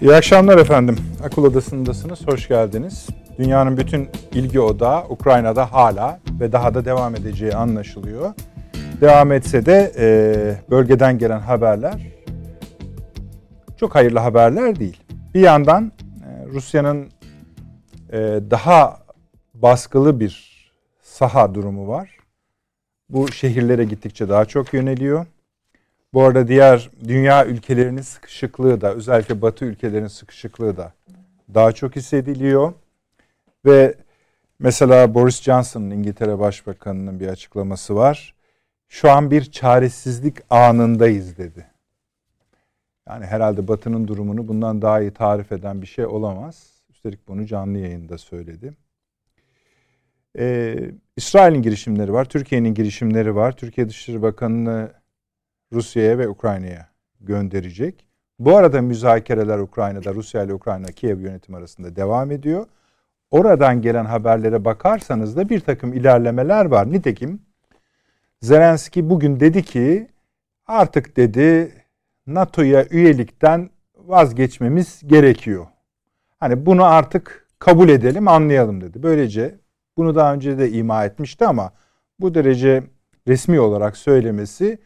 İyi akşamlar efendim. Akıl Odası'ndasınız. Hoş geldiniz. Dünyanın bütün ilgi odağı Ukrayna'da hala ve daha da devam edeceği anlaşılıyor. Devam etse de e, bölgeden gelen haberler çok hayırlı haberler değil. Bir yandan e, Rusya'nın e, daha baskılı bir saha durumu var. Bu şehirlere gittikçe daha çok yöneliyor. Bu arada diğer dünya ülkelerinin sıkışıklığı da özellikle Batı ülkelerinin sıkışıklığı da daha çok hissediliyor. Ve mesela Boris Johnson'ın İngiltere Başbakanı'nın bir açıklaması var. Şu an bir çaresizlik anındayız dedi. Yani herhalde Batı'nın durumunu bundan daha iyi tarif eden bir şey olamaz. Üstelik bunu canlı yayında söyledi. Ee, İsrail'in girişimleri var, Türkiye'nin girişimleri var. Türkiye Dışişleri Bakanı'nı Rusya'ya ve Ukrayna'ya gönderecek. Bu arada müzakereler Ukrayna'da, Rusya ile Ukrayna, Kiev yönetim arasında devam ediyor. Oradan gelen haberlere bakarsanız da bir takım ilerlemeler var. Nitekim Zelenski bugün dedi ki artık dedi NATO'ya üyelikten vazgeçmemiz gerekiyor. Hani bunu artık kabul edelim, anlayalım dedi. Böylece bunu daha önce de ima etmişti ama bu derece resmi olarak söylemesi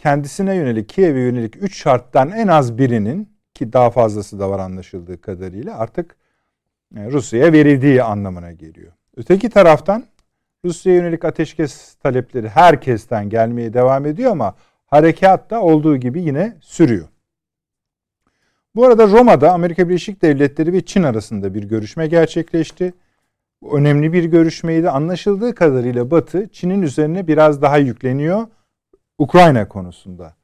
kendisine yönelik, Kiev'e yönelik 3 şarttan en az birinin ki daha fazlası da var anlaşıldığı kadarıyla artık e, Rusya'ya verildiği anlamına geliyor. Öteki taraftan Rusya'ya yönelik ateşkes talepleri herkesten gelmeye devam ediyor ama harekat da olduğu gibi yine sürüyor. Bu arada Roma'da Amerika Birleşik Devletleri ve Çin arasında bir görüşme gerçekleşti. Önemli bir görüşmeydi. Anlaşıldığı kadarıyla Batı Çin'in üzerine biraz daha yükleniyor Ukrayna konusunda.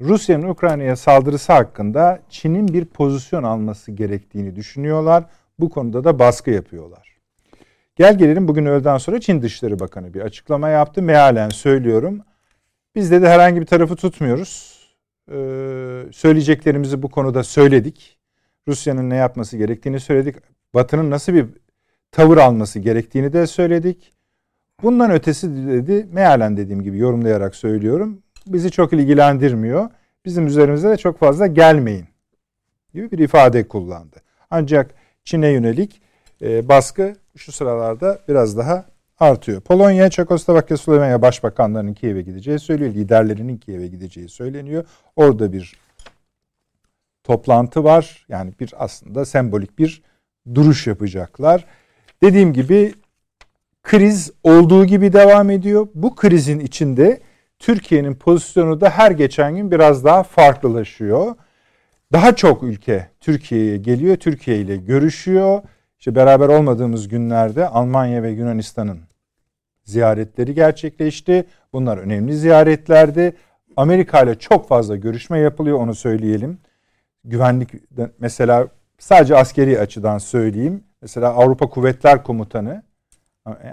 Rusya'nın Ukrayna'ya saldırısı hakkında Çin'in bir pozisyon alması gerektiğini düşünüyorlar. Bu konuda da baskı yapıyorlar. Gel gelelim bugün öğleden sonra Çin Dışişleri Bakanı bir açıklama yaptı. Mealen söylüyorum. Biz de herhangi bir tarafı tutmuyoruz. Ee, söyleyeceklerimizi bu konuda söyledik. Rusya'nın ne yapması gerektiğini söyledik. Batı'nın nasıl bir tavır alması gerektiğini de söyledik. Bundan ötesi dedi mealen dediğim gibi yorumlayarak söylüyorum. Bizi çok ilgilendirmiyor. Bizim üzerimize de çok fazla gelmeyin gibi bir ifade kullandı. Ancak Çin'e yönelik e, baskı şu sıralarda biraz daha artıyor. Polonya, Çekoslovakya, Slovenya başbakanlarının Kiev'e gideceği söylüyor. Liderlerinin Kiev'e gideceği söyleniyor. Orada bir toplantı var. Yani bir aslında sembolik bir duruş yapacaklar. Dediğim gibi kriz olduğu gibi devam ediyor. Bu krizin içinde Türkiye'nin pozisyonu da her geçen gün biraz daha farklılaşıyor. Daha çok ülke Türkiye'ye geliyor, Türkiye ile görüşüyor. İşte beraber olmadığımız günlerde Almanya ve Yunanistan'ın ziyaretleri gerçekleşti. Bunlar önemli ziyaretlerdi. Amerika ile çok fazla görüşme yapılıyor onu söyleyelim. Güvenlik mesela sadece askeri açıdan söyleyeyim. Mesela Avrupa Kuvvetler Komutanı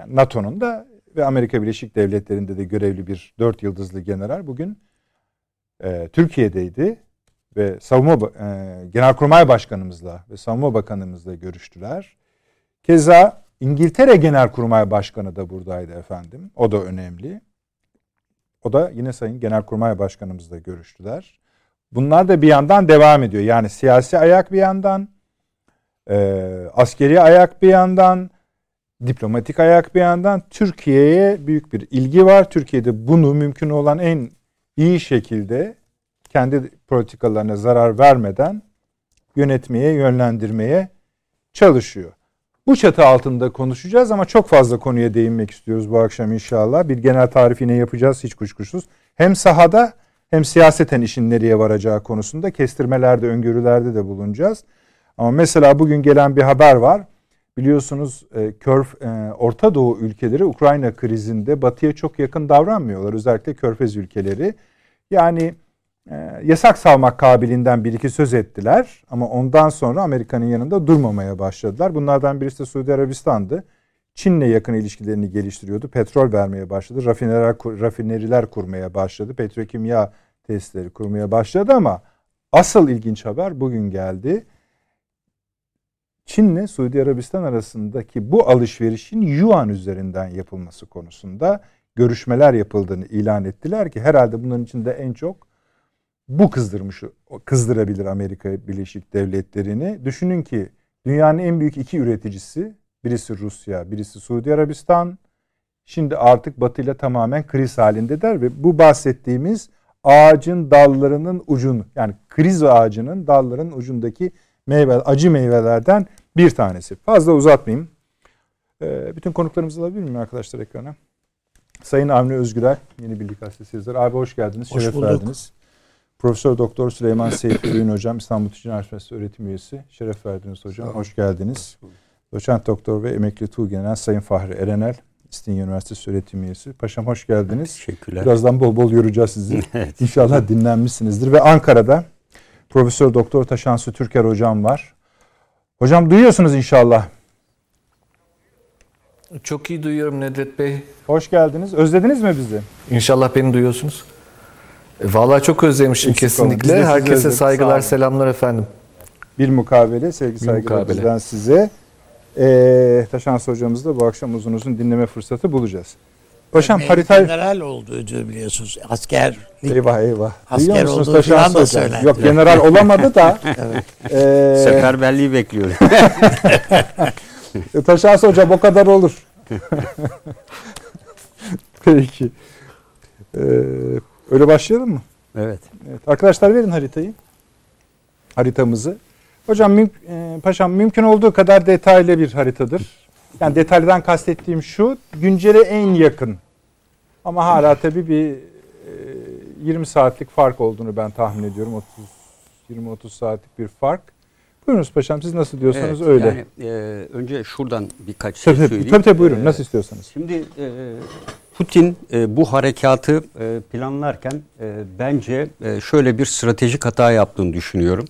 NATO'nun da ve Amerika Birleşik Devletleri'nde de görevli bir dört yıldızlı general bugün e, Türkiye'deydi ve savunma e, Genelkurmay Başkanımızla ve Savunma Bakanımızla görüştüler. Keza İngiltere Genelkurmay Başkanı da buradaydı efendim. O da önemli. O da yine Sayın Genelkurmay Başkanımızla görüştüler. Bunlar da bir yandan devam ediyor. Yani siyasi ayak bir yandan, e, askeri ayak bir yandan, diplomatik ayak bir yandan Türkiye'ye büyük bir ilgi var. Türkiye'de bunu mümkün olan en iyi şekilde kendi politikalarına zarar vermeden yönetmeye, yönlendirmeye çalışıyor. Bu çatı altında konuşacağız ama çok fazla konuya değinmek istiyoruz bu akşam inşallah. Bir genel tarif yine yapacağız hiç kuşkusuz. Hem sahada hem siyaseten işin nereye varacağı konusunda kestirmelerde, öngörülerde de bulunacağız. Ama mesela bugün gelen bir haber var. Biliyorsunuz e, Körf, e, Orta Doğu ülkeleri Ukrayna krizinde Batı'ya çok yakın davranmıyorlar. Özellikle Körfez ülkeleri. Yani e, yasak salmak kabiliğinden bir iki söz ettiler. Ama ondan sonra Amerika'nın yanında durmamaya başladılar. Bunlardan birisi de Suudi Arabistan'dı. Çin'le yakın ilişkilerini geliştiriyordu. Petrol vermeye başladı. Rafineriler, rafineriler kurmaya başladı. Petrokimya tesisleri kurmaya başladı ama asıl ilginç haber bugün geldi. Çin'le Suudi Arabistan arasındaki bu alışverişin yuan üzerinden yapılması konusunda görüşmeler yapıldığını ilan ettiler ki herhalde bunların içinde en çok bu kızdırmış, kızdırabilir Amerika Birleşik Devletleri'ni. Düşünün ki dünyanın en büyük iki üreticisi, birisi Rusya, birisi Suudi Arabistan. Şimdi artık Batı ile tamamen kriz halindeler ve bu bahsettiğimiz ağacın dallarının ucunu yani kriz ağacının dalların ucundaki meyve, acı meyvelerden bir tanesi. Fazla uzatmayayım. Ee, bütün konuklarımızı alabilir miyim arkadaşlar ekrana? Sayın Avni Özgürel, Yeni Birlik Gazetesi yazarı. Abi hoş geldiniz, hoş şeref bulduk. verdiniz. Profesör Doktor Süleyman Seyfi Ürün Hocam, İstanbul Ticaret Üniversitesi öğretim üyesi. Şeref verdiniz hocam, hoş geldiniz. Doçent Doktor ve Emekli Tuğgenel Sayın Fahri Erenel, İstinye Üniversitesi öğretim üyesi. Paşam hoş geldiniz. Teşekkürler. Birazdan bol bol yoracağız sizi. evet. İnşallah dinlenmişsinizdir. Ve Ankara'da Profesör Doktor Taşansı Türker hocam var. Hocam duyuyorsunuz inşallah. Çok iyi duyuyorum Nedret Bey. Hoş geldiniz. Özlediniz mi bizi? İnşallah beni duyuyorsunuz. E, vallahi çok özlemişim Eksik kesinlikle. Herkese saygılar, selamlar efendim. Bir mukabele, sevgi saygılar bizden size. Ee, Taşans hocamız da bu akşam uzun uzun dinleme fırsatı bulacağız. Paşam harita... General olduğu biliyorsunuz. Asker. Eyvah eyvah. Asker olduğu falan da söylendi. Yok general olamadı da. evet. e... Seferberliği bekliyor. e, Taşans hocam o kadar olur. Peki. Ee, öyle başlayalım mı? Evet. evet. Arkadaşlar verin haritayı. Haritamızı. Hocam müm, e, paşam mümkün olduğu kadar detaylı bir haritadır. Yani detaylıdan kastettiğim şu, güncele en yakın. Ama hala tabii bir e, 20 saatlik fark olduğunu ben tahmin ediyorum. 30 20-30 saatlik bir fark. Buyurunuz paşam siz nasıl diyorsanız evet, öyle. Yani, e, önce şuradan birkaç şey tabii, söyleyeyim. Tabii tabii buyurun e, nasıl istiyorsanız. Şimdi e, Putin e, bu harekatı e, planlarken e, bence e, şöyle bir stratejik hata yaptığını düşünüyorum.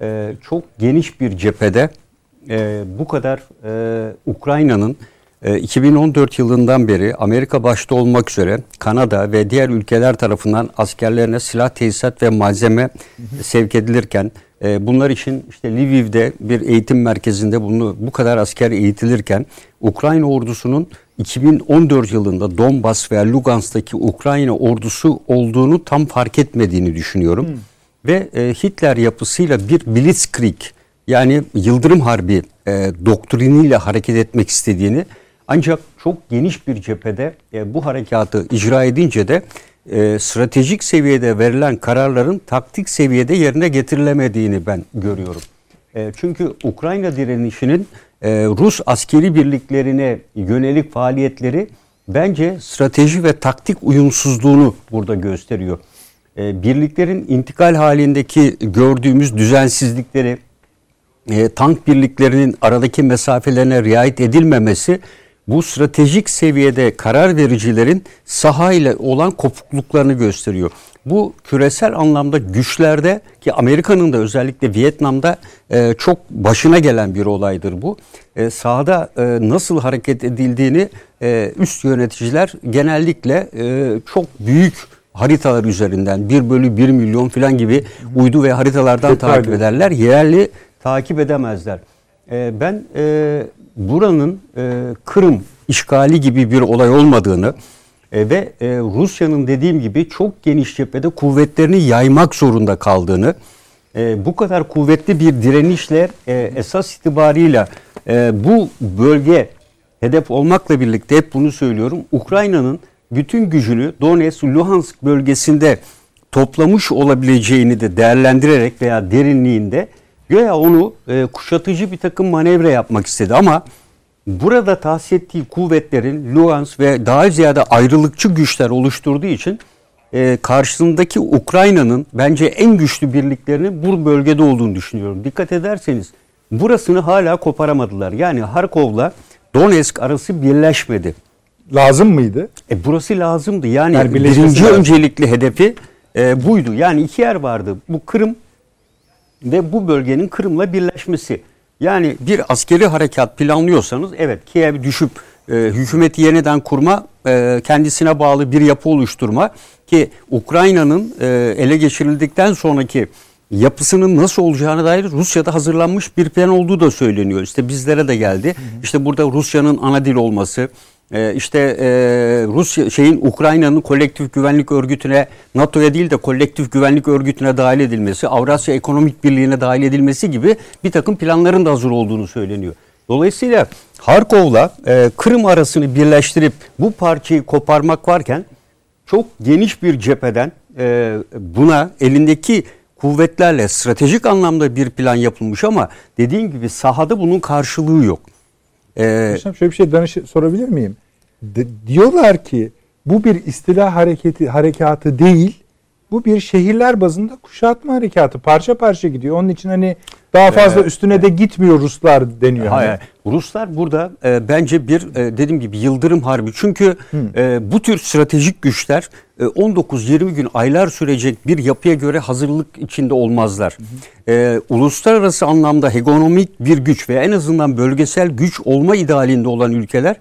E, çok geniş bir cephede e, bu kadar e, Ukrayna'nın e, 2014 yılından beri Amerika başta olmak üzere Kanada ve diğer ülkeler tarafından askerlerine silah tesisat ve malzeme sevk edilirken e, bunlar için işte Lviv'de bir eğitim merkezinde bunu bu kadar asker eğitilirken Ukrayna ordusunun 2014 yılında Donbas veya Lugansk'taki Ukrayna ordusu olduğunu tam fark etmediğini düşünüyorum. Hmm. Ve e, Hitler yapısıyla bir Blitzkrieg yani Yıldırım Harbi e, doktriniyle hareket etmek istediğini ancak çok geniş bir cephede e, bu harekatı icra edince de e, stratejik seviyede verilen kararların taktik seviyede yerine getirilemediğini ben görüyorum. E, çünkü Ukrayna direnişinin e, Rus askeri birliklerine yönelik faaliyetleri bence strateji ve taktik uyumsuzluğunu burada gösteriyor. E, birliklerin intikal halindeki gördüğümüz düzensizlikleri, e, tank birliklerinin aradaki mesafelerine riayet edilmemesi bu stratejik seviyede karar vericilerin saha ile olan kopukluklarını gösteriyor. Bu küresel anlamda güçlerde ki Amerika'nın da özellikle Vietnam'da e, çok başına gelen bir olaydır bu. E, sahada e, nasıl hareket edildiğini e, üst yöneticiler genellikle e, çok büyük haritalar üzerinden 1 bölü 1 milyon falan gibi uydu ve haritalardan Çok takip ederler. Yerli takip edemezler. E, ben e, buranın e, Kırım işgali gibi bir olay olmadığını e, ve e, Rusya'nın dediğim gibi çok geniş cephede kuvvetlerini yaymak zorunda kaldığını, e, bu kadar kuvvetli bir direnişle e, esas itibarıyla e, bu bölge hedef olmakla birlikte hep bunu söylüyorum. Ukrayna'nın bütün gücünü Donetsk, Luhansk bölgesinde toplamış olabileceğini de değerlendirerek veya derinliğinde göya onu e, kuşatıcı bir takım manevra yapmak istedi ama burada tahsis ettiği kuvvetlerin Luhansk ve daha ziyade ayrılıkçı güçler oluşturduğu için e, karşısındaki Ukrayna'nın bence en güçlü birliklerinin bu bölgede olduğunu düşünüyorum. Dikkat ederseniz burasını hala koparamadılar. Yani Harkov'la Donetsk arası birleşmedi. Lazım mıydı? E burası lazımdı. Yani, yani birinci lazım. öncelikli hedefi e, buydu. Yani iki yer vardı. Bu Kırım ve bu bölgenin Kırım'la birleşmesi. Yani bir askeri harekat planlıyorsanız evet Kiev düşüp e, hükümeti yeniden kurma, e, kendisine bağlı bir yapı oluşturma ki Ukrayna'nın e, ele geçirildikten sonraki yapısının nasıl olacağına dair Rusya'da hazırlanmış bir plan olduğu da söyleniyor. İşte bizlere de geldi. Hı hı. İşte burada Rusya'nın ana dil olması, e, işte e, Rusya şeyin Ukrayna'nın kolektif güvenlik örgütüne NATO'ya değil de kolektif güvenlik örgütüne dahil edilmesi, Avrasya Ekonomik Birliği'ne dahil edilmesi gibi bir takım planların da hazır olduğunu söyleniyor. Dolayısıyla Harkov'la e, Kırım arasını birleştirip bu parçayı koparmak varken çok geniş bir cepheden e, buna elindeki kuvvetlerle stratejik anlamda bir plan yapılmış ama dediğim gibi sahada bunun karşılığı yok. Ee, Hocam şöyle bir şey danış sorabilir miyim? De, diyorlar ki bu bir istila hareketi harekatı değil. Bu bir şehirler bazında kuşatma harekatı. Parça parça gidiyor. Onun için hani daha fazla ee, üstüne de gitmiyor Ruslar deniyor. Hayır. Hani. Ruslar burada e, bence bir e, dediğim gibi yıldırım harbi. Çünkü e, bu tür stratejik güçler e, 19-20 gün aylar sürecek bir yapıya göre hazırlık içinde olmazlar. E, uluslararası anlamda hegemonik bir güç ve en azından bölgesel güç olma idealinde olan ülkeler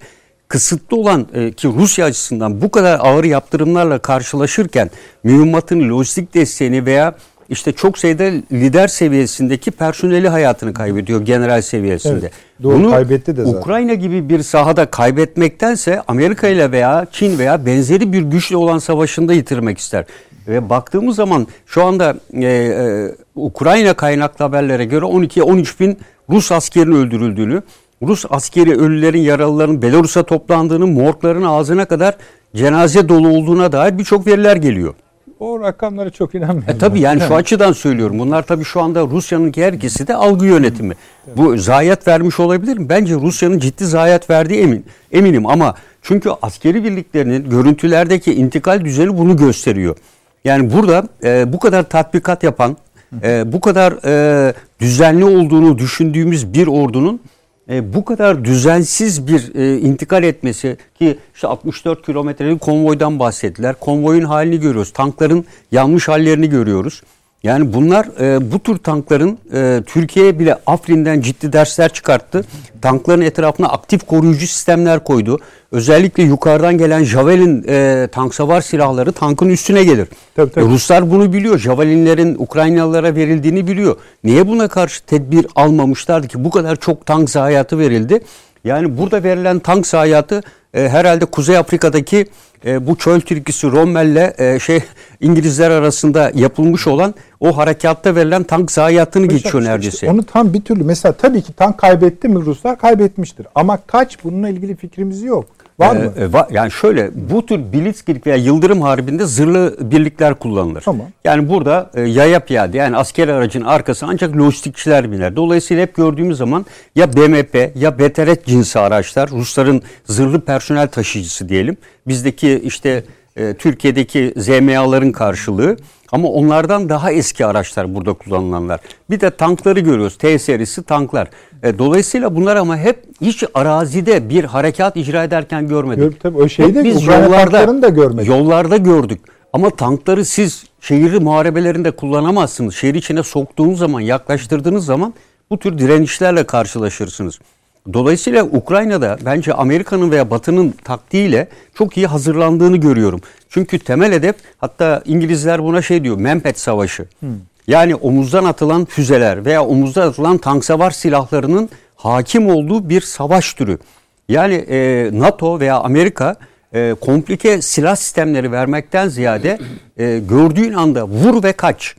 kısıtlı olan e, ki Rusya açısından bu kadar ağır yaptırımlarla karşılaşırken mühimmatın lojistik desteğini veya işte çok sayıda lider seviyesindeki personeli hayatını kaybediyor general seviyesinde. Evet, doğru Bunu kaybetti de zaten. Ukrayna gibi bir sahada kaybetmektense Amerika ile veya Çin veya benzeri bir güçle olan savaşında yitirmek ister. Ve baktığımız zaman şu anda e, e, Ukrayna kaynaklı haberlere göre 12-13 bin Rus askerin öldürüldüğünü, Rus askeri ölülerin, yaralıların Belarus'a toplandığını, morgların ağzına kadar cenaze dolu olduğuna dair birçok veriler geliyor. O rakamlara çok inanmıyorum. E, tabii yani şu açıdan söylüyorum. Bunlar tabii şu anda Rusya'nın herkesi de algı yönetimi. Bu zayiat vermiş olabilir mi? Bence Rusya'nın ciddi zayiat verdiği emin, eminim ama çünkü askeri birliklerinin görüntülerdeki intikal düzeni bunu gösteriyor. Yani burada e, bu kadar tatbikat yapan, e, bu kadar e, düzenli olduğunu düşündüğümüz bir ordunun e, bu kadar düzensiz bir e, intikal etmesi ki işte 64 kilometrelik konvoydan bahsettiler. Konvoyun halini görüyoruz. Tankların yanmış hallerini görüyoruz. Yani bunlar e, bu tür tankların e, Türkiye'ye bile Afrin'den ciddi dersler çıkarttı. Tankların etrafına aktif koruyucu sistemler koydu. Özellikle yukarıdan gelen Javelin e, tank savar silahları tankın üstüne gelir. Tabii, tabii. E, Ruslar bunu biliyor. Javelinlerin Ukraynalılara verildiğini biliyor. Niye buna karşı tedbir almamışlardı ki bu kadar çok tank zayiatı verildi? Yani burada verilen tank zayiatı e, herhalde Kuzey Afrika'daki e, bu çöl türküsü Rommel'le e, şey İngilizler arasında yapılmış olan o harekatta verilen tank zayiatını Mesela geçiyor işte, neredeyse. Işte onu tam bir türlü mesela tabii ki tank kaybetti mi Ruslar kaybetmiştir. Ama kaç bununla ilgili fikrimiz yok. Var mı? Ee, va, yani şöyle bu tür Blitzkrieg veya Yıldırım Harbi'nde zırhlı birlikler kullanılır. Tamam. Yani burada e, yaya piyade yani asker aracın arkası ancak lojistikçiler biner. Dolayısıyla hep gördüğümüz zaman ya BMP ya BTR cinsi araçlar Rusların zırhlı personel taşıyıcısı diyelim. Bizdeki işte e, Türkiye'deki ZMA'ların karşılığı ama onlardan daha eski araçlar burada kullanılanlar. Bir de tankları görüyoruz. T serisi tanklar. E, dolayısıyla bunlar ama hep hiç arazide bir harekat icra ederken görmedik. Gör, tabii o şeyde biz yollarda, da görmedik. Yollarda gördük. Ama tankları siz şehirli muharebelerinde kullanamazsınız. Şehir içine soktuğunuz zaman, yaklaştırdığınız zaman bu tür direnişlerle karşılaşırsınız. Dolayısıyla Ukrayna'da bence Amerika'nın veya Batı'nın taktiğiyle çok iyi hazırlandığını görüyorum. Çünkü temel hedef hatta İngilizler buna şey diyor Mempet Savaşı. Hmm. Yani omuzdan atılan füzeler veya omuzdan atılan tank savar silahlarının hakim olduğu bir savaş türü. Yani e, NATO veya Amerika e, komplike silah sistemleri vermekten ziyade e, gördüğün anda vur ve kaç,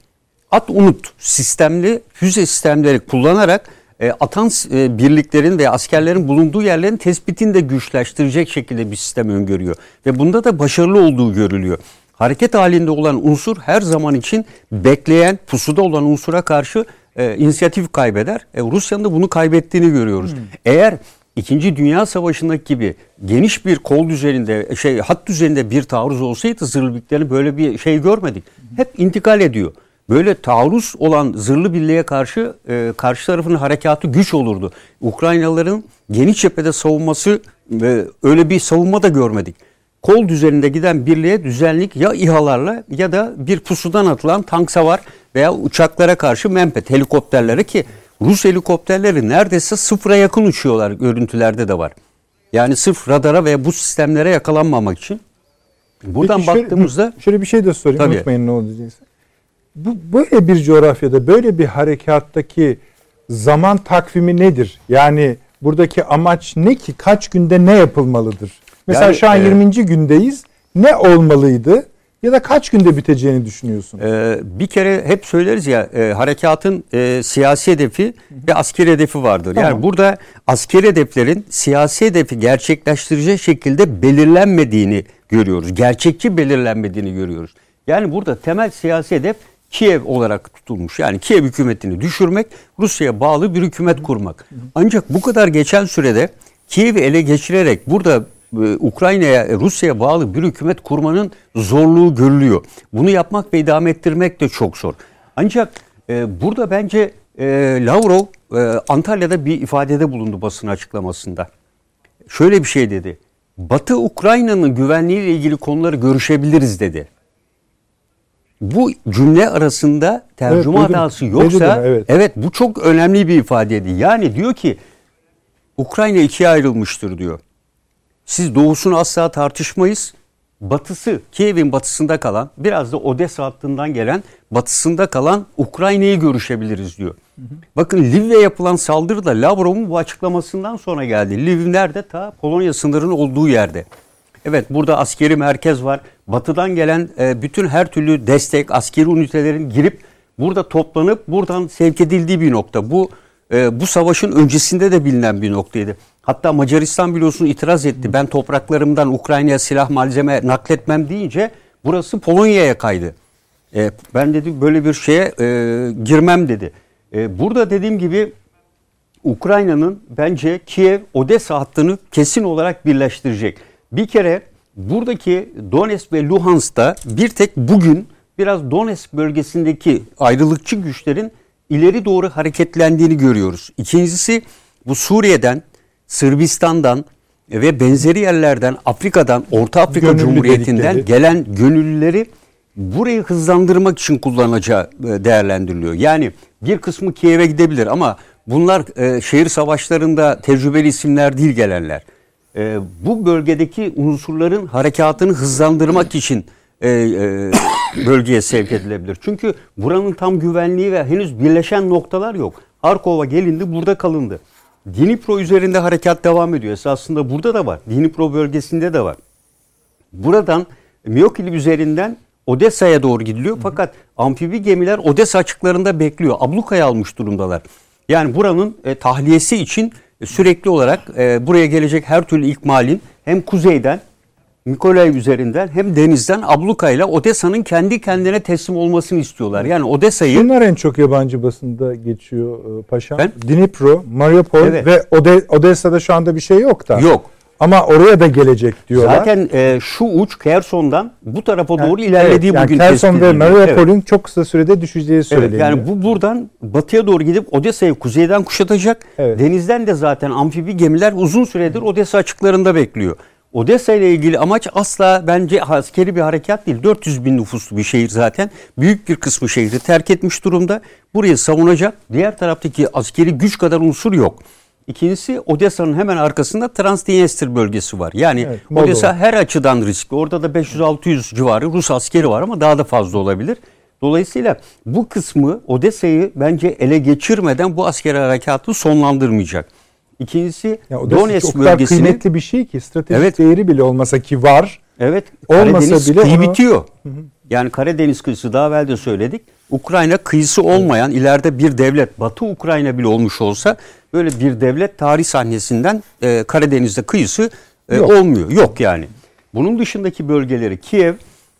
at unut sistemli füze sistemleri kullanarak e, atan e, birliklerin ve askerlerin bulunduğu yerlerin tespitini de güçleştirecek şekilde bir sistem öngörüyor. Ve bunda da başarılı olduğu görülüyor. Hareket halinde olan unsur her zaman için bekleyen, pusuda olan unsura karşı e, inisiyatif kaybeder. E, Rusya'nın da bunu kaybettiğini görüyoruz. Hmm. Eğer İkinci Dünya Savaşı'ndaki gibi geniş bir kol düzeninde, şey hat düzeninde bir taarruz olsaydı zırhlı böyle bir şey görmedik. Hep intikal ediyor böyle taarruz olan zırhlı birliğe karşı e, karşı tarafın harekatı güç olurdu. Ukraynalıların geniş cephede savunması ve öyle bir savunma da görmedik. Kol düzeninde giden birliğe düzenlik ya İHA'larla ya da bir pusudan atılan tank savar veya uçaklara karşı mempet helikopterlere ki Rus helikopterleri neredeyse sıfıra yakın uçuyorlar görüntülerde de var. Yani sırf radara ve bu sistemlere yakalanmamak için. Buradan Peki şöyle, baktığımızda şöyle bir şey de sorayım tabii. unutmayın ne olacaksa bu böyle bir coğrafyada böyle bir harekattaki zaman takvimi nedir? Yani buradaki amaç ne ki? Kaç günde ne yapılmalıdır? Mesela Yani, şu an e, 20. gündeyiz. Ne olmalıydı? Ya da kaç günde biteceğini düşünüyorsun? Ee, bir kere hep söyleriz ya e, harekatın e, siyasi hedefi ve askeri hedefi vardır. Tamam. Yani burada askeri hedeflerin siyasi hedefi gerçekleştirecek şekilde belirlenmediğini görüyoruz. Gerçekçi belirlenmediğini görüyoruz. Yani burada temel siyasi hedef Kiev olarak tutulmuş. Yani Kiev hükümetini düşürmek, Rusya'ya bağlı bir hükümet kurmak. Ancak bu kadar geçen sürede Kiev'i ele geçirerek burada e, Ukrayna'ya, e, Rusya'ya bağlı bir hükümet kurmanın zorluğu görülüyor. Bunu yapmak ve idame ettirmek de çok zor. Ancak e, burada bence e, Lavrov e, Antalya'da bir ifadede bulundu basın açıklamasında. Şöyle bir şey dedi. Batı Ukrayna'nın güvenliğiyle ilgili konuları görüşebiliriz dedi. Bu cümle arasında tercüme Evet, duydum. hatası yoksa değil mi? Evet. evet bu çok önemli bir ifadeydi. Yani diyor ki Ukrayna ikiye ayrılmıştır diyor. Siz doğusunu asla tartışmayız. Batısı, Kiev'in batısında kalan, biraz da Odessa hattından gelen batısında kalan Ukrayna'yı görüşebiliriz diyor. Bakın Lviv'e yapılan saldırı da Lavrov'un bu açıklamasından sonra geldi. Lviv nerede? Ta Polonya sınırının olduğu yerde. Evet burada askeri merkez var. Batıdan gelen e, bütün her türlü destek, askeri ünitelerin girip burada toplanıp buradan sevk edildiği bir nokta. Bu e, bu savaşın öncesinde de bilinen bir noktaydı. Hatta Macaristan biliyorsun itiraz etti. Ben topraklarımdan Ukrayna'ya silah malzeme nakletmem deyince burası Polonya'ya kaydı. E, ben dedi böyle bir şeye e, girmem dedi. E, burada dediğim gibi Ukrayna'nın bence Kiev Odessa hattını kesin olarak birleştirecek. Bir kere buradaki Donetsk ve Luhansk'ta bir tek bugün biraz Donetsk bölgesindeki ayrılıkçı güçlerin ileri doğru hareketlendiğini görüyoruz. İkincisi bu Suriye'den, Sırbistan'dan ve benzeri yerlerden Afrika'dan, Orta Afrika Gönüllü Cumhuriyeti'nden dedikleri. gelen gönüllüleri burayı hızlandırmak için kullanacağı e, değerlendiriliyor. Yani bir kısmı Kiev'e gidebilir ama bunlar e, şehir savaşlarında tecrübeli isimler değil gelenler. E, bu bölgedeki unsurların harekatını hızlandırmak için e, e, bölgeye sevk edilebilir. Çünkü buranın tam güvenliği ve henüz birleşen noktalar yok. Harkov'a gelindi, burada kalındı. Dnipro üzerinde harekat devam ediyor. Esasında burada da var. Dnipro bölgesinde de var. Buradan Miyokil üzerinden Odessa'ya doğru gidiliyor. Fakat amfibi gemiler Odessa açıklarında bekliyor. Ablukaya almış durumdalar. Yani buranın e, tahliyesi için sürekli olarak e, buraya gelecek her türlü ikmalin hem kuzeyden Mikolay üzerinden hem denizden ablukayla Odessa'nın kendi kendine teslim olmasını istiyorlar. Yani Odessa'yı Bunlar en çok yabancı basında geçiyor e, paşam. Ben- Dnipro, Mariupol Evet. ve Ode- Odessa'da şu anda bir şey yok da. yok. Ama oraya da gelecek diyorlar. Zaten e, şu uç Kerson'dan bu tarafa Yani- doğru ilerlediği evet, bugün yani Kherson tespit ve. Mariupol'ün Evet. çok kısa sürede düşeceği Evet, söyleniyor. yani bu buradan batıya doğru gidip Odessa'yı kuzeyden kuşatacak. Evet. Denizden de zaten amfibi gemiler uzun süredir Odessa açıklarında bekliyor. Odessa ile ilgili amaç asla bence askeri bir harekat değil. 400 bin nüfuslu bir şehir zaten. Büyük bir kısmı şehri terk etmiş durumda. Burayı savunacak. Diğer taraftaki askeri güç kadar unsur yok. İkincisi Odessa'nın hemen arkasında Transdniester bölgesi var. Yani Evet, Moldova. Odessa her açıdan riskli. Orada da 500-600 civarı Rus askeri var ama daha da fazla olabilir. Dolayısıyla bu kısmı Odessa'yı bence ele geçirmeden bu askeri harekatı sonlandırmayacak. İkincisi Ya Donetsk bölgesini kıymetli bir şey ki stratejik Evet. değeri bile olmasa ki var. evet Olmasa Karadeniz bile kıyı onu- bitiyor. Yani Karadeniz kıyısı daha evvel de söyledik. Ukrayna kıyısı olmayan ileride bir devlet Batı Ukrayna bile olmuş olsa böyle bir devlet tarih sahnesinden e, Karadeniz'de kıyısı e, Yok. olmuyor. Yok yani. Bunun dışındaki bölgeleri Kiev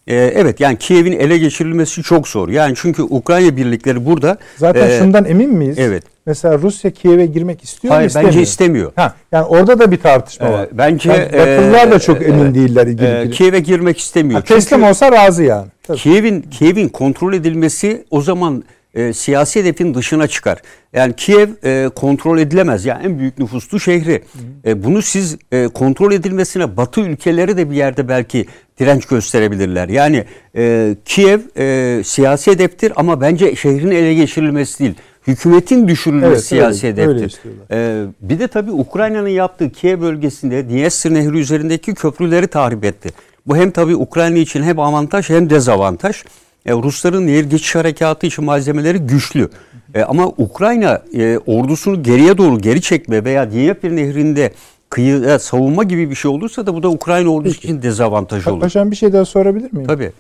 e, evet yani Kiev'in ele geçirilmesi çok zor. Yani çünkü Ukrayna birlikleri burada Zaten e, şundan emin miyiz? evet. Mesela Rusya Kiev'e girmek istiyor hayır mu istemiyor? bence istemiyor. Ha, yani orada da bir tartışma E, var. bence Yani Batılılar da e, çok emin e, değiller e. Kiev'e girmek istemiyor. Ha, teslim olsa razı yani. Tabii. Kiev'in Kiev'in kontrol edilmesi o zaman e, siyasi hedefin dışına çıkar. Yani Kiev e, kontrol edilemez. Yani en büyük nüfuslu şehri. E, bunu siz e, kontrol edilmesine Batı ülkeleri de bir yerde belki direnç gösterebilirler. Yani e, Kiev e, siyasi hedeftir ama bence şehrin ele geçirilmesi değil. Hükümetin düşürülmesi Evet, siyasi öyle- öyle hedeftir. istiyorlar. Ee, bir de tabii Ukrayna'nın yaptığı Kiev bölgesinde Dniester Nehri üzerindeki köprüleri tahrip etti. Bu hem tabii Ukrayna için hem avantaj hem dezavantaj. E, Rusların nehir geçiş harekatı için malzemeleri güçlü. E, ama Ukrayna e, ordusunu geriye doğru geri çekme veya Dnieper Nehri'nde kıyı savunma gibi bir şey olursa da bu da Ukrayna ordusu Peki. için dezavantaj olur. Paşam bir şey daha sorabilir miyim? Tabii.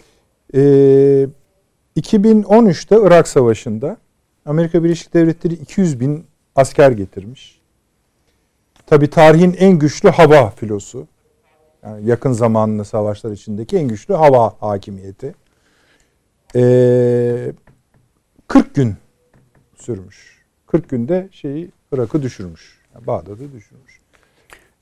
Ee, 2013'te Irak Savaşı'nda Amerika Birleşik Devletleri 200 bin asker getirmiş. Tabi tarihin en güçlü hava filosu. Yani yakın zamanlı savaşlar içindeki en güçlü hava hakimiyeti. Ee, 40 gün sürmüş. 40 günde şeyi Irak'ı düşürmüş. Yani Bağdat'ı düşürmüş.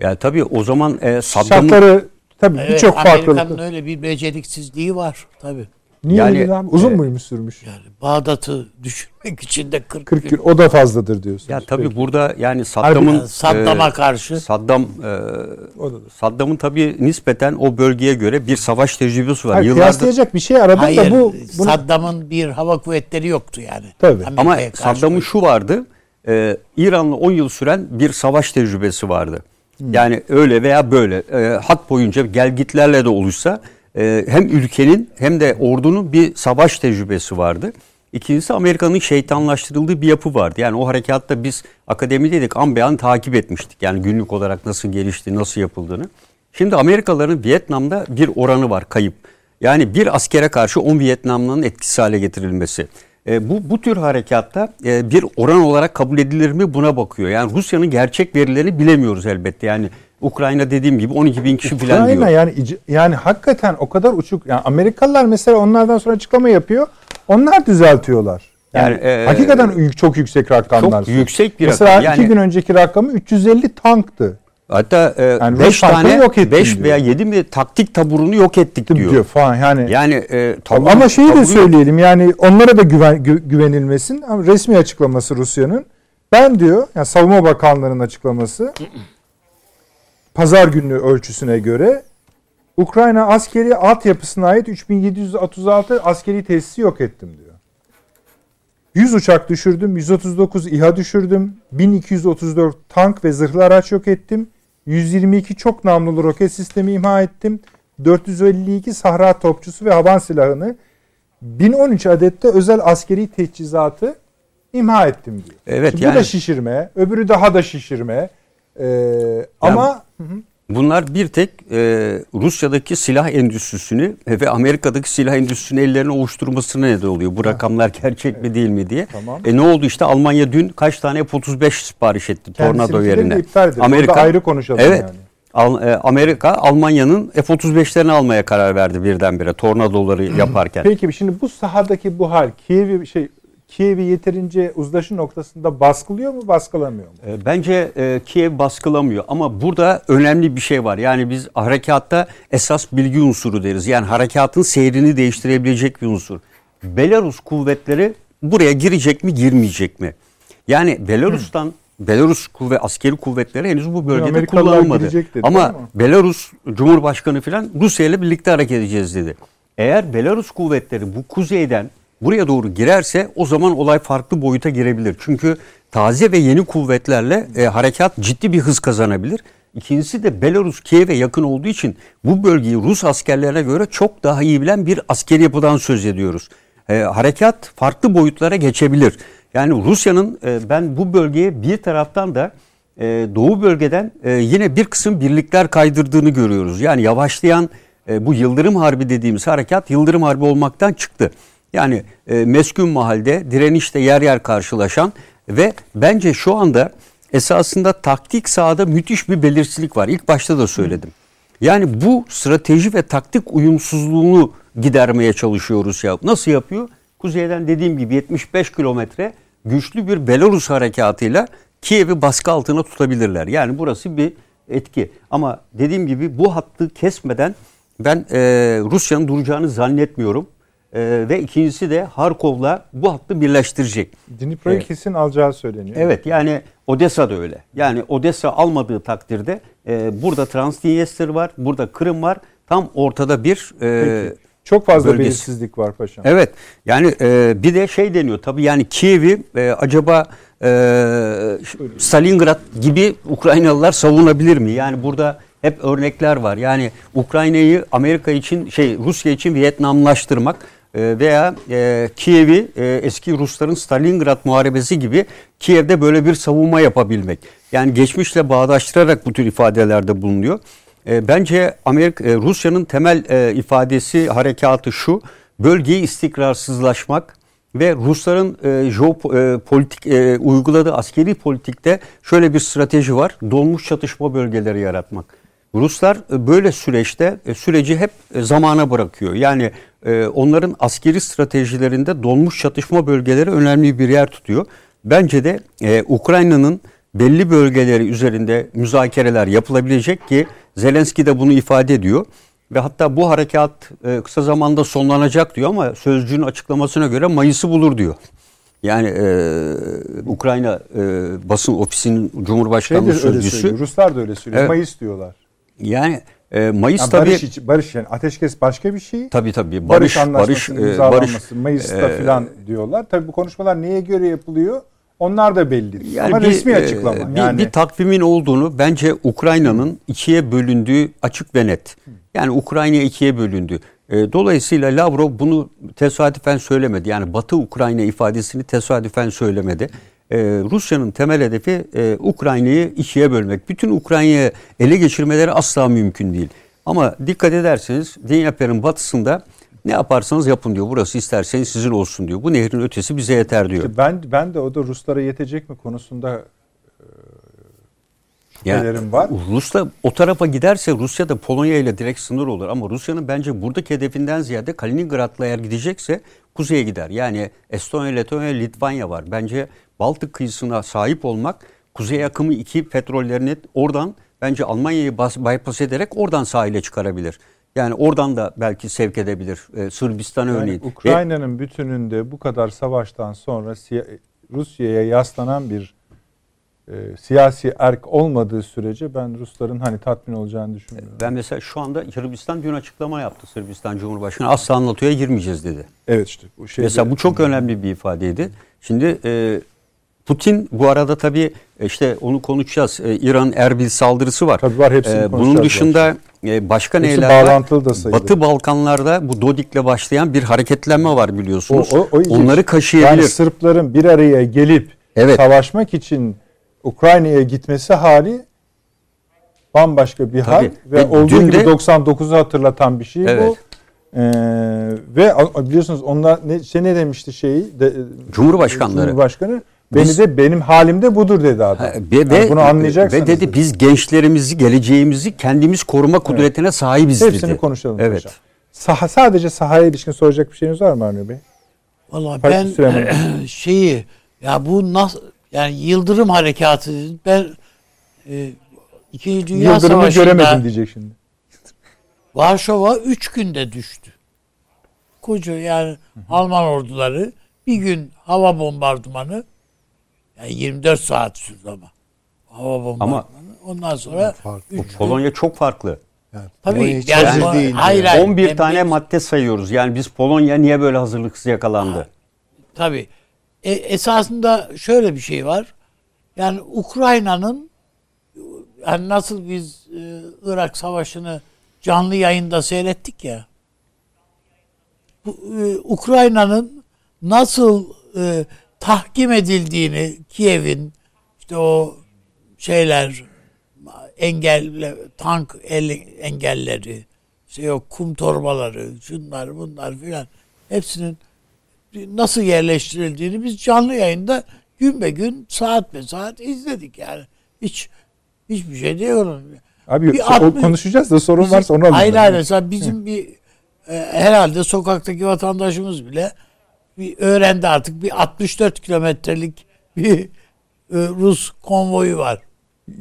Yani tabii o zaman e, Saddam'ın Şartları tabii Evet, birçok Amerika'nın farklılık. öyle bir beceriksizliği var tabii. Niye Yani, abi? Uzun e, muymuş sürmüş? Yani Bağdat'ı düşürmek için de 40, 40 gün. o da fazladır diyorsunuz. ya tabii Peki. burada yani Saddam'ın Yani Saddam'a e, karşı Saddam e. Saddam'ın tabii nispeten o bölgeye göre bir savaş tecrübesi var. Hayır, Yıllardır kıyaslayacak bir şey aradım hayır da bu bunu, Saddam'ın bir hava kuvvetleri yoktu yani. Tabii. ama Saddam'ın şu vardı. E, İran'la 10 yıl süren bir savaş tecrübesi vardı. Yani öyle veya böyle e, hat boyunca gelgitlerle de oluşsa e, hem ülkenin hem de ordunun bir savaş tecrübesi vardı. İkincisi Amerika'nın şeytanlaştırıldığı bir yapı vardı. Yani o harekatta biz akademideydik an be an takip etmiştik. Yani günlük olarak nasıl gelişti, nasıl yapıldığını. Şimdi Amerikalıların Vietnam'da bir oranı var kayıp. Yani bir askere karşı 10 Vietnamlı'nın etkisiz hale getirilmesi. E, bu bu tür harekatta e, bir oran olarak kabul edilir mi buna bakıyor. Yani Rusya'nın gerçek verilerini bilemiyoruz elbette. Yani Ukrayna dediğim gibi 12 bin kişi falan diyor. Ukrayna yani yani hakikaten o kadar uçuk. Yani Amerikalılar mesela onlardan sonra açıklama yapıyor. Onlar düzeltiyorlar. Yani, Yani, e, hakikaten yük- çok yüksek rakamlar. çok yüksek bir mesela rakam. iki Yani- gün önceki rakamı 350 tanktı. Hatta Yani 5 Rus tankını tane yok ettim 5 diyor. veya 7 mi taktik taburunu yok ettik Diyor. diyor. falan yani. Yani e, tabur- Ama şeyi de söyleyelim yani onlara da güven, gü- güvenilmesin. Ama resmi açıklaması Rusya'nın. Ben diyor yani Savunma Bakanlığı'nın açıklaması pazar günü ölçüsüne göre Ukrayna askeri altyapısına ait 3736 askeri tesisi yok ettim diyor. 100 uçak düşürdüm, 139 İHA düşürdüm, 1234 tank ve zırhlı araç yok ettim, 122 çok namlulu roket sistemi imha ettim, 452 sahra topçusu ve havan silahını, 1013 adette özel askeri teçhizatı imha ettim diyor. Evet, Şimdi Bu yani- da şişirme, öbürü daha da şişirme. Ee, ama Bunlar bir tek e, Rusya'daki silah endüstrisini ve Amerika'daki silah endüstrisini ellerine ovuşturmasına neden oluyor. Bu rakamlar gerçek mi değil mi diye. Tamam. E ne oldu işte Almanya dün kaç tane F-35 sipariş etti Tornado Kendisininkileri de yerine. edildi. Orada ayrı konuşalım evet, yani. Al- e, Amerika Almanya'nın F-35'lerini almaya karar verdi birdenbire Tornadoları yaparken. Peki şimdi bu sahadaki bu hal Kiev'i şey Kiev'i yeterince uzlaşı noktasında baskılıyor mu, baskılamıyor mu? E, Bence e, Kiev baskılamıyor ama burada önemli bir şey var. Yani biz harekatta esas bilgi unsuru deriz. Yani harekatın seyrini değiştirebilecek bir unsur. Belarus kuvvetleri buraya girecek mi, girmeyecek mi? Yani Belarus'tan Belarus kuvve askeri kuvvetleri henüz bu bölgede kullanılmadı. dedi, Ama? Belarus Cumhurbaşkanı falan Rusya ile birlikte hareket edeceğiz dedi. Eğer Belarus kuvvetleri bu kuzeyden buraya doğru girerse o zaman olay farklı boyuta girebilir. Çünkü taze ve yeni kuvvetlerle e, harekat ciddi bir hız kazanabilir. İkincisi de Belarus Kiev'e yakın olduğu için bu bölgeyi Rus askerlerine göre çok daha iyi bilen bir askeri yapıdan söz ediyoruz. E, harekat farklı boyutlara geçebilir. Yani Rusya'nın e, ben bu bölgeye bir taraftan da e, doğu bölgeden e, yine bir kısım birlikler kaydırdığını görüyoruz. Yani yavaşlayan e, bu Yıldırım Harbi dediğimiz harekat Yıldırım Harbi olmaktan çıktı. Yani e, meskun mahalde direnişte yer yer karşılaşan ve bence şu anda esasında taktik sahada müthiş bir belirsizlik var. İlk başta da söyledim. Yani bu strateji ve taktik uyumsuzluğunu gidermeye çalışıyoruz ya. Nasıl yapıyor? Kuzeyden dediğim gibi 75 kilometre güçlü bir Belarus harekatıyla Kiev'i baskı altına tutabilirler. Yani burası bir etki. Ama dediğim gibi bu hattı kesmeden ben e, Rusya'nın duracağını zannetmiyorum. E, ve ikincisi de Harkov'la bu hattı birleştirecek. Dnipro'yu Evet. kesin alacağı söyleniyor. Evet yani Odessa da öyle. Yani Odessa almadığı takdirde e, burada Transnistria var, burada Kırım var. Tam ortada bir e, Peki. Çok fazla bölgesi. belirsizlik var paşam. Evet yani e, bir de şey deniyor tabii yani Kiev'i e, acaba e, Stalingrad gibi Ukraynalılar savunabilir mi? Yani burada hep örnekler var. Yani Ukrayna'yı Amerika için şey Rusya için Vietnamlaştırmak veya e, Kiev'i e, eski Rusların Stalingrad muharebesi gibi Kiev'de böyle bir savunma yapabilmek. Yani geçmişle bağdaştırarak bu tür ifadelerde bulunuyor. E, bence Amerika e, Rusya'nın temel e, ifadesi harekatı şu. Bölgeyi istikrarsızlaşmak ve Rusların e, jeopolitik e, uyguladığı askeri politikte şöyle bir strateji var. Dolmuş çatışma bölgeleri yaratmak. Ruslar e, böyle süreçte e, süreci hep e, zamana bırakıyor. Yani e, onların askeri stratejilerinde dolmuş çatışma bölgeleri önemli bir yer tutuyor. Bence de e, Ukrayna'nın belli bölgeleri üzerinde müzakereler yapılabilecek ki Zelenski de bunu ifade ediyor. Ve hatta bu harekat e, kısa zamanda sonlanacak diyor ama sözcüğün açıklamasına göre Mayıs'ı bulur diyor. Yani e, Ukrayna e, basın ofisinin Cumhurbaşkanlığı şey sözcüsü. Söylüyor, Ruslar da öyle söylüyor. Evet. Mayıs diyorlar. Yani e, Mayıs yani tabii barış, için, barış yani ateşkes başka bir şey. Tabii tabii barış barış barış barış Mayıs'ta e, falan diyorlar. Tabii bu konuşmalar neye göre yapılıyor? Onlar da belli. Yani Ama bir, resmi açıklama. E, bir, yani bir takvimin olduğunu bence Ukrayna'nın ikiye bölündüğü açık ve net. Yani Ukrayna ikiye bölündü. E, dolayısıyla Lavrov bunu tesadüfen söylemedi. Yani Batı Ukrayna ifadesini tesadüfen söylemedi. Ee, Rusya'nın temel hedefi e, Ukrayna'yı ikiye bölmek. Bütün Ukrayna'yı ele geçirmeleri asla mümkün değil. Ama dikkat ederseniz Dnyepr'in batısında ne yaparsanız yapın diyor. Burası isterseniz sizin olsun diyor. Bu nehrin ötesi bize yeter diyor. İşte ben ben de o da Ruslara yetecek mi konusunda yani, var. Rusya o tarafa giderse Rusya da Polonya ile direkt sınır olur ama Rusya'nın bence buradaki hedefinden ziyade Kaliningrad'la eğer gidecekse kuzeye gider. Yani Estonya, Letonya, Litvanya var. Bence Baltık kıyısına sahip olmak kuzey akımı iki petrollerini oradan bence Almanya'yı bypass ederek oradan sahile çıkarabilir. Yani oradan da belki sevk edebilir. Ee, Sırbistan yani örneğin. Ukrayna'nın bütününde bu kadar savaştan sonra Rusya'ya yaslanan bir e, siyasi erk olmadığı sürece ben Rusların hani tatmin olacağını düşünmüyorum. Ben mesela şu anda Sırbistan dün açıklama yaptı Sırbistan Cumhurbaşkanı. Asla NATO'ya girmeyeceğiz dedi. Evet işte. Bu şey mesela bu çok önemli bir ifadeydi. Şimdi e, Putin bu arada tabii e, işte onu konuşacağız. E, İran Erbil saldırısı var. Tabii var hepsini e, Bunun dışında e, başka Hepsi neler bağlantılı var? Da sayılır. Batı Balkanlarda bu Dodik'le başlayan bir hareketlenme var biliyorsunuz. O, o, o Onları kaşıyabilir. Yani Sırpların bir araya gelip evet. savaşmak için Ukrayna'ya gitmesi hali bambaşka bir Tabii. hal ve, ve olduğu gibi de, 99'u hatırlatan bir şey evet. bu. Ee, ve biliyorsunuz onlar ne, şey ne demişti şeyi de, Cumhurbaşkanları. Cumhurbaşkanı beni biz, de benim halimde budur dedi adam. Ve, yani bunu anlayacaksınız. Ve dedi biz gençlerimizi, geleceğimizi kendimiz koruma kudretine evet. sahibiz Hepsini dedi. Hepsini konuşalım evet. hocam. Saha, sadece sahaya ilişkin soracak bir şeyiniz var mı Arne Bey? Valla ben şeyi ya bu nasıl yani Yıldırım Harekatı ben e, İkinci Dünya Yıldırım'ı Savaşı'nda göremedim diyecek şimdi. Varşova üç günde düştü. Koca yani hı hı. Alman orduları bir gün hava bombardımanı yani 24 saat sürdü ama. Hava bombardımanı. Ama Ondan sonra üç Polonya gün, çok farklı. Yani, Tabii yani, yani değil hayır, hayır, 11 tane biz, madde sayıyoruz. Yani biz Polonya niye böyle hazırlıksız yakalandı? Ha, tabii. E, esasında şöyle bir şey var. Yani Ukrayna'nın yani nasıl biz e, Irak Savaşı'nı canlı yayında seyrettik ya. Bu, e, Ukrayna'nın nasıl e, tahkim edildiğini Kiev'in işte o şeyler engelle tank el, engelleri işte o kum torbaları şunlar bunlar filan hepsinin nasıl yerleştirildiğini biz canlı yayında gün be gün saat be saat izledik yani. Hiç hiçbir şey diyorum. Abi bir o, konuşacağız da sorun bizim, varsa onu alalım. Hayır hayır mesela bizim bir e, herhalde sokaktaki vatandaşımız bile bir öğrendi artık bir 64 kilometrelik bir e, Rus konvoyu var.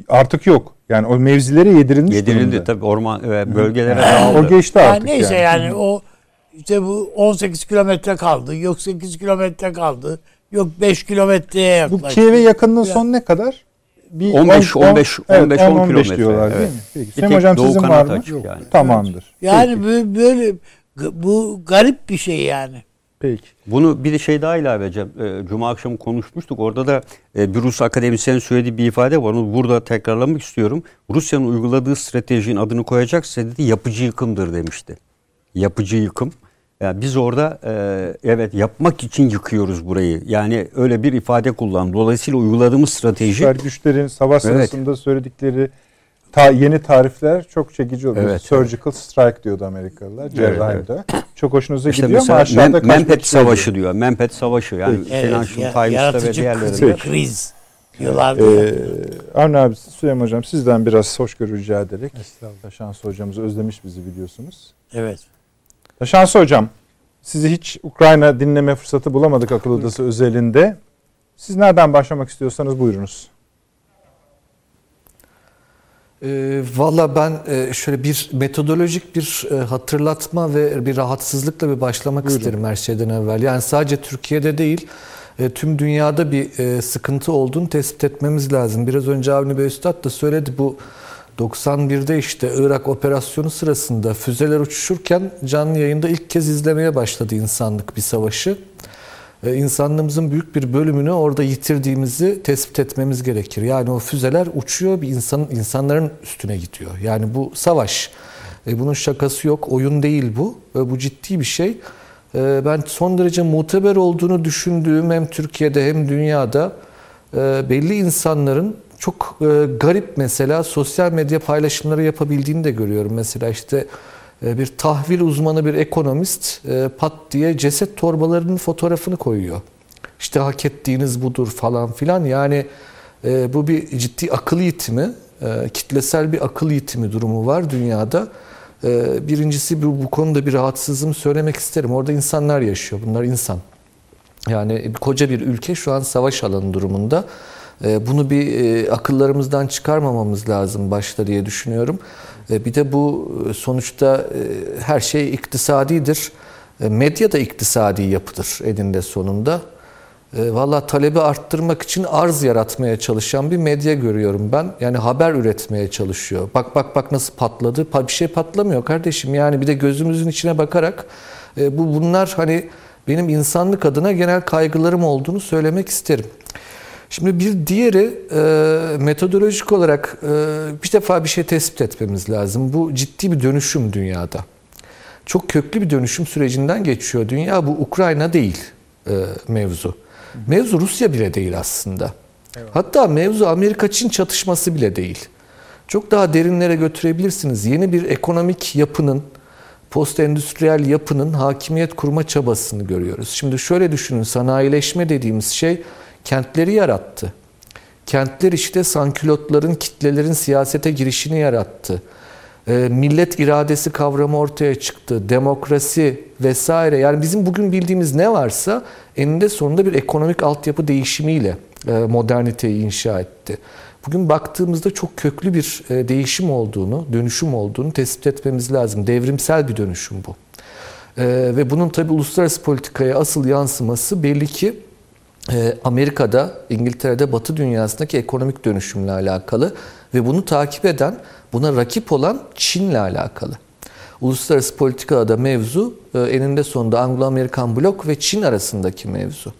Artık yok. Yani o mevzilere yedirilmiş Yedirildi durumda. tabii orman e, bölgelere dağıldı. O geçti artık. Yani neyse yani, yani o işte bu 18 kilometre kaldı. Yok 8 kilometre kaldı. Yok 5 kilometreye yaklaştı. Bu Kiev'e yakınlığın son ne kadar? Bir 15 10, 15 15 evet, 10, 10 kilometre diyorlar evet. değil mi? Peki. Sayın hocam sizin var mı? Yok. Yani. Tamamdır. Yani Peki. böyle bu garip bir şey yani. Peki. Bunu bir şey daha ilave edeceğim. E, Cuma akşamı konuşmuştuk. Orada da e, bir Rus akademisyenin söylediği bir ifade var. Onu burada tekrarlamak istiyorum. Rusya'nın uyguladığı stratejinin adını koyacaksa dedi yapıcı yıkımdır demişti. Yapıcı yıkım. Yani biz orada e, evet yapmak için yıkıyoruz burayı. Yani öyle bir ifade kullan. Dolayısıyla uyguladığımız strateji Süper güçlerin savaş Evet. sırasında söyledikleri ta, yeni tarifler çok çekici oluyor. Evet. Surgical strike diyordu Amerikalılar. Cerrahide. Çok hoşunuza işte gidiyor ama aşağıda kaçmak Mempet. Savaşı diyor. Mempet Savaşı yani Financial ya- Times'ta ve yaratıcı diğerlerinde. kriz diyorlardı. ya. Ee, Avni abi Süleyman Hocam sizden biraz hoşgörü rica ederek. Estağfurullah. Şansı hocamız özlemiş bizi biliyorsunuz. Evet. Şansı hocam sizi hiç Ukrayna dinleme fırsatı bulamadık akıl odası özelinde. Siz nereden başlamak istiyorsanız buyurunuz. E, Valla ben e, şöyle bir metodolojik bir e, hatırlatma ve bir rahatsızlıkla bir başlamak Buyurun. isterim her şeyden evvel. Yani sadece Türkiye'de değil e, tüm dünyada bir e, sıkıntı olduğunu tespit etmemiz lazım. Biraz önce Avni Bey Üstad da söyledi bu 91'de işte Irak operasyonu sırasında füzeler uçuşurken canlı yayında ilk kez izlemeye başladı insanlık bir savaşı. E, insanlığımızın büyük bir bölümünü orada yitirdiğimizi tespit etmemiz gerekir. Yani o füzeler uçuyor bir insanın insanların üstüne gidiyor. Yani bu savaş. E, bunun şakası yok. Oyun değil bu. E, bu ciddi bir şey. E, ben son derece muteber olduğunu düşündüğüm hem Türkiye'de hem dünyada e, belli insanların çok e, garip mesela sosyal medya paylaşımları yapabildiğini de görüyorum. Mesela işte e, bir tahvil uzmanı bir ekonomist e, pat diye ceset torbalarının fotoğrafını koyuyor. İşte hak ettiğiniz budur falan filan. Yani e, bu bir ciddi akıl yitimi, e, kitlesel bir akıl yitimi durumu var dünyada. E, birincisi bu, bu konuda bir rahatsızlığımı söylemek isterim. Orada insanlar yaşıyor. Bunlar insan. Yani koca bir ülke şu an savaş alanı durumunda. E, Bunu bir e, akıllarımızdan çıkarmamamız lazım başta diye düşünüyorum. E, Bir de bu sonuçta her şey iktisadidir. Medya da iktisadi yapıdır eninde sonunda. Valla talebi arttırmak için arz yaratmaya çalışan bir medya görüyorum ben. Yani haber üretmeye çalışıyor. Bak bak bak nasıl patladı. Pa- Bir şey patlamıyor kardeşim. Yani bir de gözümüzün içine bakarak bu bunlar hani benim insanlık adına genel kaygılarım olduğunu söylemek isterim. Şimdi bir diğeri e, metodolojik olarak e, bir defa bir şey tespit etmemiz lazım. Bu ciddi bir dönüşüm dünyada. Çok köklü bir dönüşüm sürecinden geçiyor. Dünya bu Ukrayna değil e, mevzu. Mevzu Rusya bile değil aslında. Hatta mevzu Amerika-Çin çatışması bile değil. Çok daha derinlere götürebilirsiniz. Yeni bir ekonomik yapının, post-endüstriyel yapının hakimiyet kurma çabasını görüyoruz. Şimdi şöyle düşünün, sanayileşme dediğimiz şey kentleri yarattı. Kentler işte sankülotların, kitlelerin siyasete girişini yarattı. E, millet iradesi kavramı ortaya çıktı. Demokrasi vesaire. Yani bizim bugün bildiğimiz ne varsa eninde sonunda bir ekonomik altyapı değişimiyle e, moderniteyi inşa etti. Bugün baktığımızda çok köklü bir e, değişim olduğunu, dönüşüm olduğunu tespit etmemiz lazım. Devrimsel bir dönüşüm bu. E, ve bunun tabii uluslararası politikaya asıl yansıması belli ki Amerika'da, İngiltere'de, Batı dünyasındaki ekonomik dönüşümle alakalı ve bunu takip eden, buna rakip olan Çin'le alakalı. Uluslararası politikada da mevzu e, eninde sonunda Anglo-Amerikan blok ve Çin arasındaki mevzu.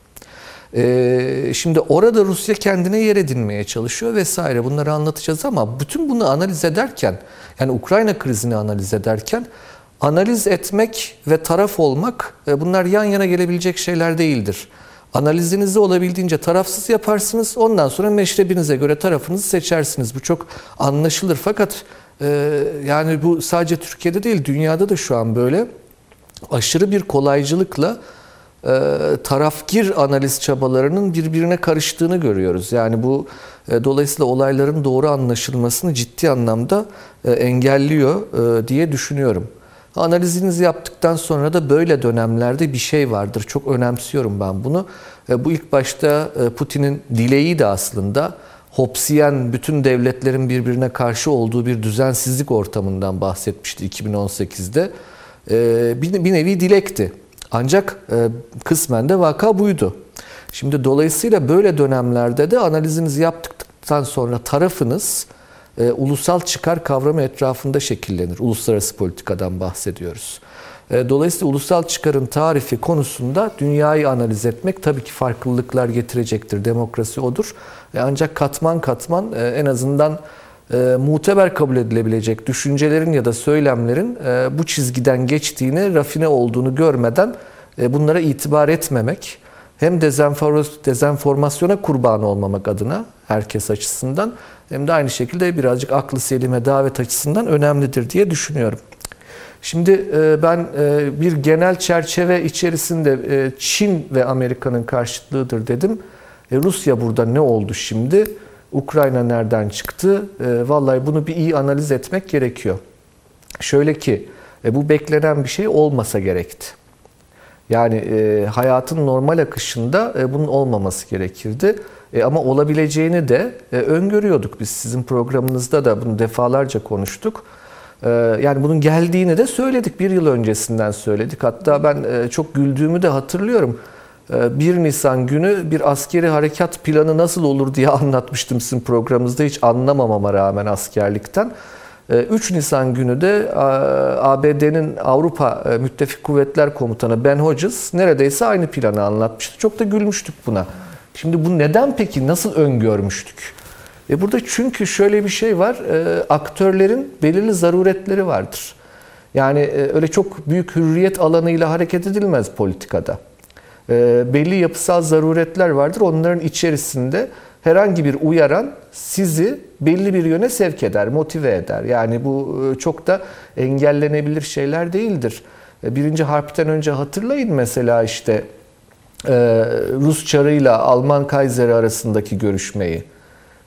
E, şimdi orada Rusya kendine yer edinmeye çalışıyor vesaire bunları anlatacağız ama bütün bunu analiz ederken yani Ukrayna krizini analiz ederken analiz etmek ve taraf olmak e, bunlar yan yana gelebilecek şeyler değildir. Analizinizi olabildiğince tarafsız yaparsınız. Ondan sonra meşrebinize göre tarafınızı seçersiniz. Bu çok anlaşılır. Fakat e, yani bu sadece Türkiye'de değil dünyada da şu an böyle aşırı bir kolaycılıkla e, tarafgir analiz çabalarının birbirine karıştığını görüyoruz. Yani bu e, dolayısıyla olayların doğru anlaşılmasını ciddi anlamda e, engelliyor e, diye düşünüyorum. Analizinizi yaptıktan sonra da böyle dönemlerde bir şey vardır. Çok önemsiyorum ben bunu. E, Bu ilk başta e, Putin'in dileği de aslında Hobbesiyen bütün devletlerin birbirine karşı olduğu bir düzensizlik ortamından bahsetmişti 2018'de. E, Bir nevi dilekti. Ancak kısmen de vaka buydu. Şimdi dolayısıyla böyle dönemlerde de analizinizi yaptıktan sonra tarafınız e, ulusal çıkar kavramı etrafında şekillenir. Uluslararası politikadan bahsediyoruz. E, dolayısıyla ulusal çıkarın tarifi konusunda dünyayı analiz etmek tabii ki farklılıklar getirecektir. Demokrasi odur. E, ancak katman katman e, en azından e, muteber kabul edilebilecek düşüncelerin ya da söylemlerin e, bu çizgiden geçtiğini, rafine olduğunu görmeden e, bunlara itibar etmemek hem dezenformasyona kurban olmamak adına herkes açısından hem de aynı şekilde birazcık aklı selime davet açısından önemlidir diye düşünüyorum. Şimdi e, ben e, bir genel çerçeve içerisinde e, Çin ve Amerika'nın karşıtlığıdır dedim. Rusya burada ne oldu şimdi? Ukrayna nereden çıktı? Vallahi bunu bir iyi analiz etmek gerekiyor. Şöyle ki bu beklenen bir şey olmasa gerekti. Yani hayatın normal akışında bunun olmaması gerekirdi. Ama olabileceğini de öngörüyorduk biz. Sizin programınızda da bunu defalarca konuştuk. Ee, yani bunun geldiğini de söyledik. Bir yıl öncesinden söyledik. Hatta ben e, çok güldüğümü de hatırlıyorum. 1 ee, Nisan günü bir askeri harekat planı nasıl olur diye anlatmıştım sizin programınızda. Hiç anlamamama rağmen askerlikten. 3 ee, Nisan günü de ABD'nin Avrupa e, Müttefik Kuvvetler Komutanı Ben Hodges neredeyse aynı planı anlatmıştı. Çok da gülmüştük buna. Şimdi bu neden peki nasıl öngörmüştük? E burada çünkü şöyle bir şey var. E, aktörlerin belirli zaruretleri vardır. Yani e, öyle çok büyük hürriyet alanıyla hareket edilmez politikada. E, belli yapısal zaruretler vardır. Onların içerisinde herhangi bir uyaran sizi belli bir yöne sevk eder, motive eder. Yani bu e, çok da engellenebilir şeyler değildir. E, birinci harpten önce hatırlayın mesela işte e, Rus çarıyla Alman Kayseri arasındaki görüşmeyi.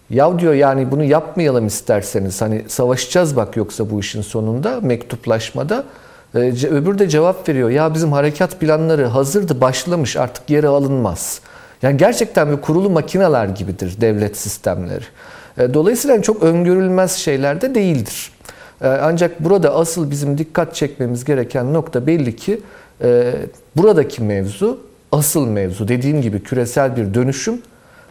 Ya diyor yani bunu yapmayalım isterseniz. Hani savaşacağız bak yoksa bu işin sonunda mektuplaşmada. Ee, öbür de cevap veriyor. Ya bizim harekat planları hazırdı başlamış artık geri alınmaz. Yani gerçekten bir kurulu makineler gibidir devlet sistemleri. Ee, dolayısıyla çok öngörülmez şeyler de değildir. Ancak burada asıl bizim dikkat çekmemiz gereken nokta belli ki e, buradaki mevzu asıl mevzu dediğim gibi küresel bir dönüşüm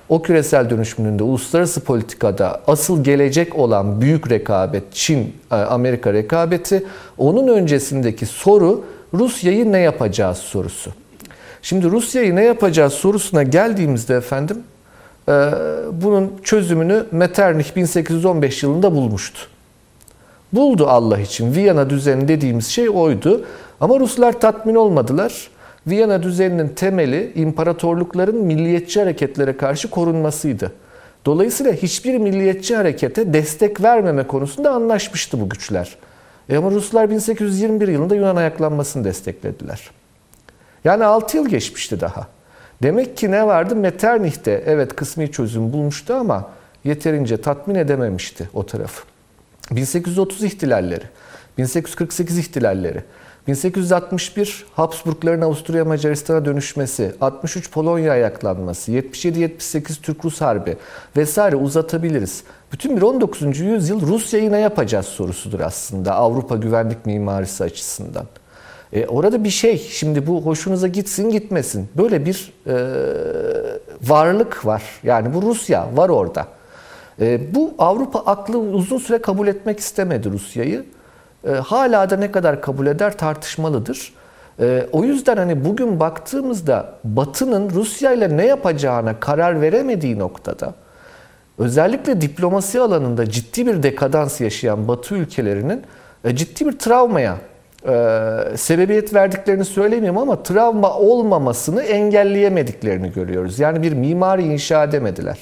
o küresel dönüşümünün de uluslararası politikada asıl gelecek olan büyük rekabet Çin-Amerika e, rekabeti onun öncesindeki soru Rusya'yı ne yapacağı sorusu. Şimdi Rusya'yı ne yapacağı sorusuna geldiğimizde efendim e, bunun çözümünü Metternich 1815 yılında bulmuştu. Buldu Allah için. Viyana düzeni dediğimiz şey oydu. Ama Ruslar tatmin olmadılar. Viyana düzeninin temeli imparatorlukların milliyetçi hareketlere karşı korunmasıydı. Dolayısıyla hiçbir milliyetçi harekete destek vermeme konusunda anlaşmıştı bu güçler. E ama Ruslar 1821 yılında Yunan ayaklanmasını desteklediler. Yani 6 yıl geçmişti daha. Demek ki ne vardı? Metternich'te evet kısmi çözüm bulmuştu ama yeterince tatmin edememişti o tarafı. 1830 ihtilalleri, 1848 ihtilalleri, 1861 Habsburgların Avusturya Macaristan'a dönüşmesi, 63 Polonya ayaklanması, 77-78 Türk-Rus Harbi vesaire uzatabiliriz. Bütün bir 19. yüzyıl Rusya'yı ne yapacağız sorusudur aslında Avrupa güvenlik mimarisi açısından. E, orada bir şey, şimdi bu hoşunuza gitsin gitmesin. Böyle bir e, varlık var. Yani bu Rusya var orada. E, bu Avrupa aklı uzun süre kabul etmek istemedi Rusya'yı. E, hala da ne kadar kabul eder tartışmalıdır. E, o yüzden hani bugün baktığımızda Batı'nın Rusya ile ne yapacağına karar veremediği noktada özellikle diplomasi alanında ciddi bir dekadans yaşayan Batı ülkelerinin e, ciddi bir travmaya sebebiyet verdiklerini söylemiyorum ama travma olmamasını engelleyemediklerini görüyoruz. Yani bir mimari inşa edemediler.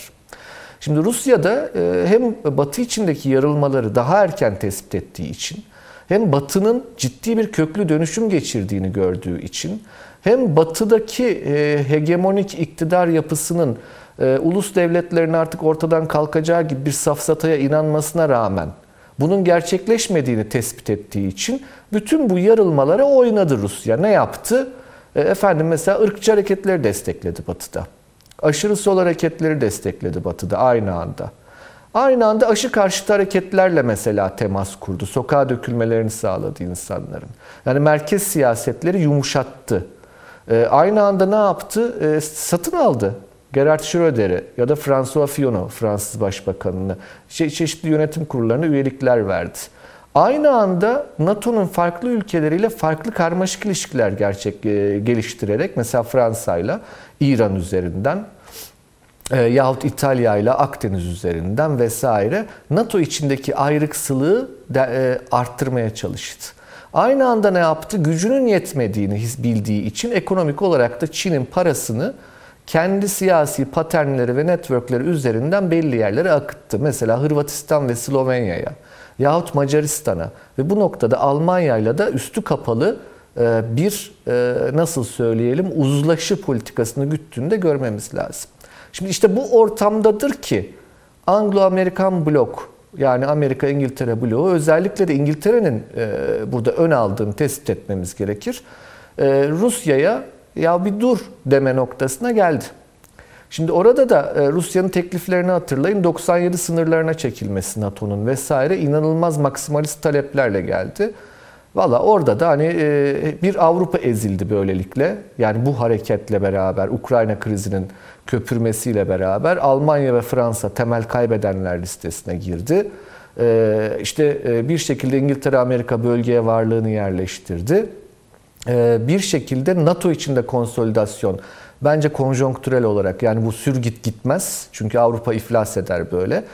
Şimdi Rusya'da hem Batı içindeki yarılmaları daha erken tespit ettiği için hem Batı'nın ciddi bir köklü dönüşüm geçirdiğini gördüğü için hem Batı'daki e, hegemonik iktidar yapısının e, ulus devletlerin artık ortadan kalkacağı gibi bir safsataya inanmasına rağmen bunun gerçekleşmediğini tespit ettiği için bütün bu yarılmalara oynadı Rusya. Ne yaptı? E, efendim mesela ırkçı hareketleri destekledi Batı'da. Aşırı sol hareketleri destekledi Batı'da aynı anda. Aynı anda aşı karşıtı hareketlerle mesela temas kurdu. Sokağa dökülmelerini sağladı insanların. Yani merkez siyasetleri yumuşattı. Ee, aynı anda ne yaptı? Ee, satın aldı. Gerhard Schröder'i ya da François Fillon'u Fransız Başbakanını çe- çeşitli yönetim kurullarına üyelikler verdi. Aynı anda NATO'nun farklı ülkeleriyle farklı karmaşık ilişkiler gerçek e, geliştirerek mesela Fransa'yla İran üzerinden e, yahut İtalya ile Akdeniz üzerinden vesaire NATO içindeki ayrıksılığı de, e, arttırmaya çalıştı. Aynı anda ne yaptı? Gücünün yetmediğini bildiği için ekonomik olarak da Çin'in parasını kendi siyasi paternleri ve networkleri üzerinden belli yerlere akıttı. Mesela Hırvatistan ve Slovenya'ya yahut Macaristan'a ve bu noktada Almanya ile de üstü kapalı e, bir e, nasıl söyleyelim uzlaşı politikasını güttüğünde görmemiz lazım. Şimdi işte bu ortamdadır ki Anglo-Amerikan blok yani Amerika İngiltere bloğu özellikle de İngiltere'nin e, burada ön aldığını tespit etmemiz gerekir. Rusya'ya ya bir dur deme noktasına geldi. Şimdi orada da Rusya'nın tekliflerini hatırlayın. 97 sınırlarına çekilmesi NATO'nun vesaire inanılmaz maksimalist taleplerle geldi. Valla orada da hani e, bir Avrupa ezildi böylelikle. Yani bu hareketle beraber Ukrayna krizinin köpürmesiyle beraber Almanya ve Fransa temel kaybedenler listesine girdi. E, işte e, bir şekilde İngiltere Amerika bölgeye varlığını yerleştirdi. Bir şekilde NATO içinde konsolidasyon bence konjonktürel olarak yani bu sür git gitmez. Çünkü Avrupa iflas eder böyle.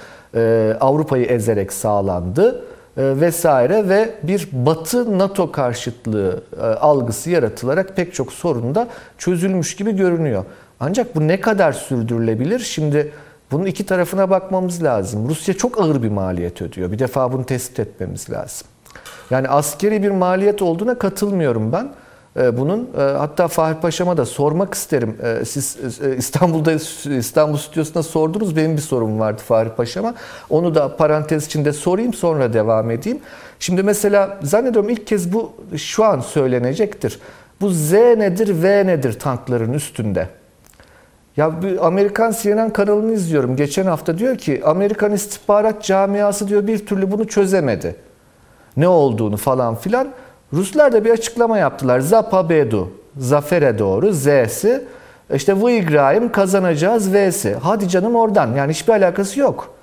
Avrupa'yı ezerek sağlandı. E, vesaire ve bir Batı NATO karşıtlığı e, algısı yaratılarak pek çok sorun da çözülmüş gibi görünüyor. Ancak bu ne kadar sürdürülebilir? Şimdi bunun iki tarafına bakmamız lazım. Rusya çok ağır bir maliyet ödüyor. Bir defa bunu tespit etmemiz lazım. Yani askeri bir maliyet olduğuna katılmıyorum ben. Ee, bunun e, hatta Fahri Paşam'a da sormak isterim. Ee, siz e, İstanbul'da İstanbul stüdyosunda sordunuz. Benim bir sorum vardı Fahri Paşam'a. Onu da parantez içinde sorayım sonra devam edeyim. Şimdi mesela zannediyorum ilk kez bu şu an söylenecektir. Bu Z nedir, V nedir tankların üstünde? Ya bir Amerikan CNN kanalını izliyorum. Geçen hafta diyor ki Amerikan istihbarat camiası diyor bir türlü bunu çözemedi. Ne olduğunu falan filan. Ruslar da bir açıklama yaptılar. Zapabedu, zafere doğru Z'si. İşte Vigraim kazanacağız V'si. Hadi canım oradan. Yani hiçbir alakası yok.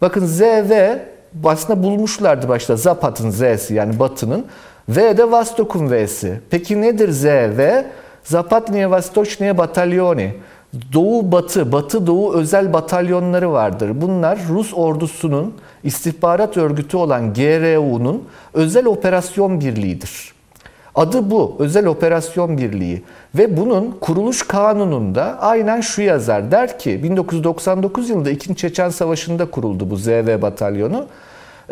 Bakın Z ve aslında bulmuşlardı başta Zapat'ın Z'si yani Batı'nın. V de Vostok'un V'si. Peki nedir Z ve? Zapatniye Vostochniye Batalyoni. Doğu Batı, Batı Doğu özel batalyonları vardır. Bunlar Rus ordusunun istihbarat örgütü olan GRU'nun özel operasyon birliğidir. Adı bu, özel operasyon birliği. Ve bunun kuruluş kanununda aynen şu yazar. Der ki 1999 yılında 2. Çeçen Savaşı'nda kuruldu bu ZV batalyonu.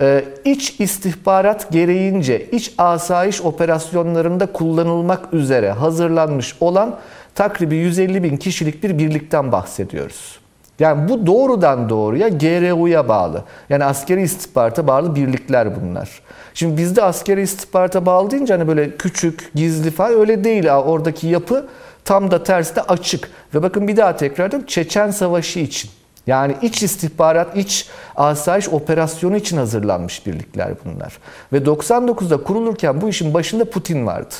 Ee, iç istihbarat gereğince iç asayiş operasyonlarında kullanılmak üzere hazırlanmış olan takribi 150 bin kişilik bir birlikten bahsediyoruz. Yani bu doğrudan doğruya GRU'ya bağlı. Yani askeri istihbarata bağlı birlikler bunlar. Şimdi bizde askeri istihbarata bağlı deyince hani böyle küçük, gizli falan öyle değil. Oradaki yapı tam da tersi de açık. Ve bakın bir daha tekrar Çeçen Savaşı için. Yani iç istihbarat, iç asayiş operasyonu için hazırlanmış birlikler bunlar. Ve 99'da kurulurken bu işin başında Putin vardı.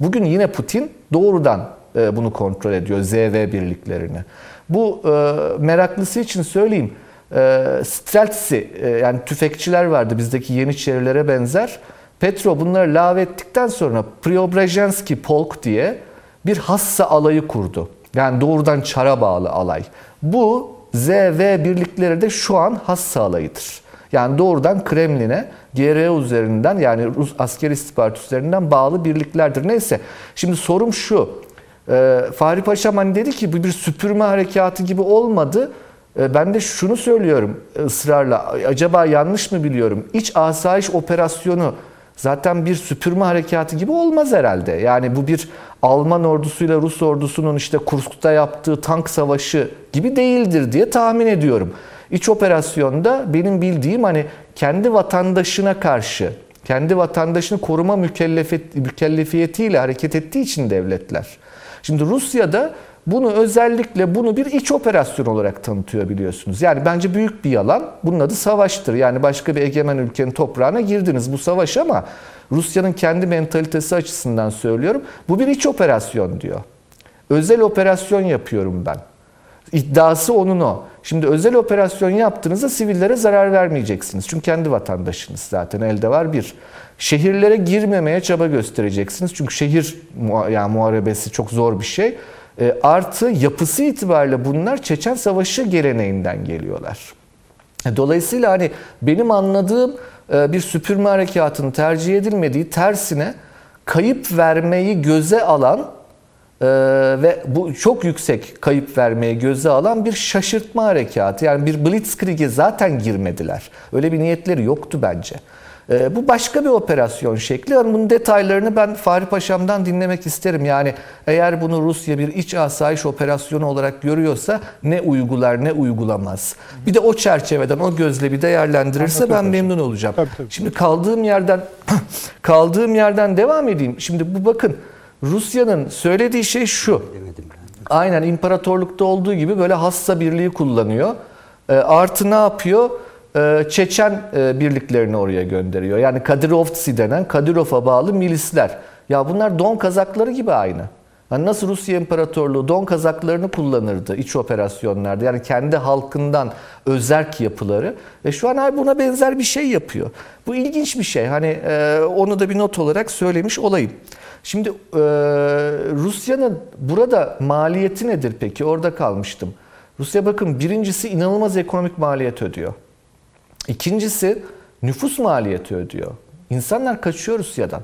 Bugün yine Putin doğrudan bunu kontrol ediyor ZV birliklerini. Bu e, meraklısı için söyleyeyim. E, Streltsy e, yani tüfekçiler vardı bizdeki Yeniçerilere benzer. Petro bunları lave ettikten sonra Preobrazhensky Polk diye bir hassa alayı kurdu. Yani doğrudan çara bağlı alay. Bu ZV birlikleri de şu an hassa alayıdır. Yani doğrudan Kremlin'e GRU üzerinden yani Rus askeri istihbarat üzerinden bağlı birliklerdir. Neyse şimdi sorum şu. E, Fahri Paşam hani dedi ki bu bir süpürme harekatı gibi olmadı. E, ben de şunu söylüyorum ısrarla. Acaba yanlış mı biliyorum? İç asayiş operasyonu zaten bir süpürme harekatı gibi olmaz herhalde. Yani bu bir Alman ordusuyla Rus ordusunun işte Kursk'ta yaptığı tank savaşı gibi değildir diye tahmin ediyorum. İç operasyonda benim bildiğim hani kendi vatandaşına karşı, kendi vatandaşını koruma mükellefiyetiyle hareket ettiği için devletler. Şimdi Rusya'da bunu özellikle bunu bir iç operasyon olarak tanıtıyor biliyorsunuz. Yani bence büyük bir yalan. Bunun adı savaştır. Yani başka bir egemen ülkenin toprağına girdiniz bu savaş ama Rusya'nın kendi mentalitesi açısından söylüyorum. Bu bir iç operasyon diyor. Özel operasyon yapıyorum ben. İddiası onun o. Şimdi özel operasyon yaptığınızda sivillere zarar vermeyeceksiniz. Çünkü kendi vatandaşınız zaten elde var bir. Şehirlere girmemeye çaba göstereceksiniz. Çünkü şehir yani muharebesi çok zor bir şey. E, artı yapısı itibariyle bunlar Çeçen Savaşı geleneğinden geliyorlar. E, dolayısıyla hani benim anladığım e, bir süpürme harekatının tercih edilmediği tersine kayıp vermeyi göze alan ee, ve bu çok yüksek kayıp vermeye göze alan bir şaşırtma harekatı. Yani bir blitzkrieg'e zaten girmediler. Öyle bir niyetleri yoktu bence. Ee, bu başka bir operasyon şekli. Yani bunun detaylarını ben Fahri Paşam'dan dinlemek isterim. Yani eğer bunu Rusya bir iç asayiş operasyonu olarak görüyorsa ne uygular ne uygulamaz. Bir de o çerçeveden o gözle bir değerlendirirse ben memnun olacağım. Tabii, tabii. Şimdi kaldığım yerden kaldığım yerden devam edeyim. Şimdi bu bakın Rusya'nın söylediği şey şu. Aynen imparatorlukta olduğu gibi böyle hassa birliği kullanıyor. E, artı ne yapıyor? E, Çeçen e, birliklerini oraya gönderiyor. Yani Kadirovtsi denen Kadirov'a bağlı milisler. Ya bunlar don kazakları gibi aynı. Yani nasıl Rusya İmparatorluğu don kazaklarını kullanırdı iç operasyonlarda. Yani kendi halkından özerk yapıları. Ve şu an buna benzer bir şey yapıyor. Bu ilginç bir şey. Hani e, onu da bir not olarak söylemiş olayım. Şimdi e, Rusya'nın burada maliyeti nedir peki? Orada kalmıştım. Rusya bakın birincisi inanılmaz ekonomik maliyet ödüyor. İkincisi nüfus maliyeti ödüyor. İnsanlar kaçıyor Rusya'dan.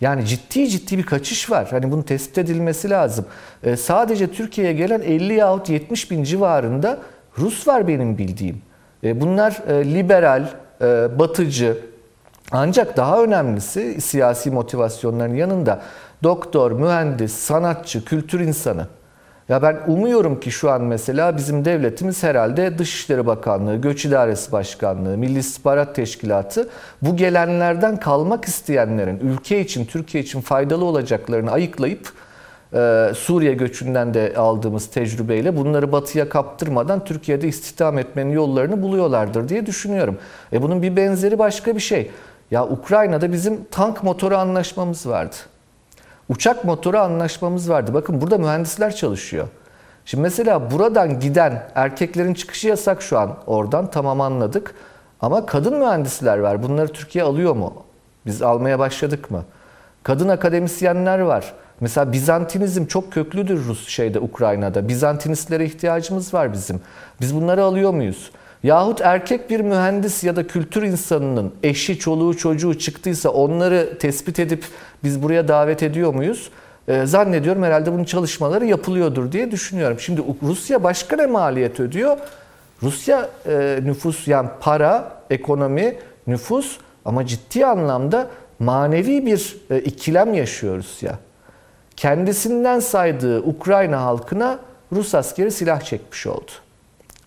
Yani ciddi ciddi bir kaçış var. Hani bunun tespit edilmesi lazım. Ee, sadece Türkiye'ye gelen 50 yahut 70 bin civarında Rus var benim bildiğim. Ee, bunlar e, liberal, e, batıcı, ancak daha önemlisi siyasi motivasyonların yanında doktor, mühendis, sanatçı, kültür insanı. Ya ben umuyorum ki şu an mesela bizim devletimiz herhalde Dışişleri Bakanlığı, Göç İdaresi Başkanlığı, Milli İstihbarat Teşkilatı bu gelenlerden kalmak isteyenlerin ülke için, Türkiye için faydalı olacaklarını ayıklayıp e, Suriye göçünden de aldığımız tecrübeyle bunları batıya kaptırmadan Türkiye'de istihdam etmenin yollarını buluyorlardır diye düşünüyorum. E bunun bir benzeri başka bir şey. Ya Ukrayna'da bizim tank motoru anlaşmamız vardı. Uçak motoru anlaşmamız vardı. Bakın burada mühendisler çalışıyor. Şimdi mesela buradan giden erkeklerin çıkışı yasak şu an oradan tamam anladık. Ama kadın mühendisler var. Bunları Türkiye alıyor mu? Biz almaya başladık mı? Kadın akademisyenler var. Mesela Bizantinizm çok köklüdür Rus şeyde Ukrayna'da. Bizantinistlere ihtiyacımız var bizim. Biz bunları alıyor muyuz? Yahut erkek bir mühendis ya da kültür insanının eşi, çoluğu, çocuğu çıktıysa onları tespit edip biz buraya davet ediyor muyuz? Ee, zannediyorum herhalde bunun çalışmaları yapılıyordur diye düşünüyorum. Şimdi Rusya başka ne maliyet ödüyor? Rusya e, nüfus yani para, ekonomi, nüfus ama ciddi anlamda manevi bir e, ikilem yaşıyor Rusya. Kendisinden saydığı Ukrayna halkına Rus askeri silah çekmiş oldu.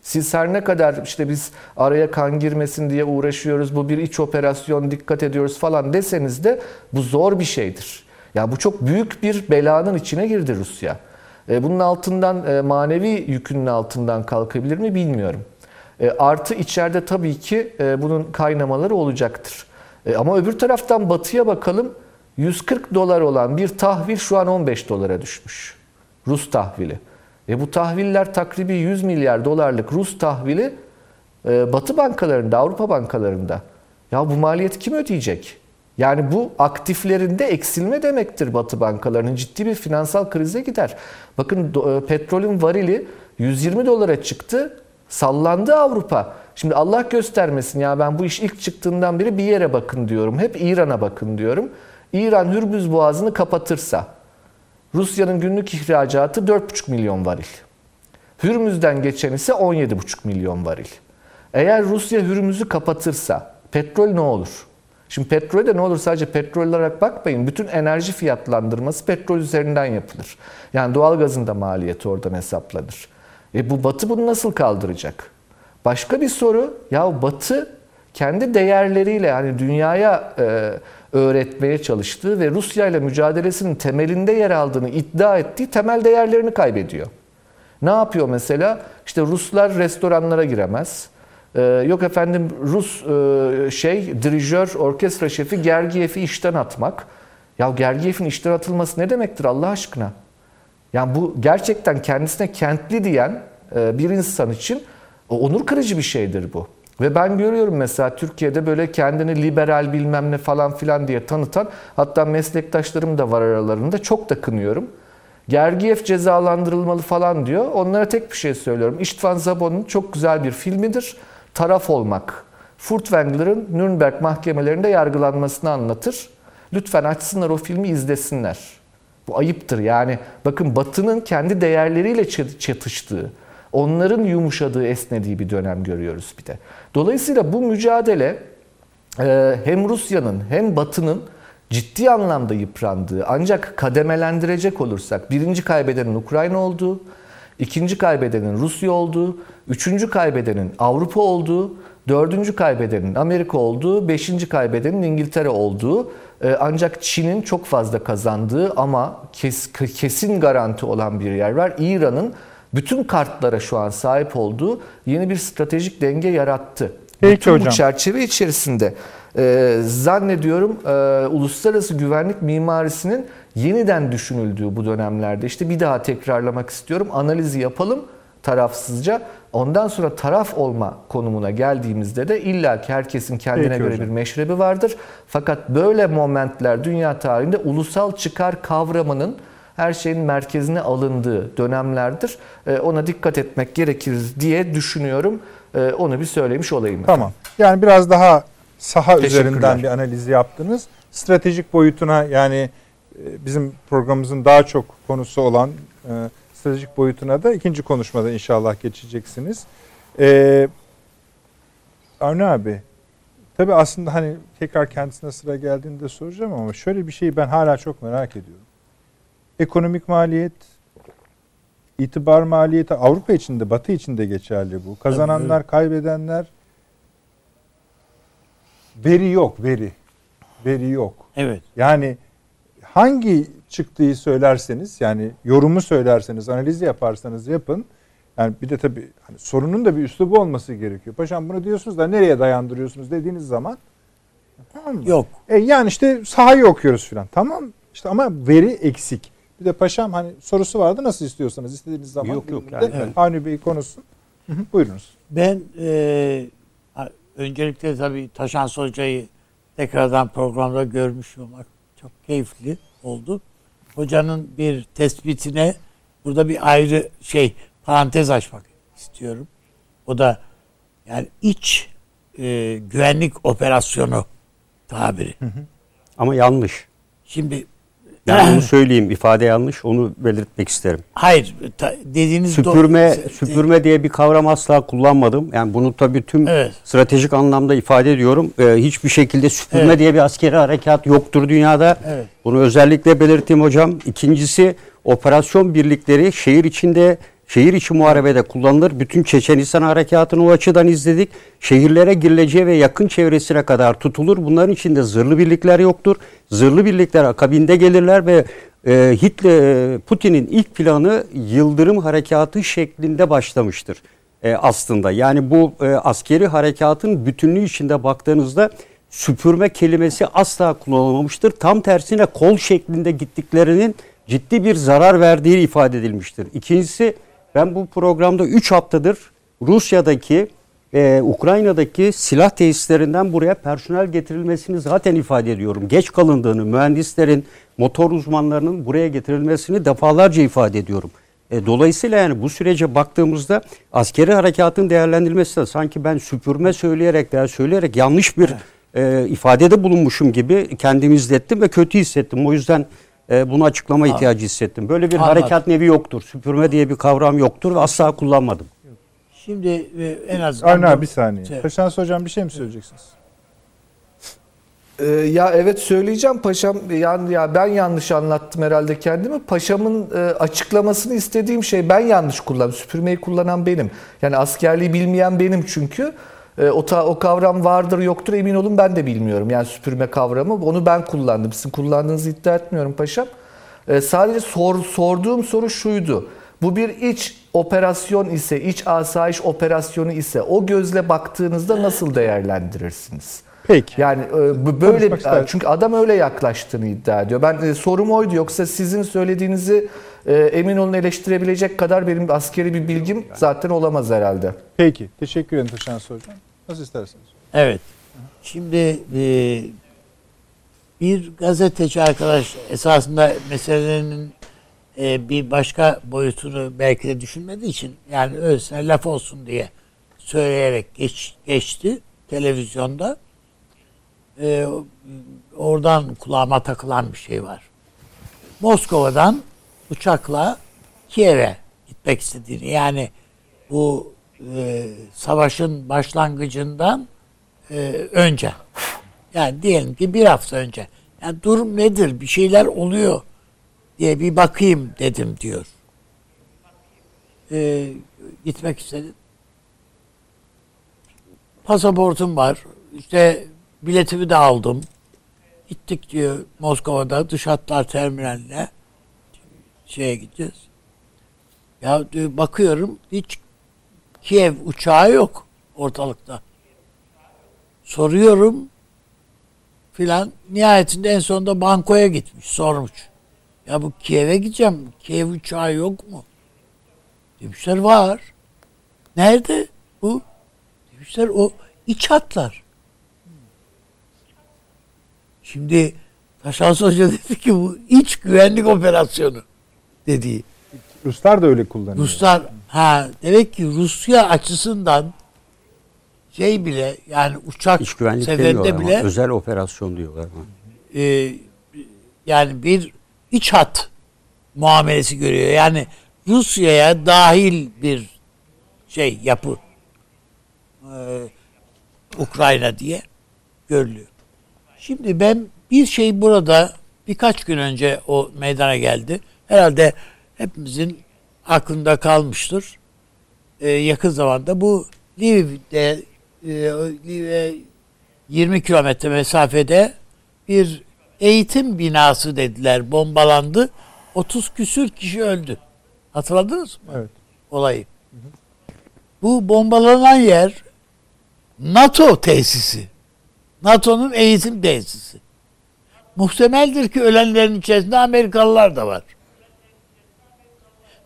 Siz her ne kadar işte biz araya kan girmesin diye uğraşıyoruz, bu bir iç operasyon, dikkat ediyoruz falan deseniz de bu zor bir şeydir. Ya bu çok büyük bir belanın içine girdi Rusya. E, bunun altından e, manevi yükünün altından kalkabilir mi bilmiyorum. E, artı içeride tabii ki bunun kaynamaları olacaktır. Ama öbür taraftan batıya bakalım. 140 dolar olan bir tahvil şu an 15 dolara düşmüş. Rus tahvili. E bu tahviller takribi 100 milyar dolarlık Rus tahvili e, Batı bankalarında, Avrupa bankalarında. Ya bu maliyeti kim ödeyecek? Yani bu aktiflerinde eksilme demektir Batı bankalarının. Ciddi bir finansal krize gider. Bakın e, petrolün varili 120 dolara çıktı. Sallandı Avrupa. Şimdi Allah göstermesin ya ben bu iş ilk çıktığından beri bir yere bakın diyorum. Hep İran'a bakın diyorum. İran Hürmüz Boğazı'nı kapatırsa Rusya'nın günlük ihracatı 4,5 milyon varil. Hürmüz'den geçen ise 17,5 milyon varil. Eğer Rusya Hürmüz'ü kapatırsa petrol ne olur? Şimdi petrol de ne olur sadece petrol olarak bakmayın. Bütün enerji fiyatlandırması petrol üzerinden yapılır. Yani doğalgazın da maliyeti oradan hesaplanır. E bu Batı bunu nasıl kaldıracak? Başka bir soru. Ya Batı kendi değerleriyle yani dünyaya e, öğretmeye çalıştığı ve Rusya ile mücadelesinin temelinde yer aldığını iddia ettiği temel değerlerini kaybediyor. Ne yapıyor mesela? İşte Ruslar restoranlara giremez. Ee, yok efendim Rus e, şey dirijör, orkestra şefi Gergiyev'i işten atmak. Ya Gergiyev'in işten atılması ne demektir Allah aşkına? Yani bu gerçekten kendisine kentli diyen e, bir insan için onur kırıcı bir şeydir bu. Ve ben görüyorum mesela Türkiye'de böyle kendini liberal bilmem ne falan filan diye tanıtan hatta meslektaşlarım da var aralarında çok da kınıyorum. Gergiev cezalandırılmalı falan diyor. Onlara tek bir şey söylüyorum. Istvan Zabon'un çok güzel bir filmidir. Taraf olmak. Furtwängler'ın Nürnberg mahkemelerinde yargılanmasını anlatır. Lütfen açsınlar o filmi izlesinler. Bu ayıptır yani. Bakın Batı'nın kendi değerleriyle çatıştığı, onların yumuşadığı, esnediği bir dönem görüyoruz bir de. Dolayısıyla bu mücadele e, hem Rusya'nın hem Batı'nın ciddi anlamda yıprandığı ancak kademelendirecek olursak birinci kaybedenin Ukrayna olduğu, ikinci kaybedenin Rusya olduğu, üçüncü kaybedenin Avrupa olduğu, dördüncü kaybedenin Amerika olduğu, beşinci kaybedenin İngiltere olduğu e, ancak Çin'in çok fazla kazandığı ama kes, kesin garanti olan bir yer var. İran'ın bütün kartlara şu an sahip olduğu yeni bir stratejik denge yarattı. Peki bütün hocam. bu çerçeve içerisinde e, zannediyorum e, uluslararası güvenlik mimarisinin yeniden düşünüldüğü bu dönemlerde işte bir daha tekrarlamak istiyorum. Analizi yapalım tarafsızca. Ondan sonra taraf olma konumuna geldiğimizde de illa ki herkesin kendine Peki göre hocam. bir meşrebi vardır. Fakat böyle momentler dünya tarihinde ulusal çıkar kavramının her şeyin merkezine alındığı dönemlerdir. E, ona dikkat etmek gerekir diye düşünüyorum. E, onu bir söylemiş olayım. Tamam. Yani biraz daha saha üzerinden bir analiz yaptınız. Stratejik boyutuna yani e, bizim programımızın daha çok konusu olan stratejik boyutuna da ikinci konuşmada inşallah geçeceksiniz. Ee, Avni abi, tabii aslında hani tekrar kendisine sıra geldiğinde soracağım ama şöyle bir şeyi ben hala çok merak ediyorum. Ekonomik maliyet, itibar maliyeti Avrupa için de Batı için de geçerli bu. Kazananlar, kaybedenler veri yok, veri. Veri yok. Evet. Yani hangi çıktığı söylerseniz yani yorumu söylerseniz analizi yaparsanız yapın. Yani bir de tabii hani sorunun da bir üslubu olması gerekiyor. Paşam bunu diyorsunuz da nereye dayandırıyorsunuz dediğiniz zaman tamam mı? Yok. E yani işte sahayı okuyoruz filan. Tamam işte ama veri eksik. Bir de paşam hani sorusu vardı nasıl istiyorsanız istediğiniz zaman. Yok, yok, yani ben- Avni Bey konuşsun. Hı hı, Buyurunuz. Ben e, öncelikle tabii Taşan Hoca'yı tekrardan programda görmüş olmak çok keyifli oldu. Hocanın bir tespitine burada bir ayrı şey parantez açmak istiyorum. O da yani iç e, güvenlik operasyonu tabiri. Ama yanlış. Şimdi Yani onu söyleyeyim ifade yanlış onu belirtmek isterim. hayır ta- dediğiniz do- Süpürme Se- süpürme diye bir kavram asla kullanmadım. Yani bunu tabii tüm Evet. stratejik anlamda ifade ediyorum. Ee, hiçbir şekilde süpürme Evet. diye bir askeri harekat yoktur dünyada. Evet. Bunu özellikle belirteyim hocam. İkincisi operasyon birlikleri şehir içinde şehir içi muharebede kullanılır. Bütün Çeçenistan harekatını o açıdan izledik. Şehirlere girileceği ve yakın çevresine kadar tutulur. Bunların içinde zırhlı birlikler yoktur. Zırhlı birlikler akabinde gelirler ve e, Hitler Putin'in ilk planı yıldırım harekatı şeklinde başlamıştır e, aslında. Yani bu e, askeri harekatın bütünlüğü içinde baktığınızda süpürme kelimesi asla kullanılmamıştır. Tam tersine kol şeklinde gittiklerinin ciddi bir zarar verdiği ifade edilmiştir. İkincisi ben bu programda 3 haftadır Rusya'daki e, Ukrayna'daki silah tesislerinden buraya personel getirilmesini zaten ifade ediyorum. Geç kalındığını, mühendislerin, motor uzmanlarının buraya getirilmesini defalarca ifade ediyorum. E, dolayısıyla yani bu sürece baktığımızda askeri harekatın değerlendirilmesi de sanki ben süpürme söyleyerek veya söyleyerek yanlış bir e, ifadede bulunmuşum gibi kendimi izlettim ve kötü hissettim. O yüzden e, bunu açıklama ihtiyacı hissettim. Böyle bir Anladım. harekat nevi yoktur. Süpürme diye bir kavram yoktur ve asla kullanmadım. Şimdi e, en azından abi bir saniye. Şey- Paşam hocam bir şey mi söyleyeceksiniz? Ee, ya evet söyleyeceğim paşam yani ya ben yanlış anlattım herhalde kendimi. Paşamın e, açıklamasını istediğim şey ben yanlış kullandım. Süpürmeyi kullanan benim. Yani askerliği bilmeyen benim çünkü. E, o, ta, o kavram vardır yoktur emin olun ben de bilmiyorum. Yani süpürme kavramı onu ben kullandım. Sizin kullandığınızı iddia etmiyorum paşam. E, sadece sor, sorduğum soru şuydu. Bu bir iç operasyon ise, iç asayiş operasyonu ise o gözle baktığınızda nasıl değerlendirirsiniz? Peki. Yani e, böyle Konuşmak ister. çünkü adam öyle yaklaştığını iddia ediyor. Ben e, sorum oydu yoksa sizin söylediğinizi e, emin olun eleştirebilecek kadar benim askeri bir bilgim zaten olamaz herhalde. Peki. Teşekkür ederim Taşan hocam. Nasıl isterseniz. Evet. Şimdi e, bir gazeteci arkadaş esasında meselenin e, bir başka boyutunu belki de düşünmediği için yani öylesine laf olsun diye söyleyerek geç, geçti televizyonda. E, oradan kulağıma takılan bir şey var. Moskova'dan uçakla Kiev'e gitmek istediğini yani bu e, savaşın başlangıcından e, önce yani diyelim ki bir hafta önce yani durum nedir bir şeyler oluyor diye bir bakayım dedim diyor. E, gitmek istedim. Pasaportum var. İşte biletimi de aldım. Gittik diyor Moskova'da dış hatlar terminaline şeye gideceğiz. Ya diyor, bakıyorum hiç Kiev uçağı yok ortalıkta. Soruyorum filan. Nihayetinde en sonunda bankoya gitmiş sormuş. Ya bu Kiev'e gideceğim. Kiev uçağı yok mu? Demişler var. Nerede bu? Demişler o iç hatlar. Şimdi Taşans Hoca dedi ki bu iç güvenlik operasyonu dediği. Ruslar da öyle kullanıyor. Ruslar ha demek ki Rusya açısından şey bile yani uçak İç güvenlik seferinde bile ama özel operasyon diyorlar. ama. e, yani bir iç hat muamelesi görüyor. Yani Rusya'ya dahil bir şey yapı e, Ukrayna diye görülüyor. Şimdi ben bir şey burada birkaç gün önce o meydana geldi. Herhalde hepimizin aklında kalmıştır. E, yakın zamanda bu Lviv'de e, Lviv'e 20 kilometre mesafede bir eğitim binası dediler bombalandı. 30 küsür kişi öldü. Hatırladınız mı Evet. olayı? Bu bombalanan yer NATO tesisi. NATO'nun eğitim tesisi. Muhtemeldir ki ölenlerin içerisinde Amerikalılar da var.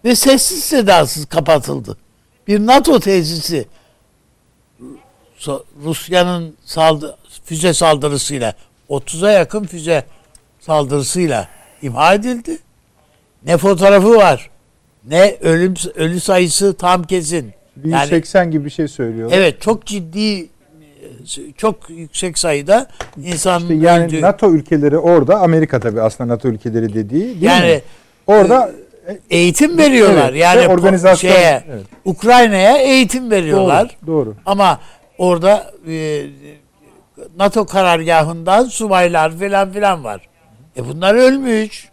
Ve sessiz sedasız kapatıldı. Bir NATO tesisi Rusya'nın saldı, füze saldırısıyla 30'a yakın füze saldırısıyla imha edildi. Ne fotoğrafı var, ne ölüm ölü sayısı tam kesin. Yani 1080 gibi bir şey söylüyorlar. evet çok ciddi çok yüksek sayıda insanın İşte yani öldüğü- NATO ülkeleri orada, Amerika tabii aslında NATO ülkeleri dediği değil yani mi? Orada eğitim veriyorlar. Evet, yani organizasyon- şeye, evet. Ukrayna'ya eğitim veriyorlar. doğru, doğru. Ama orada e, NATO karargahından subaylar falan filan var. E bunlar ölmüş.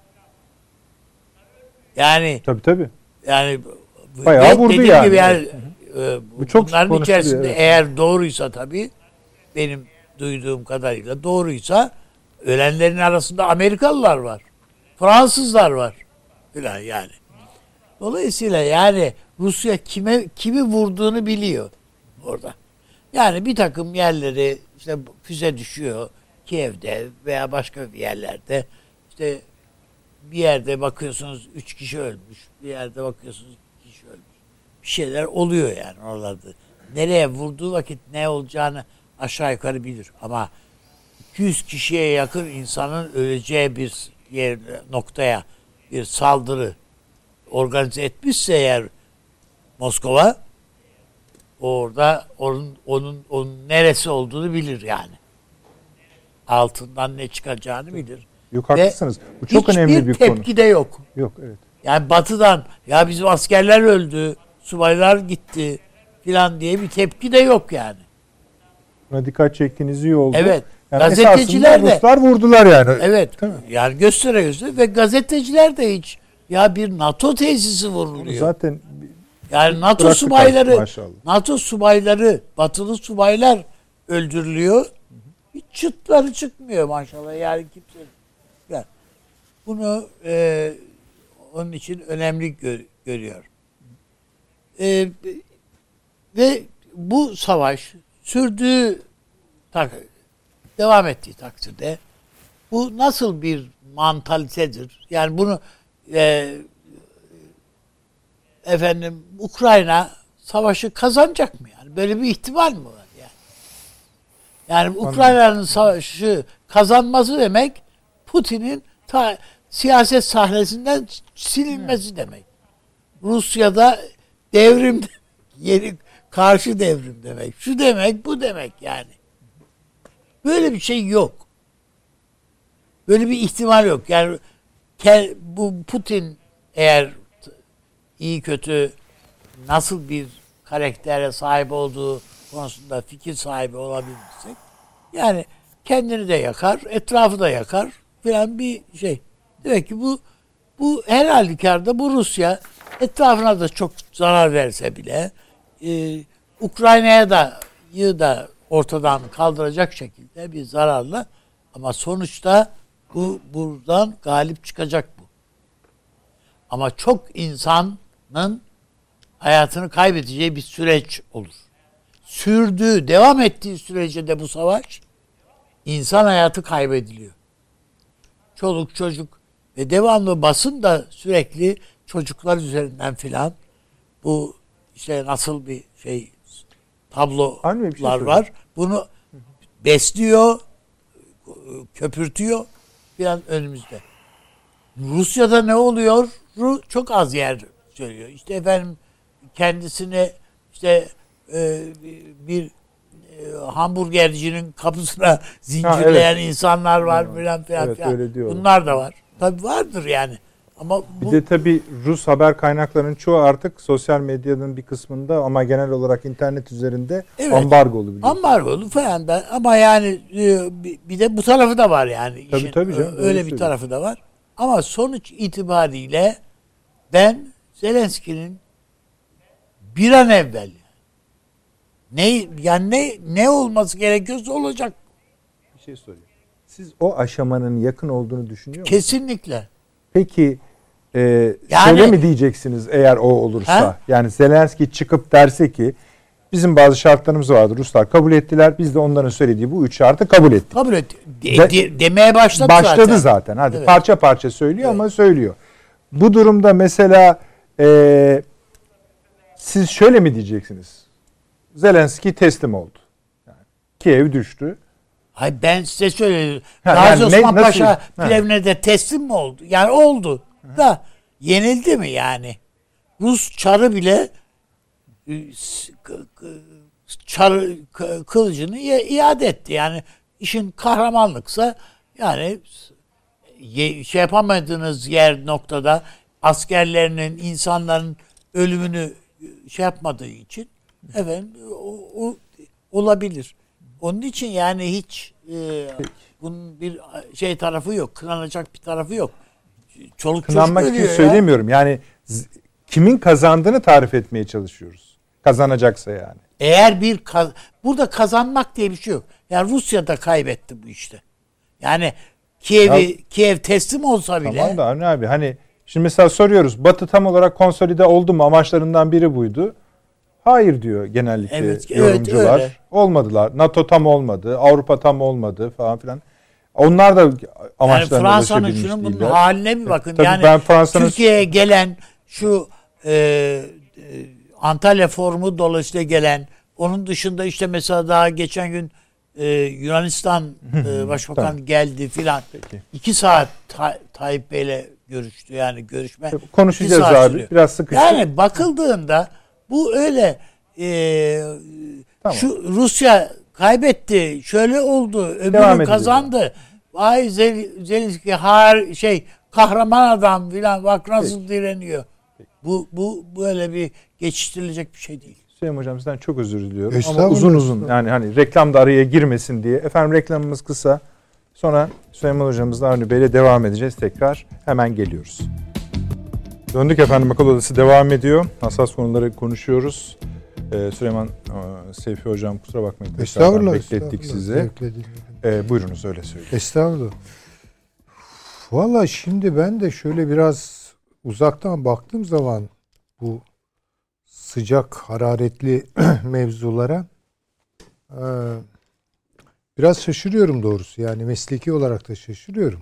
Yani Tabii tabii. yani Bayağı vurdu dediğim yani. Gibi yani e, Bu çok bunların içerisinde evet. eğer doğruysa tabii benim duyduğum kadarıyla doğruysa ölenlerin arasında Amerikalılar var. Fransızlar var. Filan yani. Dolayısıyla yani Rusya kime kimi vurduğunu biliyor orada. Yani bir takım yerleri işte füze düşüyor Kiev'de veya başka bir yerlerde işte bir yerde bakıyorsunuz üç kişi ölmüş, bir yerde bakıyorsunuz iki kişi ölmüş. Bir şeyler oluyor yani oralarda. Nereye vurduğu vakit ne olacağını aşağı yukarı bilir. Ama 200 kişiye yakın insanın öleceği bir yer noktaya bir saldırı organize etmişse eğer Moskova orada onun onun onun neresi olduğunu bilir yani. Altından ne çıkacağını bilir. Yok Ve haklısınız. Bu çok hiçbir önemli bir tepki konu. de yok. Yok evet. Yani batıdan ya bizim askerler öldü, subaylar gitti filan diye bir tepki de yok yani. Buna dikkat çektiğiniz iyi oldu. Evet. Yani Gazeteciler de- Ruslar vurdular yani. Evet. Değil mi? Yani göstere göstere ve gazeteciler de hiç ya bir NATO tesisi vuruluyor. Zaten Yani NATO Bıraktık subayları maşallah. NATO subayları, batılı subaylar öldürülüyor. Hiç çıtları çıkmıyor maşallah yani kimse. Yani bunu e, onun için önemli gör, görüyor. E, ve bu savaş sürdüğü tak, devam ettiği takdirde bu nasıl bir mantalitedir? Yani bunu e, efendim Ukrayna savaşı kazanacak mı yani? Böyle bir ihtimal mi var yani? Yani Ukrayna'nın savaşı kazanması demek Putin'in ta, siyaset sahnesinden silinmesi demek. Rusya'da devrim yeni karşı devrim demek. Şu demek, bu demek yani. Böyle bir şey yok. Böyle bir ihtimal yok. Yani bu Putin eğer iyi kötü nasıl bir karaktere sahip olduğu konusunda fikir sahibi olabilirsek yani kendini de yakar, etrafı da yakar filan bir şey. Demek ki bu bu her halükarda bu Rusya etrafına da çok zarar verse bile e, Ukrayna'ya da yı da ortadan kaldıracak şekilde bir zararla ama sonuçta bu buradan galip çıkacak bu. Ama çok insanın hayatını kaybedeceği bir süreç olur. Sürdüğü, devam ettiği sürece de bu savaş insan hayatı kaybediliyor. Çoluk çocuk ve devamlı basın da sürekli çocuklar üzerinden filan bu işte nasıl bir şey Anne bir şey tablolar var. Bunu besliyor, köpürtüyor filan önümüzde. Rusya'da ne oluyor? Ru- çok az yer söylüyor. İşte efendim kendisini işte e, bir e, hamburgercinin kapısına zincirleyen insanlar var filan filan Evet, filan. diyorlar. Bunlar da var. Tabii vardır yani. Ama Bir bu de tabii Rus haber kaynaklarının çoğu artık sosyal medyanın bir kısmında ama genel olarak internet üzerinde Evet. ambargolu biliyorsun. ambargolu falan da ama yani e, bir bir de bu tarafı da var yani. Tabii, işin. tabii canım, Ö- doğru Öyle bir tarafı da var. Ama sonuç itibariyle ben Zelenski'nin bir an evvel ne yani ne ne olması gerekiyorsa olacak Bir şey sorayım. Siz o aşamanın yakın olduğunu düşünüyor musunuz? kesinlikle. Peki e, Yani- şöyle mi diyeceksiniz eğer o olursa? Ha? Yani Zelenski çıkıp derse ki bizim bazı şartlarımız vardı Ruslar kabul ettiler. Biz de onların söylediği bu üç şartı kabul ettik. Kabul et. De- De- de- demeye başladı, Başladı zaten. zaten. Hadi Evet. parça parça söylüyor Evet. ama söylüyor. Bu durumda mesela e, siz şöyle mi diyeceksiniz? Zelenski teslim oldu. Yani Kiev düştü. Hayır ben size söyledim. Ha, Gazi yani ne- Osman nasıl- Paşa. Plevne'de de teslim mi oldu? Yani oldu. Da yenildi mi yani? Rus çarı bile e, k- kılıcını iade etti. Yani işin kahramanlıksa yani şey yapamadığınız yer noktada askerlerinin, insanların ölümünü e, şey yapmadığı için efendim o, o olabilir. Onun için yani hiç e, bunun bir şey tarafı yok. Kınanacak bir tarafı yok. Çoluk Kınanmak çocuk için ya. söylemiyorum. Yani kimin kazandığını tarif etmeye çalışıyoruz. Kazanacaksa yani. Eğer bir kaz- burada kazanmak diye bir şey yok. Yani Rusya da kaybetti bu işte. Yani Kiev'i Ya- Kiev teslim olsa bile Tamam da Avni abi hani şimdi mesela soruyoruz Batı tam olarak konsolide oldu mu amaçlarından biri buydu. Hayır diyor genellikle Evet, evet, yorumcular. öyle. Olmadılar. NATO tam olmadı. Avrupa tam olmadı falan filan. Onlar da yani amaçlarına Fransa'nın ulaşabilmiş şunun bunun değiller. haline bir bakın. Tabii yani ben Fransa'nın- Türkiye'ye gelen şu e, e, Antalya Forumu dolayısıyla gelen onun dışında işte mesela daha geçen gün e, Yunanistan e, Başbakanı Tamam. geldi filan. İki saat Ta- Tayyip Bey'le görüştü yani görüşme. Konuşacağız abi. sürüyor. Biraz sıkıştık. Yani bakıldığında bu öyle e, Tamam. şu Rusya kaybetti, şöyle oldu, öbürü kazandı. Vay Zel- Zelenski har şey kahraman adam filan bak nasıl direniyor. Bu bu böyle bir geçiştirilecek bir şey değil. Süleyman Hocam sizden çok özür diliyorum. Ama uzun uzun yani hani reklam da araya girmesin diye. Efendim reklamımız kısa. Sonra Süleyman Hocamızla Avni Bey'le devam edeceğiz tekrar. Hemen geliyoruz. Döndük efendim akıl odası devam ediyor. Hassas konuları konuşuyoruz. Ee, Süleyman e, Seyfi Hocam kusura bakmayın. Estağfurullah. Beklettik estağfurullah. sizi. Ee, buyurunuz öyle söyleyin. Estağfurullah. Valla şimdi ben de şöyle biraz uzaktan baktığım zaman bu sıcak hararetli mevzulara e, biraz şaşırıyorum doğrusu. Yani mesleki olarak da şaşırıyorum.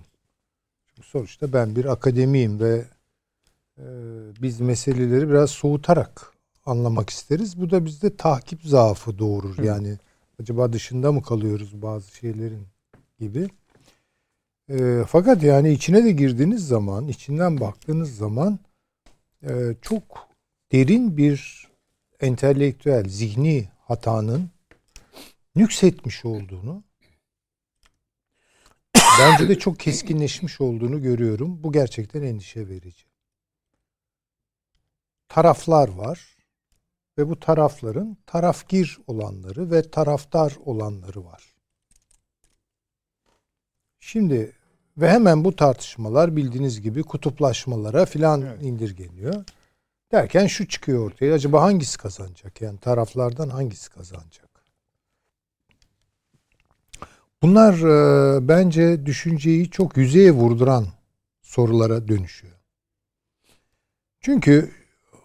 Çünkü sonuçta ben bir akademiyim ve e, biz meseleleri biraz soğutarak anlamak isteriz. Bu da bizde takip zaafı doğurur. Yani acaba dışında mı kalıyoruz bazı şeylerin gibi. E, fakat yani içine de girdiğiniz zaman, içinden baktığınız zaman e, çok derin bir entelektüel, zihni hatanın nüksetmiş olduğunu bence de çok keskinleşmiş olduğunu görüyorum. Bu gerçekten endişe verici. Taraflar var ve bu tarafların tarafgir olanları ve taraftar olanları var. Şimdi ve hemen bu tartışmalar bildiğiniz gibi kutuplaşmalara filan evet. indirgeniyor. Derken şu çıkıyor ortaya. Acaba hangisi kazanacak? Yani taraflardan hangisi kazanacak? Bunlar e, bence düşünceyi çok yüzeye vurduran sorulara dönüşüyor. Çünkü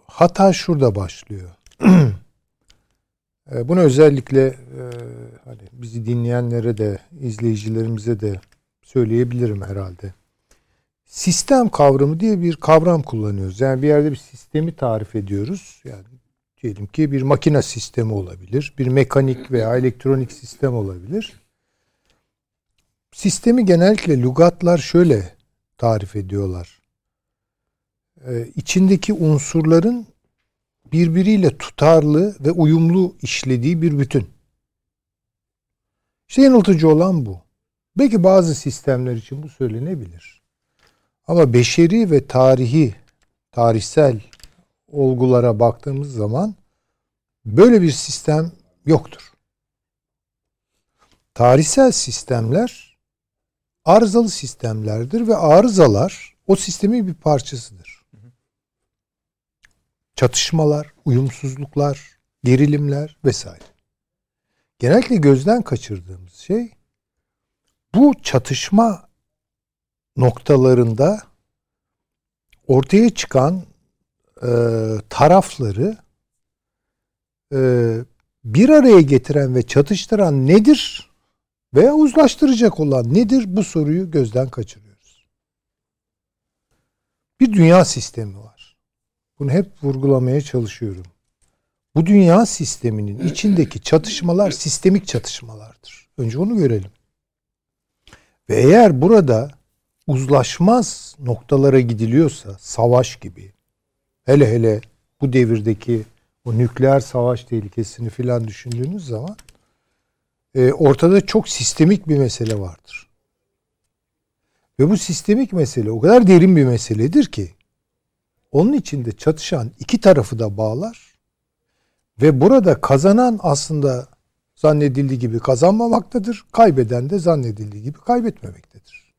hata şurada başlıyor. e, bunu özellikle e, hani bizi dinleyenlere de izleyicilerimize de söyleyebilirim herhalde. Sistem kavramı diye bir kavram kullanıyoruz. Yani bir yerde bir sistemi tarif ediyoruz. Yani diyelim ki bir makine sistemi olabilir, bir mekanik veya elektronik sistem olabilir. Sistemi genellikle lügatlar şöyle tarif ediyorlar. Ee, içindeki unsurların birbiriyle tutarlı ve uyumlu işlediği bir bütün. İşte yanıltıcı olan bu. Belki bazı sistemler için bu söylenebilir. Ama beşeri ve tarihi, tarihsel olgulara baktığımız zaman böyle bir sistem yoktur. Tarihsel sistemler arızalı sistemlerdir ve arızalar o sistemin bir parçasıdır. Çatışmalar, uyumsuzluklar, gerilimler vesaire. Genellikle gözden kaçırdığımız şey bu çatışma noktalarında ortaya çıkan e, tarafları e, bir araya getiren ve çatıştıran nedir veya uzlaştıracak olan nedir bu soruyu gözden kaçırıyoruz. Bir dünya sistemi var. Bunu hep vurgulamaya çalışıyorum. Bu dünya sisteminin içindeki çatışmalar sistemik çatışmalardır. Önce onu görelim. Ve eğer burada uzlaşmaz noktalara gidiliyorsa savaş gibi hele hele bu devirdeki o nükleer savaş tehlikesini filan düşündüğünüz zaman e, ortada çok sistemik bir mesele vardır. Ve bu sistemik mesele o kadar derin bir meseledir ki onun içinde çatışan iki tarafı da bağlar ve burada kazanan aslında zannedildiği gibi kazanmamaktadır. Kaybeden de zannedildiği gibi kaybetmemektedir.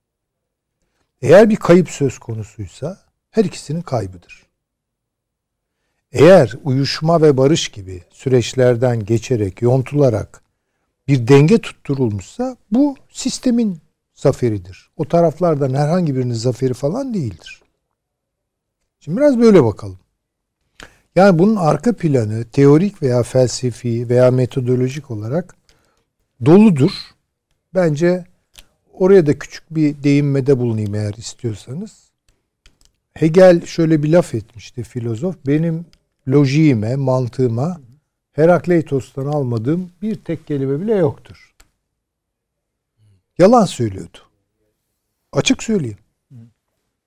Eğer bir kayıp söz konusuysa her ikisinin kaybıdır. Eğer uyuşma ve barış gibi süreçlerden geçerek, yontularak bir denge tutturulmuşsa bu sistemin zaferidir. O taraflardan herhangi birinin zaferi falan değildir. Şimdi biraz böyle bakalım. Yani bunun arka planı teorik veya felsefi veya metodolojik olarak doludur. Bence oraya da küçük bir değinmede bulunayım eğer istiyorsanız. Hegel şöyle bir laf etmişti filozof. Benim lojiğime, mantığıma Herakleitos'tan almadığım bir tek kelime bile yoktur. Yalan söylüyordu. Açık söyleyeyim.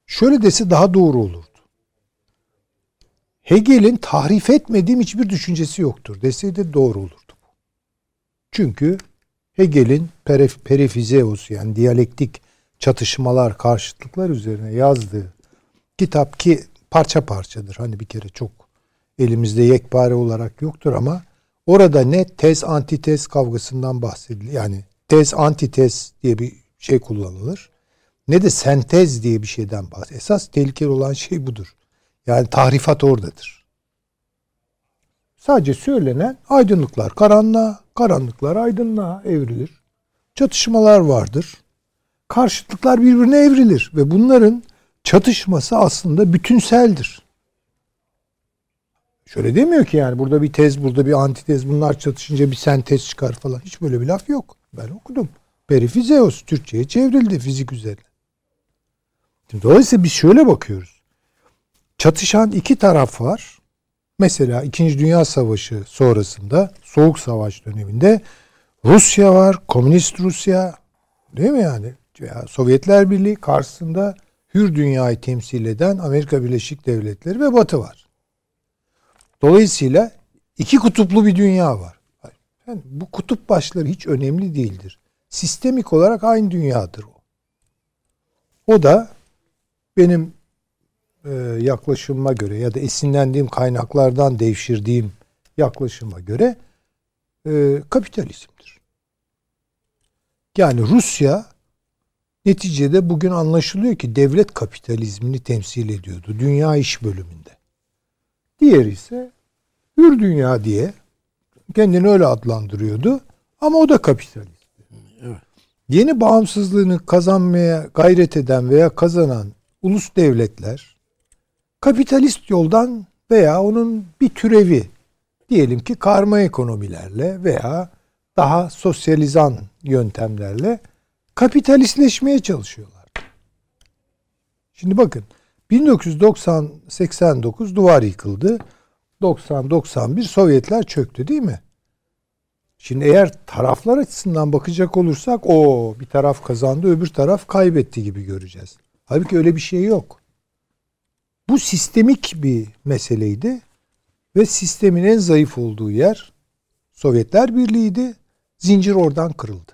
Şöyle dese daha doğru olur. Hegel'in tahrif etmediğim hiçbir düşüncesi yoktur deseydi doğru olurdu. Çünkü Hegel'in perif, perifizeus yani diyalektik çatışmalar, karşıtlıklar üzerine yazdığı kitap ki parça parçadır. Hani bir kere çok elimizde yekpare olarak yoktur ama orada ne tez antitez kavgasından bahsedilir. Yani tez antitez diye bir şey kullanılır. Ne de sentez diye bir şeyden bahsedilir. Esas tehlikeli olan şey budur. Yani tahrifat oradadır. Sadece söylenen aydınlıklar karanlığa, karanlıklar aydınlığa evrilir. Çatışmalar vardır. Karşıtlıklar birbirine evrilir ve bunların çatışması aslında bütünseldir. Şöyle demiyor ki yani burada bir tez, burada bir antitez, bunlar çatışınca bir sentez çıkar falan. Hiç böyle bir laf yok. Ben okudum. Perifizeos Türkçe'ye çevrildi fizik üzerine. Şimdi dolayısıyla biz şöyle bakıyoruz çatışan iki taraf var. Mesela İkinci Dünya Savaşı sonrasında Soğuk Savaş döneminde Rusya var, Komünist Rusya değil mi yani? veya Sovyetler Birliği karşısında hür dünyayı temsil eden Amerika Birleşik Devletleri ve Batı var. Dolayısıyla iki kutuplu bir dünya var. Yani bu kutup başları hiç önemli değildir. Sistemik olarak aynı dünyadır o. O da benim yaklaşımıma göre ya da esinlendiğim kaynaklardan devşirdiğim yaklaşıma göre e, kapitalizmdir. Yani Rusya neticede bugün anlaşılıyor ki devlet kapitalizmini temsil ediyordu. Dünya iş bölümünde. Diğeri ise hür dünya diye kendini öyle adlandırıyordu. Ama o da kapitalist. Evet. Yeni bağımsızlığını kazanmaya gayret eden veya kazanan ulus devletler kapitalist yoldan veya onun bir türevi diyelim ki karma ekonomilerle veya daha sosyalizan yöntemlerle kapitalistleşmeye çalışıyorlar. Şimdi bakın 1990-89 duvar yıkıldı. 90-91 Sovyetler çöktü değil mi? Şimdi eğer taraflar açısından bakacak olursak o bir taraf kazandı öbür taraf kaybetti gibi göreceğiz. Halbuki öyle bir şey yok. Bu sistemik bir meseleydi ve sistemin en zayıf olduğu yer Sovyetler Birliği'ydi. Zincir oradan kırıldı.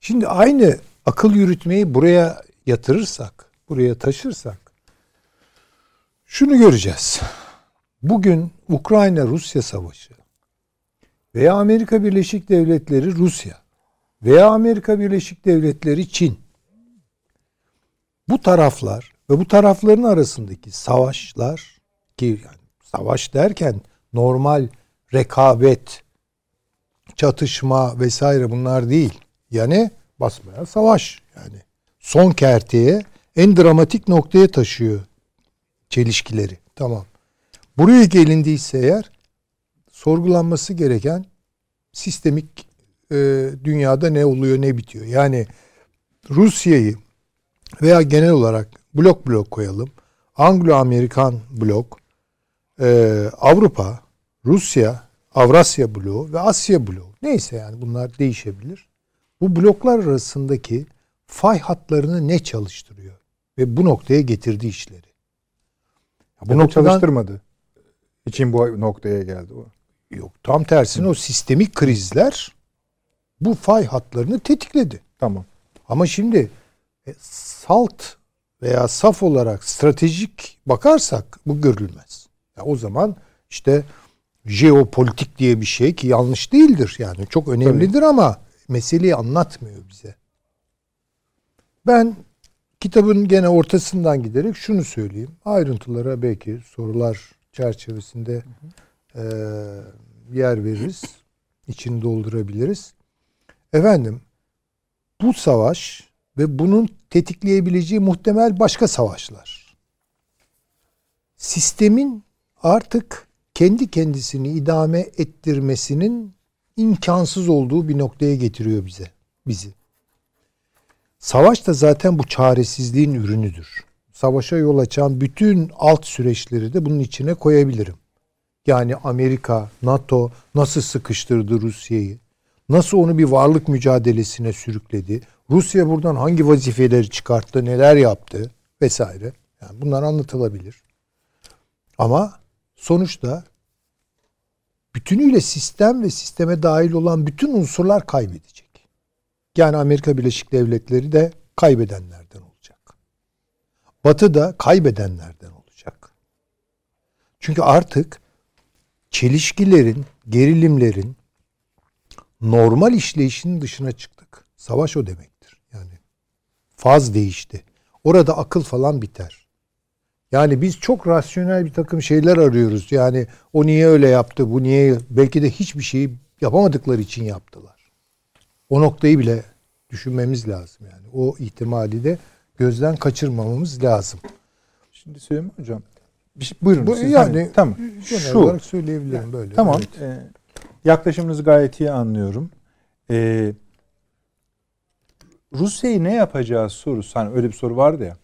Şimdi aynı akıl yürütmeyi buraya yatırırsak, buraya taşırsak şunu göreceğiz. Bugün Ukrayna-Rusya savaşı veya Amerika Birleşik Devletleri Rusya veya Amerika Birleşik Devletleri Çin bu taraflar ve bu tarafların arasındaki savaşlar ki yani savaş derken normal rekabet, çatışma vesaire bunlar değil. Yani basmaya savaş yani son kerteye en dramatik noktaya taşıyor çelişkileri. Tamam. Buraya gelindiyse eğer sorgulanması gereken sistemik e, dünyada ne oluyor ne bitiyor. Yani Rusya'yı veya genel olarak blok blok koyalım. Anglo-Amerikan blok, e, Avrupa, Rusya, Avrasya bloğu ve Asya bloğu. Neyse yani bunlar değişebilir. Bu bloklar arasındaki fay hatlarını ne çalıştırıyor? Ve bu noktaya getirdi işleri. Ya bu noktadan, çalıştırmadı. için bu noktaya geldi o. Yok tam tersine Hı. o sistemik krizler bu fay hatlarını tetikledi. Tamam. Ama şimdi e, salt veya saf olarak stratejik bakarsak bu görülmez. Ya o zaman işte jeopolitik diye bir şey ki yanlış değildir yani çok önemlidir Tabii. ama meseleyi anlatmıyor bize. Ben kitabın gene ortasından giderek şunu söyleyeyim. Ayrıntılara belki sorular çerçevesinde e, yer veririz. içini doldurabiliriz. Efendim bu savaş ve bunun tetikleyebileceği muhtemel başka savaşlar. Sistemin artık kendi kendisini idame ettirmesinin imkansız olduğu bir noktaya getiriyor bize bizi. Savaş da zaten bu çaresizliğin ürünüdür. Savaşa yol açan bütün alt süreçleri de bunun içine koyabilirim. Yani Amerika, NATO nasıl sıkıştırdı Rusya'yı? Nasıl onu bir varlık mücadelesine sürükledi? Rusya buradan hangi vazifeleri çıkarttı, neler yaptı vesaire. Yani bunlar anlatılabilir. Ama sonuçta bütünüyle sistem ve sisteme dahil olan bütün unsurlar kaybedecek. Yani Amerika Birleşik Devletleri de kaybedenlerden olacak. Batı da kaybedenlerden olacak. Çünkü artık çelişkilerin, gerilimlerin normal işleyişinin dışına çıktık. Savaş o demektir. Yani faz değişti. Orada akıl falan biter. Yani biz çok rasyonel bir takım şeyler arıyoruz. Yani o niye öyle yaptı, bu niye belki de hiçbir şeyi yapamadıkları için yaptılar. O noktayı bile düşünmemiz lazım yani. O ihtimali de gözden kaçırmamamız lazım. Şimdi söyleyeyim hocam. Bir şey, buyurun. Bu, siz yani hani, tamam. Şu, olarak söyleyebilirim yani, böyle. Tamam. Evet. E, yaklaşımınızı gayet iyi anlıyorum. E, Rusya'yı ne yapacağı sorusu hani öyle bir soru vardı ya.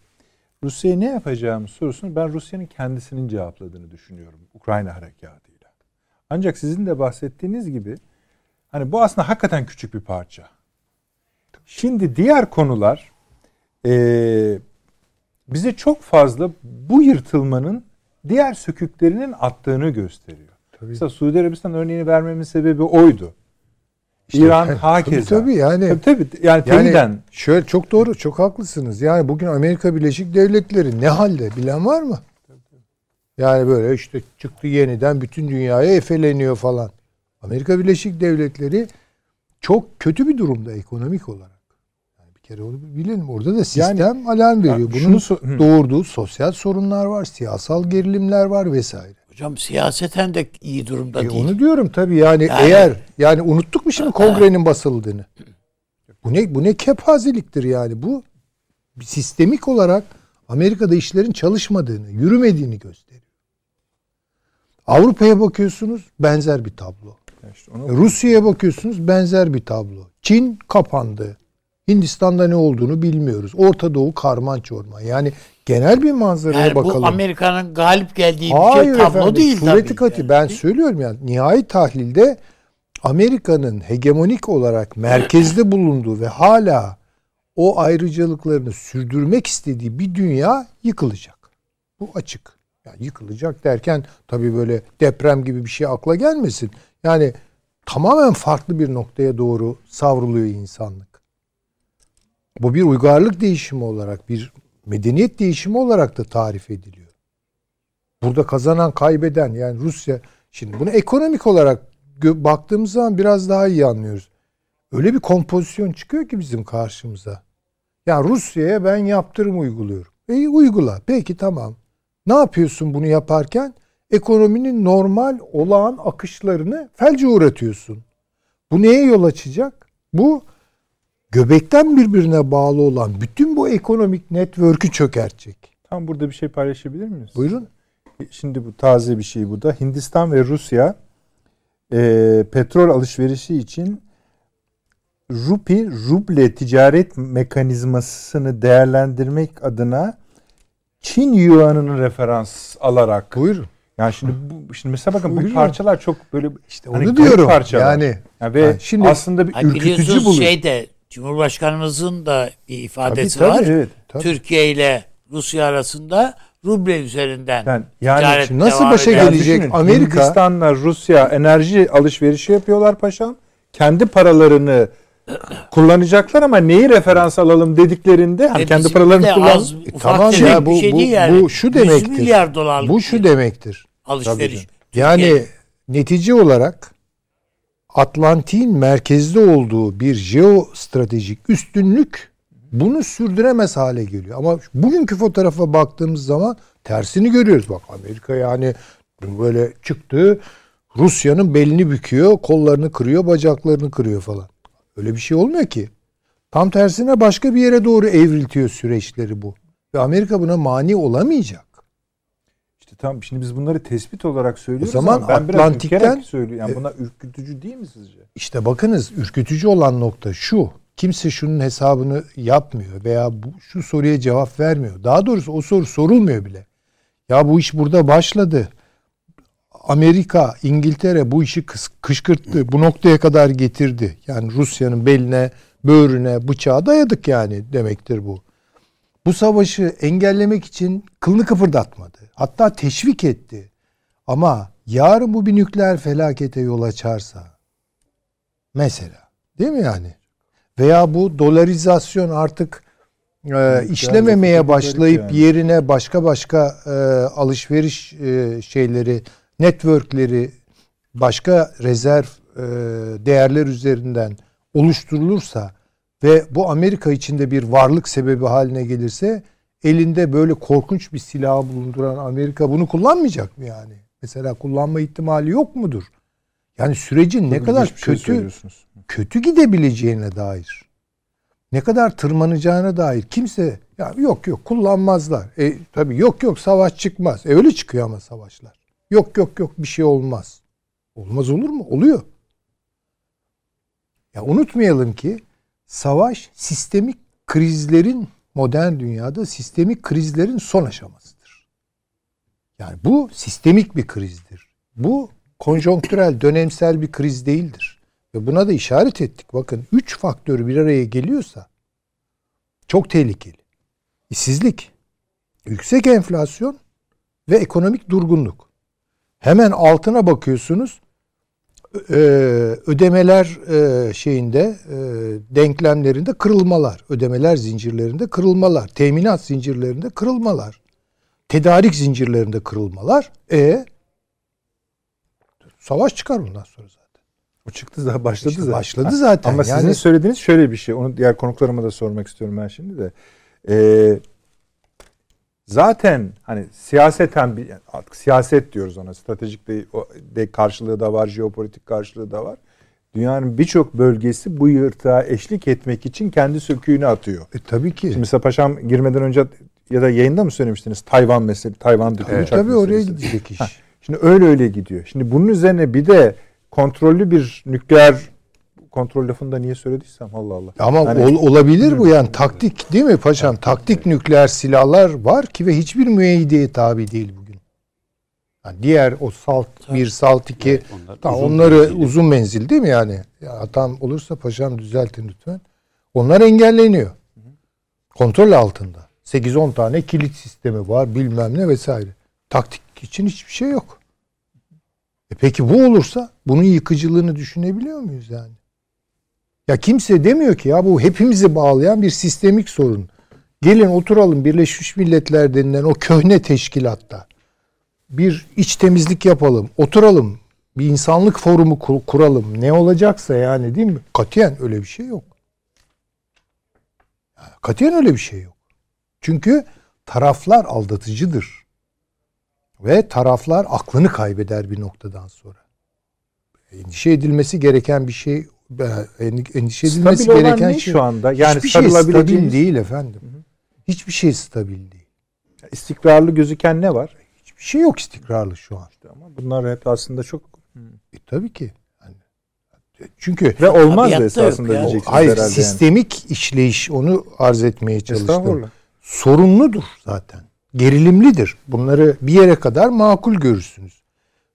Rusya'yı ne yapacağımız sorusunu ben Rusya'nın kendisinin cevapladığını düşünüyorum Ukrayna harekatıyla. Ancak sizin de bahsettiğiniz gibi hani bu aslında hakikaten küçük bir parça. Şimdi diğer konular e, bize çok fazla bu yırtılmanın diğer söküklerinin attığını gösteriyor. Tabii. Mesela Suudi Arabistan örneğini vermemin sebebi oydu. İran tabii, hakeza. tabii yani- Tabii, tabii. yani, Yani teyiden. şöyle çok doğru, çok haklısınız. Yani bugün Amerika Birleşik Devletleri ne halde bilen var mı? Yani böyle işte çıktı yeniden bütün dünyaya efeleniyor falan. Amerika Birleşik Devletleri çok kötü bir durumda ekonomik olarak. Yani bir kere onu bilelim. Orada da sistem alarm veriyor. Ya Bunun şunu doğurduğu sosyal sorunlar var, siyasal gerilimler var vesaire. Hocam siyaseten de iyi durumda E değil. onu diyorum tabii yani, Yani- eğer yani unuttuk mu şimdi kongrenin basıldığını? Bu ne bu ne kepazeliktir yani bu bir sistemik olarak Amerika'da işlerin çalışmadığını, yürümediğini gösteriyor. Avrupa'ya bakıyorsunuz benzer bir tablo. İşte onu- Rusya'ya bakıyorsunuz benzer bir tablo. Çin kapandı. Hindistan'da ne olduğunu bilmiyoruz. Orta Doğu karman çorman. Yani genel bir manzaraya Yani bakalım. bu Amerika'nın galip geldiği bir Hayır şey tablo efendim, değil tabii. katı. Yani. Ben söylüyorum yani nihai tahlilde Amerika'nın hegemonik olarak merkezde bulunduğu ve hala o ayrıcalıklarını sürdürmek istediği bir dünya yıkılacak. Bu açık. Yani yıkılacak derken tabii böyle deprem gibi bir şey akla gelmesin. Yani tamamen farklı bir noktaya doğru savruluyor insanlık. Bu bir uygarlık değişimi olarak, bir medeniyet değişimi olarak da tarif ediliyor. Burada kazanan kaybeden yani Rusya şimdi bunu ekonomik olarak baktığımız zaman biraz daha iyi anlıyoruz. Öyle bir kompozisyon çıkıyor ki bizim karşımıza. Ya Rusya'ya ben yaptırım uyguluyorum. E uygula. Peki tamam. Ne yapıyorsun bunu yaparken? Ekonominin normal olağan akışlarını felce uğratıyorsun. Bu neye yol açacak? Bu göbekten birbirine bağlı olan bütün bu ekonomik network'ü çökertecek. Tam burada bir şey paylaşabilir miyiz? Buyurun. Şimdi bu taze bir şey bu da. Hindistan ve Rusya e, petrol alışverişi için rupi ruble ticaret mekanizmasını değerlendirmek adına Çin yuanını referans alarak Buyurun. yani şimdi bu şimdi mesela bakın bu Buyurun. parçalar çok böyle işte onu diyorum. Yani- Yani ve Yani şimdi- aslında bir Ay ürkütücü buluyor. şeyde Cumhurbaşkanımızın da bir ifadesi Tabii, var. tabii, evet. Tabii. Türkiye ile Rusya arasında ruble üzerinden Yani, yani ticaret şimdi nasıl devam başa eder. Gelecek? düşünün, Amerika- Hindistan'la Rusya enerji alışverişi yapıyorlar paşam. Kendi paralarını kullanacaklar ama neyi referans alalım dediklerinde hani Ve kendi paralarını kullan. az, E, tamam ya, bu- şey bu- yani. bu şu 100 demektir. milyar dolarlık Bu şu demektir. alışveriş. Yani netice olarak Atlantik'in merkezde olduğu bir jeostratejik üstünlük bunu sürdüremez hale geliyor. Ama bugünkü fotoğrafa baktığımız zaman tersini görüyoruz. Bak Amerika yani böyle çıktı Rusya'nın belini büküyor, kollarını kırıyor, bacaklarını kırıyor falan. Öyle bir şey olmuyor ki. Tam tersine başka bir yere doğru evriltiyor süreçleri bu. Ve Amerika buna mani olamayacak. İşte tamam şimdi biz bunları tespit olarak söylüyoruz O zaman ama ben biraz Atlantik'ten- ürkerek söylüyorum. Yani E- bunlar ürkütücü değil mi sizce? İşte bakınız ürkütücü olan nokta şu. Kimse şunun hesabını yapmıyor veya bu, şu soruya cevap vermiyor. Daha doğrusu o soru sorulmuyor bile. Ya bu iş burada başladı. Amerika, İngiltere bu işi kışkırttı. Bu noktaya kadar getirdi. Yani Rusya'nın beline, böğrüne, bıçağı dayadık yani demektir bu. Bu savaşı engellemek için kılını kıpırdatmadı. Hatta teşvik etti. Ama yarın bu bir nükleer felakete yol açarsa mesela değil mi yani? Veya bu dolarizasyon artık e, işlememeye başlayıp yani. yerine başka başka e, alışveriş e, şeyleri, networkleri, başka rezerv e, değerler üzerinden oluşturulursa ve bu Amerika içinde bir varlık sebebi haline gelirse elinde böyle korkunç bir silah bulunduran Amerika bunu kullanmayacak mı yani? Mesela kullanma ihtimali yok mudur? Yani sürecin ne kadar şey kötü söylüyorsunuz. kötü gidebileceğine dair, ne kadar tırmanacağına dair kimse ya yok yok kullanmazlar. E tabii yok yok savaş çıkmaz. E öyle çıkıyor ama savaşlar. Yok yok yok bir şey olmaz. Olmaz olur mu? Oluyor. Ya unutmayalım ki savaş sistemik krizlerin modern dünyada sistemik krizlerin son aşamasıdır. Yani bu sistemik bir krizdir. Bu konjonktürel, dönemsel bir kriz değildir. ve buna da işaret ettik. Bakın üç faktör bir araya geliyorsa çok tehlikeli. İşsizlik, yüksek enflasyon ve ekonomik durgunluk. Hemen altına bakıyorsunuz e, ödemeler e, şeyinde e, denklemlerinde kırılmalar, ödemeler zincirlerinde kırılmalar, teminat zincirlerinde kırılmalar, tedarik zincirlerinde kırılmalar. E savaş çıkar ondan sonra zaten. O çıktı zaten başladı İşte zaten. başladı zaten. Ama Yani- sizin söylediğiniz şöyle bir şey. Onu diğer konuklarıma da sormak istiyorum ben şimdi de. Ee, zaten hani siyaseten bir artık siyaset diyoruz ona. Stratejik de, de karşılığı da var, jeopolitik karşılığı da var. Dünyanın birçok bölgesi bu yırtığa eşlik etmek için kendi söküğünü atıyor. E, tabii ki. Şimdi mesela paşam girmeden önce ya da yayında mı söylemiştiniz? Tayvan meselesi, Tayvan tabii, uçak tabii oraya gidecek iş. Ha, Şimdi öyle öyle gidiyor. Şimdi bunun üzerine bir de kontrollü bir nükleer kontrol lafını da niye söylediysem Allah Allah. Ama Yani- ol- olabilir bu yani taktik değil mi paşam? Taktik nükleer silahlar var ki ve hiçbir müeyyideye tabi değil bugün. Yani diğer o salt bir salt iki Evet, onlar tamam, uzun onları menzilli. uzun menzil değil mi yani? Ya, hatam olursa paşam düzeltin lütfen. Onlar engelleniyor. Kontrol altında. 8-10 tane kilit sistemi var bilmem ne vesaire. Taktik için hiçbir şey yok. E peki bu olursa bunun yıkıcılığını düşünebiliyor muyuz yani? Ya kimse demiyor ki ya bu hepimizi bağlayan bir sistemik sorun. Gelin oturalım Birleşmiş Milletler denilen o köhne teşkilatta. Bir iç temizlik yapalım. Oturalım. Bir insanlık forumu kur- kuralım. Ne olacaksa yani değil mi? Katiyen öyle bir şey yok. Katiyen öyle bir şey yok. Çünkü taraflar aldatıcıdır. Ve taraflar aklını kaybeder bir noktadan sonra. Endişe edilmesi gereken bir şey endişe edilmesi Stabil olan gereken ne şey şu anda? Yani hiçbir şey stabil değil efendim. Hiçbir şey stabil değil. İstikrarlı gözüken ne var? Hiçbir şey yok istikrarlı şu an. Ama bunlar hep aslında çok E, tabii ki. Yani, çünkü ve olmaz da esasında ya. diyeceksiniz hayır herhalde yani. sistemik işleyiş onu arz etmeye çalıştım. Sorunludur zaten. Gerilimlidir. Bunları bir yere kadar makul görürsünüz.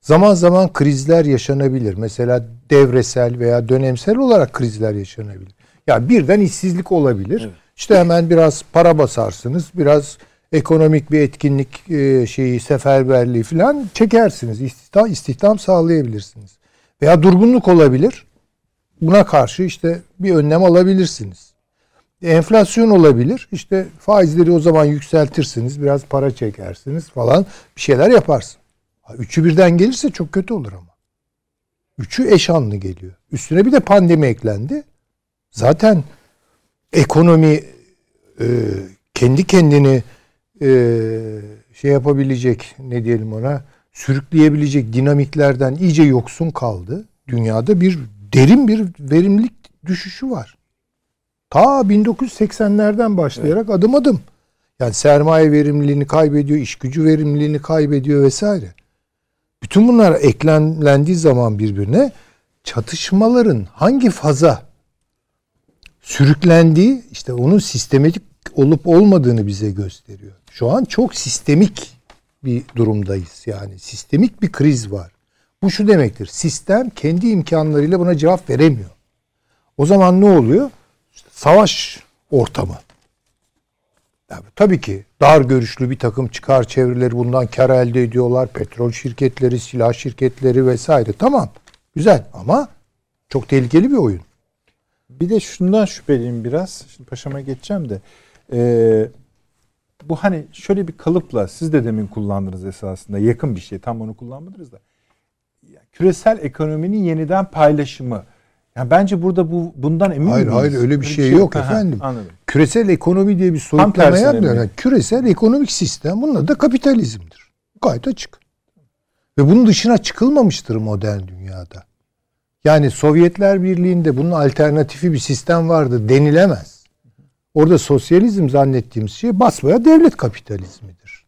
Zaman zaman krizler yaşanabilir. Mesela devresel veya dönemsel olarak krizler yaşanabilir. Ya birden işsizlik olabilir. İşte hemen biraz para basarsınız. Biraz ekonomik bir etkinlik e, şeyi seferberliği falan çekersiniz. İstihdam, istihdam sağlayabilirsiniz. Veya durgunluk olabilir. Buna karşı işte bir önlem alabilirsiniz. Enflasyon olabilir. İşte faizleri o zaman yükseltirsiniz. Biraz para çekersiniz falan. Bir şeyler yaparsın. Üçü birden gelirse çok kötü olur ama. Üçü eş anlı geliyor. Üstüne bir de pandemi eklendi. Zaten ekonomi e, kendi kendini e, şey yapabilecek ne diyelim ona sürükleyebilecek dinamiklerden iyice yoksun kaldı. Dünyada bir derin bir verimlilik düşüşü var. Ta 1980'lerden başlayarak adım adım. Yani sermaye verimliliğini kaybediyor, iş gücü verimliliğini kaybediyor vesaire. Bütün bunlar eklenlendiği zaman birbirine çatışmaların hangi faza sürüklendiği işte onun sistematik olup olmadığını bize gösteriyor. Şu an çok sistemik bir durumdayız yani. Sistemik bir kriz var. Bu şu demektir. Sistem kendi imkanlarıyla buna cevap veremiyor. O zaman ne oluyor? İşte savaş ortamı. Yani tabii ki dar görüşlü bir takım çıkar çevreleri bundan kar elde ediyorlar. Petrol şirketleri, silah şirketleri vesaire. Tamam. Güzel ama çok tehlikeli bir oyun. Bir de şundan şüpheliyim biraz. Şimdi paşama geçeceğim de. Ee, bu hani şöyle bir kalıpla siz de demin kullandınız esasında yakın bir şey. Tam onu kullanmadınız da. Küresel ekonominin yeniden paylaşımı. Yani bence burada bu bundan emin Hayır miyiz? hayır öyle bir şey yok Ha, efendim. Anladım. Küresel ekonomi diye bir soyutlama tersine yapmıyor. mi? Yani küresel ekonomik sistem bunun adı kapitalizmdir. Gayet açık. Ve bunun dışına çıkılmamıştır modern dünyada. Yani Sovyetler Birliği'nde bunun alternatifi bir sistem vardı denilemez. Orada sosyalizm zannettiğimiz şey basbaya devlet kapitalizmidir.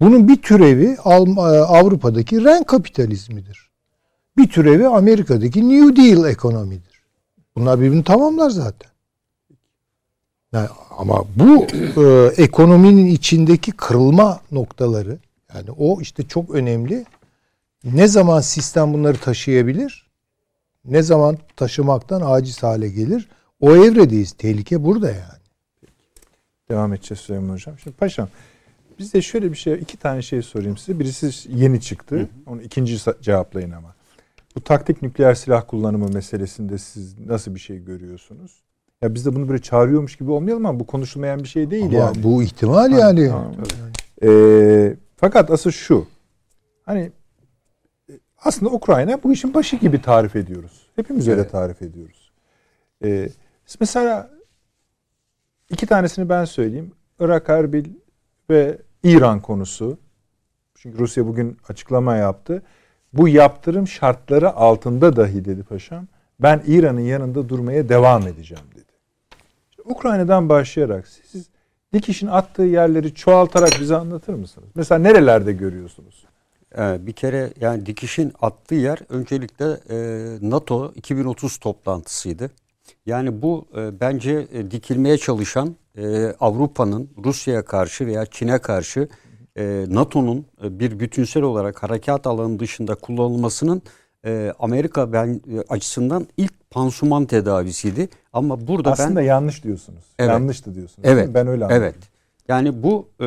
Bunun bir türevi Alm- Avrupa'daki renk kapitalizmidir. Bir türevi Amerika'daki New Deal ekonomidir. Bunlar birbirini tamamlar zaten. Yani ama bu e, ekonominin içindeki kırılma noktaları yani o işte çok önemli. Ne zaman sistem bunları taşıyabilir? ne zaman taşımaktan aciz hale gelir. O evredeyiz. Tehlike burada yani. Devam edeceğiz Süleyman Hocam. Şimdi paşam bizde şöyle bir şey, iki tane şey sorayım size. Birisi yeni çıktı. Hı hı. Onu ikinci cevaplayın ama. Bu taktik nükleer silah kullanımı meselesinde siz nasıl bir şey görüyorsunuz? Ya biz de bunu böyle çağırıyormuş gibi olmayalım ama bu konuşulmayan bir şey değil ama yani. Bu ihtimal yani. Tamam. Ee, fakat asıl şu. Hani aslında Ukrayna bu işin başı gibi tarif ediyoruz. Hepimiz öyle tarif ediyoruz. Ee, mesela iki tanesini ben söyleyeyim. Irak Erbil ve İran konusu. Çünkü Rusya bugün açıklama yaptı. Bu yaptırım şartları altında dahi dedi paşam. Ben İran'ın yanında durmaya devam edeceğim dedi. Ukrayna'dan başlayarak siz dikişin attığı yerleri çoğaltarak bize anlatır mısınız? Mesela nerelerde görüyorsunuz? Ee, bir kere yani dikişin attığı yer öncelikle e, NATO 2030 toplantısıydı. Yani bu e, bence e, dikilmeye çalışan Avrupa'nın Rusya'ya karşı veya Çin'e karşı NATO'nun bir bütünsel olarak harekat alanı dışında kullanılmasının Amerika ben açısından ilk pansuman tedavisiydi. Ama burada Aslında ben Aslında yanlış diyorsunuz. Evet. Yanlıştı diyorsunuz. Evet. Ben öyle anladım. Evet. Yani bu e,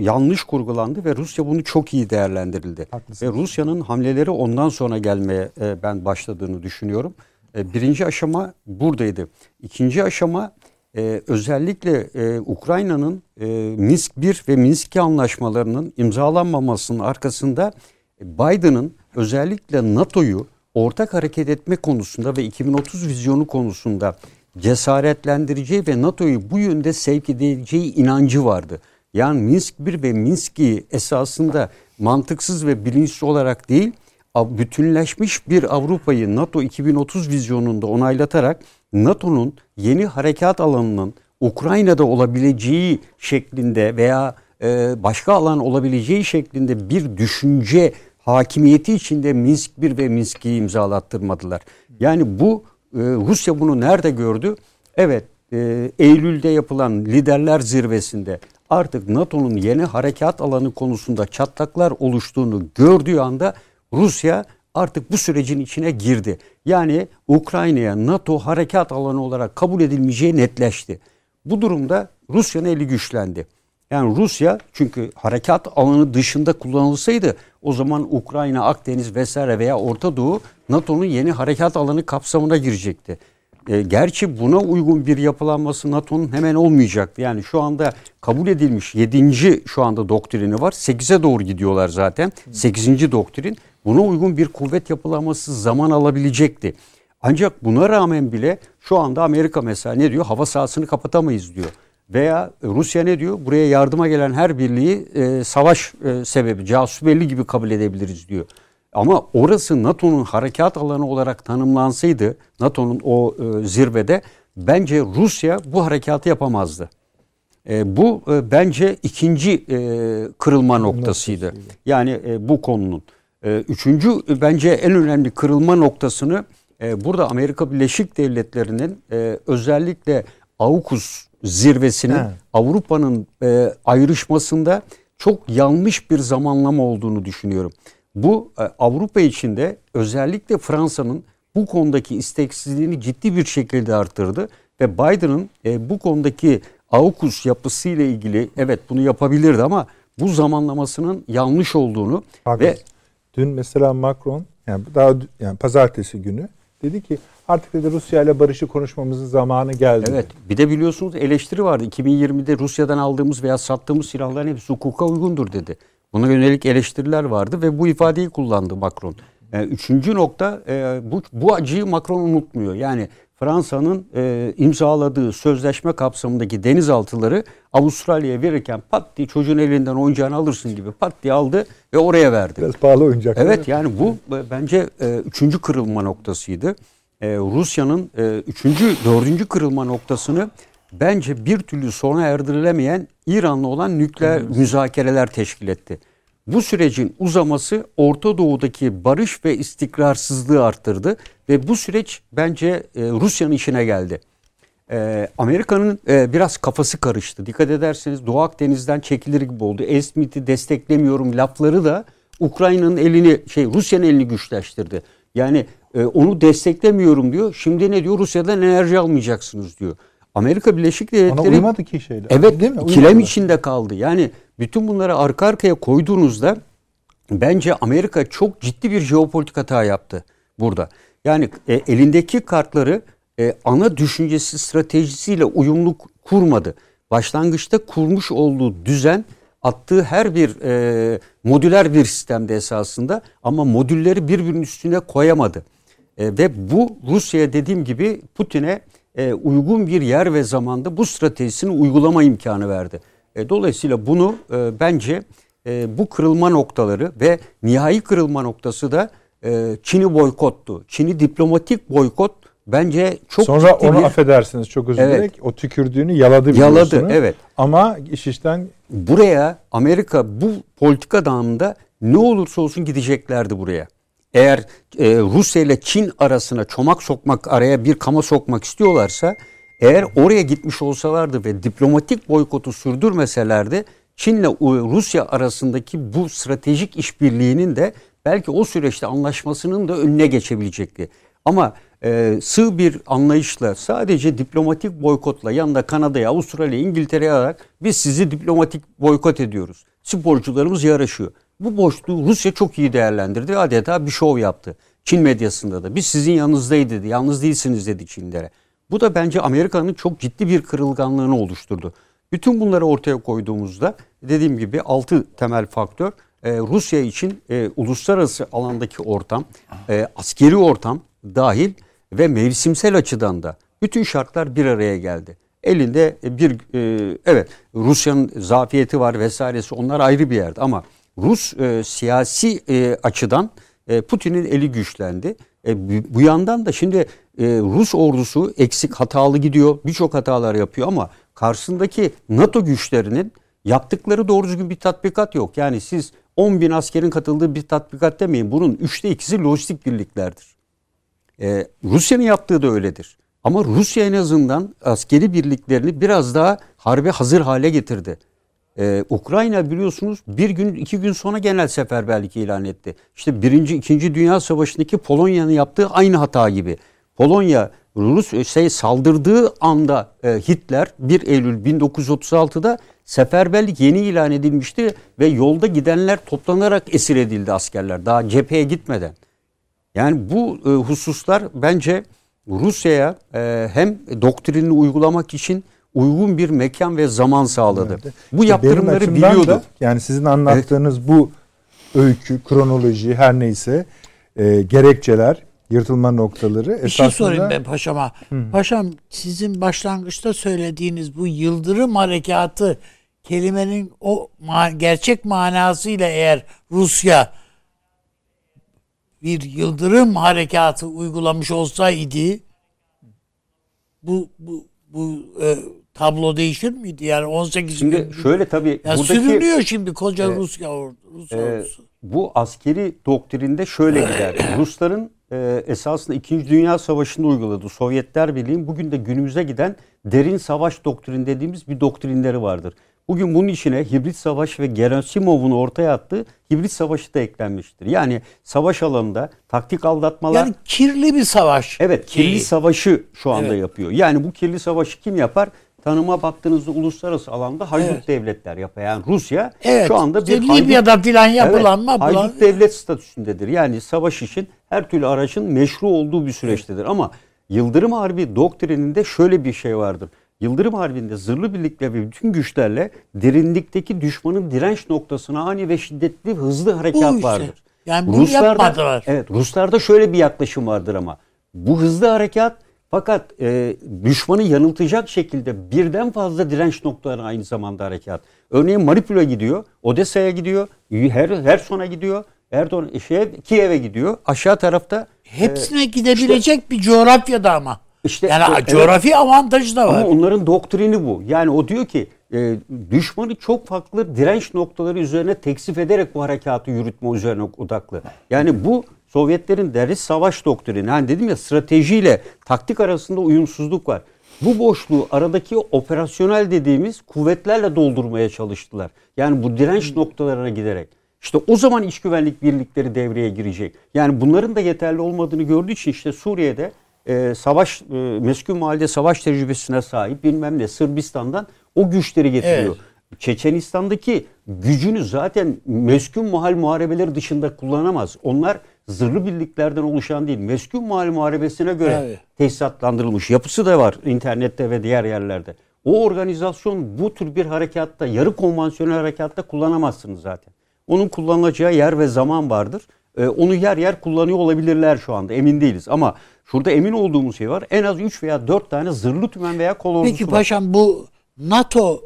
yanlış kurgulandı ve Rusya bunu çok iyi değerlendirildi. Haklısınız. Ve Rusya'nın hamleleri ondan sonra gelmeye e, ben başladığını düşünüyorum. E, birinci aşama buradaydı. İkinci aşama e, özellikle e, Ukrayna'nın e, Minsk 1 ve Minsk 2 anlaşmalarının imzalanmamasının arkasında Biden'ın özellikle NATO'yu ortak hareket etme konusunda ve 2030 vizyonu konusunda cesaretlendireceği ve NATO'yu bu yönde sevk edeceği inancı vardı. Yani Minsk 1 ve Minsk 2 esasında mantıksız ve bilinçli olarak değil, bütünleşmiş bir Avrupa'yı NATO 2030 vizyonunda onaylatarak NATO'nun yeni harekat alanının Ukrayna'da olabileceği şeklinde veya e, başka alan olabileceği şeklinde bir düşünce hakimiyeti içinde Minsk 1 ve Minsk 2'yi imzalattırmadılar. Yani bu e, Rusya bunu nerede gördü? Evet e, Eylül'de yapılan liderler zirvesinde artık NATO'nun yeni harekat alanı konusunda çatlaklar oluştuğunu gördüğü anda Rusya artık bu sürecin içine girdi. Yani Ukrayna'ya NATO harekat alanı olarak kabul edilmeyeceği netleşti. Bu durumda Rusya'nın eli güçlendi. Yani Rusya çünkü harekat alanı dışında kullanılsaydı o zaman Ukrayna, Akdeniz vesaire veya Orta Doğu NATO'nun yeni harekat alanı kapsamına girecekti. E, gerçi buna uygun bir yapılanması NATO'nun hemen olmayacaktı. Yani şu anda kabul edilmiş 7. şu anda doktrini var. 8'e doğru gidiyorlar zaten. 8. doktrin. Buna uygun bir kuvvet yapılanması zaman alabilecekti. Ancak buna rağmen bile şu anda Amerika mesela ne diyor? Hava sahasını kapatamayız diyor. Veya Rusya ne diyor? Buraya yardıma gelen her birliği e, savaş e, sebebi, casus belli gibi kabul edebiliriz diyor. Ama orası NATO'nun harekat alanı olarak tanımlansaydı, NATO'nun o e, zirvede bence Rusya bu harekatı yapamazdı. E, bu e, bence ikinci e, kırılma noktasıydı. Yani e, bu konunun. E, üçüncü e, bence en önemli kırılma noktasını e, burada Amerika Birleşik Devletleri'nin e, özellikle AUKUS zirvesinin Avrupa'nın ayrışmasında çok yanlış bir zamanlama olduğunu düşünüyorum. Bu Avrupa içinde özellikle Fransa'nın bu konudaki isteksizliğini ciddi bir şekilde arttırdı ve Biden'ın bu konudaki AUKUS yapısıyla ilgili evet bunu yapabilirdi ama bu zamanlamasının yanlış olduğunu Pardon. ve dün mesela Macron yani daha yani pazartesi günü dedi ki artık dedi Rusya ile barışı konuşmamızın zamanı geldi. Evet. Bir de biliyorsunuz eleştiri vardı. 2020'de Rusya'dan aldığımız veya sattığımız silahların hepsi hukuka uygundur dedi. Buna yönelik eleştiriler vardı ve bu ifadeyi kullandı Macron. Yani üçüncü nokta e, bu, bu acıyı Macron unutmuyor. Yani Fransa'nın e, imzaladığı sözleşme kapsamındaki denizaltıları Avustralya'ya verirken pat diye çocuğun elinden oyuncağını alırsın gibi pat diye aldı ve oraya verdi. Biraz pahalı oyuncak. Evet yani bu e, bence e, üçüncü kırılma noktasıydı. E, Rusya'nın e, üçüncü, dördüncü kırılma noktasını bence bir türlü sona erdirilemeyen İran'la olan nükleer müzakereler teşkil etti. Bu sürecin uzaması Orta Doğu'daki barış ve istikrarsızlığı arttırdı ve bu süreç bence e, Rusya'nın işine geldi. E, Amerika'nın e, biraz kafası karıştı. Dikkat ederseniz Doğu Akdeniz'den çekilir gibi oldu. Esmit'i desteklemiyorum lafları da Ukrayna'nın elini şey Rusya'nın elini güçleştirdi. Yani e, onu desteklemiyorum diyor. Şimdi ne diyor? Rusya'dan enerji almayacaksınız diyor. Amerika Birleşik Devletleri Ona uymadı ki şeyler. Evet Değil mi? Uymadı. içinde kaldı. Yani bütün bunları arka arkaya koyduğunuzda bence Amerika çok ciddi bir jeopolitik hata yaptı burada. Yani e, elindeki kartları e, ana düşüncesi stratejisiyle uyumlu kurmadı. Başlangıçta kurmuş olduğu düzen attığı her bir e, modüler bir sistemde esasında ama modülleri birbirinin üstüne koyamadı. E, ve bu Rusya'ya dediğim gibi Putin'e e, uygun bir yer ve zamanda bu stratejisini uygulama imkanı verdi. E, dolayısıyla bunu e, bence e, bu kırılma noktaları ve nihai kırılma noktası da e, Çin'i boykottu. Çin'i diplomatik boykot bence çok Sonra onu bir... affedersiniz çok özür Evet. dilerim. O tükürdüğünü yaladı Yaladı, evet. Ama iş işten buraya Amerika bu politika dağında ne olursa olsun gideceklerdi buraya. Eğer e, Rusya ile Çin arasına çomak sokmak, araya bir kama sokmak istiyorlarsa eğer oraya gitmiş olsalardı ve diplomatik boykotu sürdürmeselerdi Çin'le Rusya arasındaki bu stratejik işbirliğinin de belki o süreçte anlaşmasının da önüne geçebilecekti. Ama e, sığ bir anlayışla sadece diplomatik boykotla yanında Kanada'ya, Avustralya, İngiltere'ye alarak biz sizi diplomatik boykot ediyoruz. Sporcularımız yarışıyor. Bu boşluğu Rusya çok iyi değerlendirdi adeta bir şov yaptı. Çin medyasında da biz sizin yanınızdayız dedi. Yalnız değilsiniz dedi Çinlere. Bu da bence Amerika'nın çok ciddi bir kırılganlığını oluşturdu. Bütün bunları ortaya koyduğumuzda dediğim gibi altı temel faktör e, Rusya için e, uluslararası alandaki ortam, e, askeri ortam dahil ve mevsimsel açıdan da bütün şartlar bir araya geldi. Elinde bir e, evet Rusya'nın zafiyeti var vesairesi onlar ayrı bir yerde ama Rus e, siyasi e, açıdan e, Putin'in eli güçlendi. E, bu- yandan da şimdi e, Rus ordusu eksik hatalı gidiyor birçok hatalar yapıyor ama karşısındaki NATO güçlerinin yaptıkları doğru düzgün bir tatbikat yok. Yani siz 10 bin askerin katıldığı bir tatbikat demeyin bunun üçte ikisi lojistik birliklerdir. Ee, Rusya'nın yaptığı da öyledir. Ama Rusya en azından askeri birliklerini biraz daha harbe hazır hale getirdi. Ee, Ukrayna biliyorsunuz bir gün iki gün sonra genel seferberlik ilan etti. İşte birinci, ikinci Dünya Savaşı'ndaki Polonya'nın yaptığı aynı hata gibi. Polonya Rus şey saldırdığı anda e, Hitler 1 Eylül 1936'da seferberlik yeni ilan edilmişti ve yolda gidenler toplanarak esir edildi askerler daha cepheye gitmeden. Yani bu e, hususlar bence Rusya'ya e, hem doktrinini uygulamak için uygun bir mekan ve zaman sağladı. Bu İşte yaptırımları biliyordu. da, yani sizin anlattığınız bu öykü, kronoloji her neyse e, gerekçeler, yırtılma noktaları Bir şey esasında sorayım ben paşama. Paşam sizin başlangıçta söylediğiniz bu yıldırım harekatı kelimenin o ma- gerçek manasıyla eğer Rusya bir yıldırım harekatı uygulamış olsaydı bu bu bu e, tablo değişir miydi? Yani 18 Şimdi gün şöyle tabii ya buradaki sürünüyor şimdi koca. Rusya or- Rus e, ordusu. bu askeri doktrinde şöyle gider. Rusların e, esasında 2. Dünya Savaşı'nda uyguladığı Sovyetler Birliği'nin bugün de günümüze giden derin savaş doktrini dediğimiz bir doktrinleri vardır. Bugün bunun içine hibrit savaş ve Gerasimov'un ortaya attığı hibrit savaşı da eklenmiştir. Yani savaş alanında taktik aldatmalar Yani kirli bir savaş. Evet kirli savaşı şu anda Evet. yapıyor. Yani bu kirli savaşı kim yapar? Tanıma baktığınızda uluslararası alanda haydut Evet. devletler yapar. Yani Rusya Evet. şu anda bir haydut, Libya'da filan yapılan Evet, haydut devlet statüsündedir. Yani savaş için her türlü aracın meşru olduğu bir süreçtedir. Ama Yıldırım Harbi doktrininde şöyle bir şey vardır. Yıldırım Harbi'nde zırhlı birlikle ve bütün güçlerle derinlikteki düşmanın direnç noktasına ani ve şiddetli hızlı harekat işte. vardır. Yani bunu yapmadılar. Evet Ruslarda şöyle bir yaklaşım vardır ama. Bu hızlı harekat fakat e, düşmanı yanıltacak şekilde birden fazla direnç noktalarına aynı zamanda harekat. Örneğin Mariupol'a gidiyor, Odessa'ya gidiyor, her Herson'a gidiyor, Erdoğan şeye, Kiev'e gidiyor. Aşağı tarafta Hepsine gidebilecek bir coğrafyada ama. İşte- yani evet. coğrafi avantajı da var. Ama onların doktrini bu. Yani o diyor ki e, düşmanı çok farklı direnç noktaları üzerine teksif ederek bu harekatı yürütme üzerine odaklı. Yani bu Sovyetlerin deri savaş doktrini. Hani dedim ya stratejiyle taktik arasında uyumsuzluk var. Bu boşluğu aradaki operasyonel dediğimiz kuvvetlerle doldurmaya çalıştılar. Yani bu direnç noktalarına giderek. İşte o zaman iç güvenlik birlikleri devreye girecek. Yani bunların da yeterli olmadığını gördüğü için işte Suriye'de e, savaş e, meskun mahallede savaş tecrübesine sahip bilmem ne Sırbistan'dan o güçleri getiriyor. Evet. Çeçenistan'daki gücünü zaten meskun mahal muharebeleri dışında kullanamaz. Onlar zırhlı birliklerden oluşan değil. Meskun mahal muharebesine göre Evet. tesisatlandırılmış yapısı da var internette ve diğer yerlerde. O organizasyon bu tür bir harekatta, yarı konvansiyonel harekatta kullanamazsınız zaten. Onun kullanılacağı yer ve zaman vardır. Ee, onu yer yer kullanıyor olabilirler şu anda emin değiliz. Ama şurada emin olduğumuz şey var. En az 3 veya 4 tane zırhlı tümen veya kol ordusu Peki var. paşam bu NATO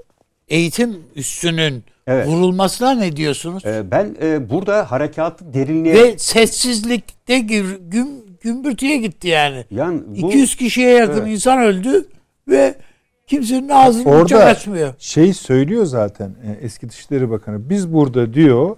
eğitim üssünün Evet. vurulmasına ne diyorsunuz? Ee, ben e, burada harekatı derinliğe... Ve sessizlikte gür, güm, gümbürtüye gitti yani. yani bu, 200 kişiye yakın Evet. insan öldü ve kimsenin ağzını Orada açmıyor. şey söylüyor zaten e, eski Dışişleri Bakanı. Biz burada diyor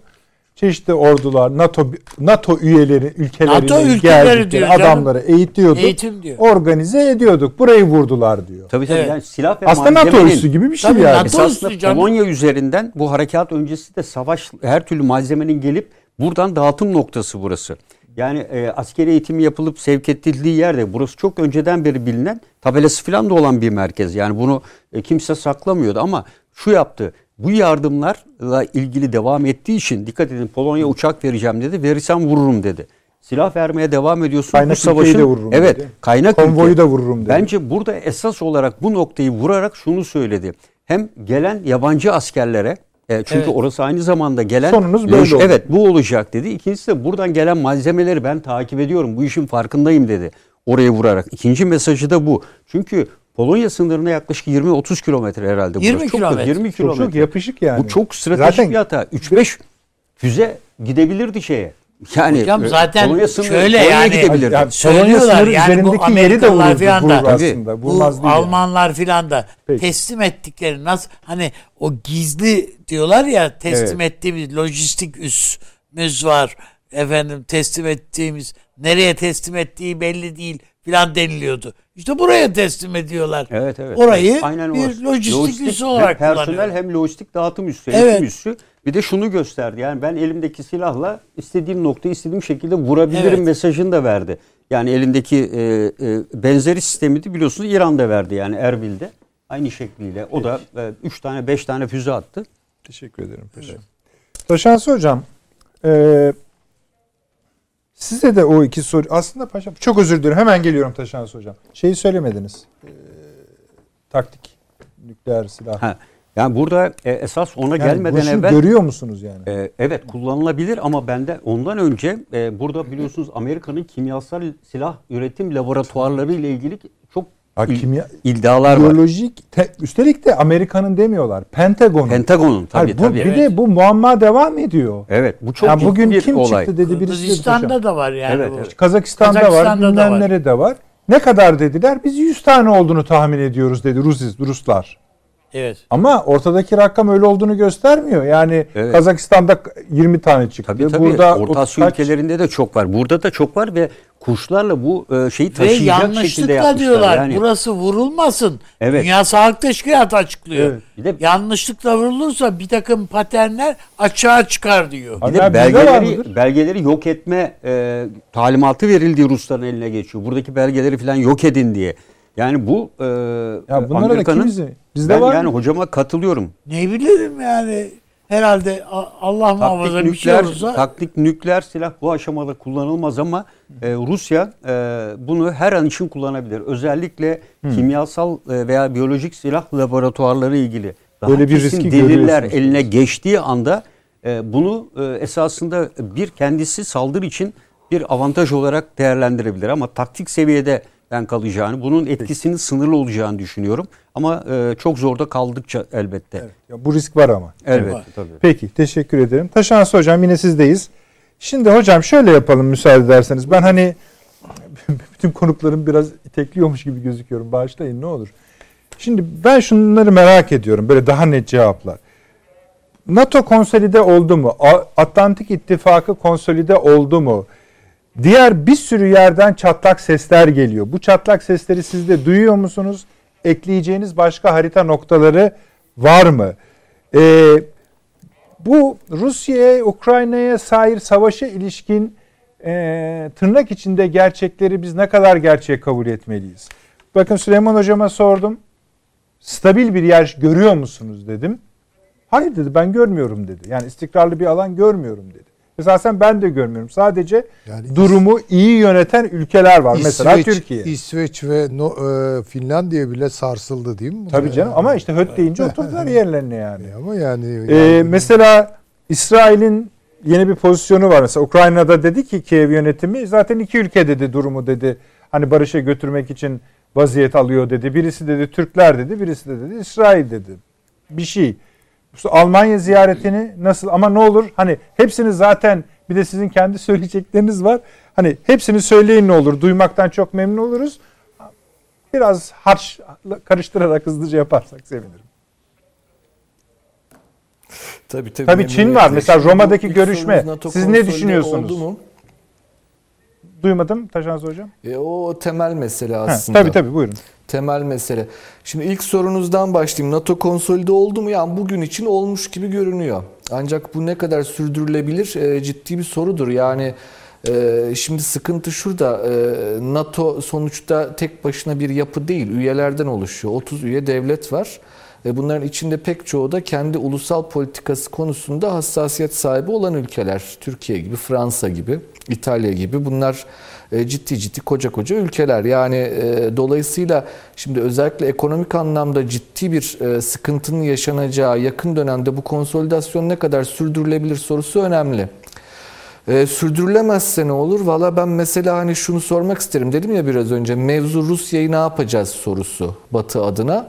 çeşitli ordular NATO NATO üyeleri ülkelerine NATO ülkeleri diyor canım. adamları eğitiyorduk. Eğitim diyor. Organize ediyorduk. Burayı vurdular diyor. Tabii tabii Evet. yani silah ve Aslında NATO üssü gibi bir şey Tabii yani. NATO Esasında canım. Polonya üzerinden bu harekat öncesi de savaş her türlü malzemenin gelip buradan dağıtım noktası burası. Yani e, askeri eğitimi yapılıp sevk edildiği yerde burası çok önceden beri bilinen tabelası falan da olan bir merkez. Yani bunu e, kimse saklamıyordu ama şu yaptı. Bu yardımlarla ilgili devam ettiği için dikkat edin Polonya uçak vereceğim dedi. Verirsem vururum dedi. Silah vermeye devam ediyorsun. Kaynak bu savaşın ülkeyi de vururum evet, dedi. kaynak Konvoyu ülke. da vururum dedi. Bence burada esas olarak bu noktayı vurarak şunu söyledi. Hem gelen yabancı askerlere e, çünkü Evet. orası aynı zamanda gelen Sonunuz böyle oldu. Evet bu olacak dedi. İkincisi de buradan gelen malzemeleri ben takip ediyorum. Bu işin farkındayım dedi. Oraya vurarak. İkinci mesajı da bu. Çünkü Polonya sınırına yaklaşık 20-30 kilometre herhalde. 20 burası. Çok da- kilometre. 20 Çok, kilometre. çok yapışık yani. Bu çok stratejik Zaten bir hata. 3-5 füze gidebilirdi şeye. Yani Hocam e, zaten Polonya sınırı- şöyle Polonya'ya yani- gidebilirdi. Yani Söylüyorlar Polonya sınırı yani bu üzerindeki yeri de Amerikalılar vururdu, falan da- aslında. Bu. Almanlar filan da Peki. teslim ettikleri nasıl hani o gizli diyorlar ya teslim Evet. ettiğimiz lojistik üssümüz var efendim teslim ettiğimiz nereye teslim ettiği belli değil filan deniliyordu. İşte buraya teslim ediyorlar. Evet evet. Orayı Evet, aynen bir orası. lojistik, üssü hem olarak personel kullanıyor. hem lojistik dağıtım üssü, Evet. üssü. Bir de şunu gösterdi. Yani ben elimdeki silahla istediğim noktayı istediğim şekilde vurabilirim Evet. mesajını da verdi. Yani elindeki e, e, benzeri sistemi de biliyorsunuz İran'da verdi yani Erbil'de. Aynı şekliyle. O da 3 tane 5 tane füze attı. Teşekkür ederim paşam. Taşansı hocam, e, size de o iki soru aslında paşam çok özür dilerim hemen geliyorum Taşansı hocam. Şeyi söylemediniz. E, taktik nükleer silah. Ha. Yani burada e, esas ona Yani gelmeden evvel görüyor musunuz yani? Ee, evet kullanılabilir ama bende ondan önce e, burada biliyorsunuz Amerika'nın kimyasal silah üretim laboratuvarları ile ilgili Ha, kimya- iddialar var. Biyolojik, te- üstelik de Amerika'nın demiyorlar. Pentagon'un. Pentagon'un tabii Hayır, bu, tabii. Bir evet. de bu muamma devam ediyor. Evet bu çok Yani ciddi bugün bir kim olay. çıktı dedi birisi. Kırgızistan'da da var yani Evet, bu. evet. Kazakistan'da, Kazakistan'da var, da bilmem var. nerede var. Ne kadar dediler? Biz 100 tane olduğunu tahmin ediyoruz dedi Rus, Ruslar. Evet. Ama ortadaki rakam öyle olduğunu göstermiyor. Yani Evet. Kazakistan'da 20 tane çıktı. Tabii tabii. Burada Orta 30 Asya kaç- ülkelerinde de çok var. Burada da çok var ve kuşlarla bu e, şeyi Ve taşıyacak şekilde yanlışlıkla yapmışlar. diyorlar Yani, burası vurulmasın. Evet. Dünya Sağlık Teşkilatı açıklıyor. Evet. Bir de- Yanlışlıkla vurulursa bir takım paternler açığa çıkar diyor. bir de belgeleri, belgeleri yok etme e, talimatı verildiği Rusların eline geçiyor. Buradaki belgeleri falan yok edin diye. Yani bu e, Ya bunlara da? Bizde ben var yani mı? hocama katılıyorum. Ne bilirim yani herhalde Allah muhafaza Taktik bir şey nükleer, olursa taktik nükleer silah bu aşamada kullanılmaz ama e, Rusya e, bunu her an için kullanabilir. Özellikle kimyasal e, veya biyolojik silah laboratuvarları ilgili daha Böyle bir riski deliller eline geçtiği anda e, bunu e, esasında bir kendisi saldırı için bir avantaj olarak değerlendirebilir ama taktik seviyede ben kalacağını, bunun etkisinin sınırlı olacağını düşünüyorum. Ama e, çok zorda kaldıkça elbette. Evet, ya bu risk var ama. Elbette tabii. Peki teşekkür ederim. Taşansı hocam yine sizdeyiz. Şimdi hocam şöyle yapalım müsaade ederseniz. Ben hani bütün konuklarım biraz itekliyormuş gibi gözüküyorum. Bağışlayın ne olur. Şimdi ben şunları merak ediyorum. Böyle daha net cevaplar. NATO konsolide oldu mu? Atlantik İttifakı konsolide oldu mu? Diğer bir sürü yerden çatlak sesler geliyor. Bu çatlak sesleri siz de duyuyor musunuz? Ekleyeceğiniz başka harita noktaları var mı? Ee, bu Rusya'ya, Ukrayna'ya sair savaşa ilişkin e, tırnak içinde gerçekleri biz ne kadar gerçeğe kabul etmeliyiz? Bakın Süleyman Hocama sordum. Stabil bir yer görüyor musunuz dedim. Hayır dedi ben görmüyorum dedi. Yani istikrarlı bir alan görmüyorum dedi. Esasen ben de görmüyorum. Sadece Yani durumu iyi yöneten ülkeler var. Mesela İsveç, Türkiye. İsveç ve no, e, Finlandiya bile sarsıldı değil mi? Tabii canım yani? ama işte höt deyince oturdular yerlerine yani. E, Ama yani, Ee, yani mesela İsrail'in yeni bir pozisyonu var. Mesela Ukrayna'da dedi ki Kiev yönetimi zaten iki ülke dedi durumu dedi. Hani barışa götürmek için vaziyet alıyor dedi. Birisi dedi Türkler dedi, birisi de dedi İsrail dedi. Bir şey. İşte Almanya ziyaretini nasıl ama ne olur hani hepsini zaten bir de sizin kendi söyleyecekleriniz var. Hani hepsini söyleyin ne olur. Duymaktan çok memnun oluruz. Biraz harç karıştırarak hızlıca yaparsak sevinirim. Tabii tabii. Tabii Çin var. Mesela Roma'daki görüşme. Siz ne düşünüyorsunuz? oldu mu? Duymadım Taşansı Hocam. E, o temel mesele Ha, aslında. tabii tabii buyurun. Temel mesele. Şimdi ilk sorunuzdan başlayayım. NATO konsolide oldu mu? Yani bugün için olmuş gibi görünüyor. Ancak bu ne kadar sürdürülebilir e, ciddi bir sorudur. Yani e, şimdi sıkıntı şurada. E, NATO sonuçta tek başına bir yapı değil. Üyelerden oluşuyor. 30 üye devlet var. E, bunların içinde pek çoğu da kendi ulusal politikası konusunda hassasiyet sahibi olan ülkeler. Türkiye gibi, Fransa gibi, İtalya gibi. Bunlar ciddi ciddi koca koca ülkeler. Yani e, dolayısıyla şimdi özellikle ekonomik anlamda ciddi bir e, sıkıntının yaşanacağı yakın dönemde bu konsolidasyon ne kadar sürdürülebilir sorusu önemli. E, sürdürülemezse ne olur? Valla ben mesela hani şunu sormak isterim. Dedim ya biraz önce mevzu Rusya'yı ne yapacağız sorusu Batı adına.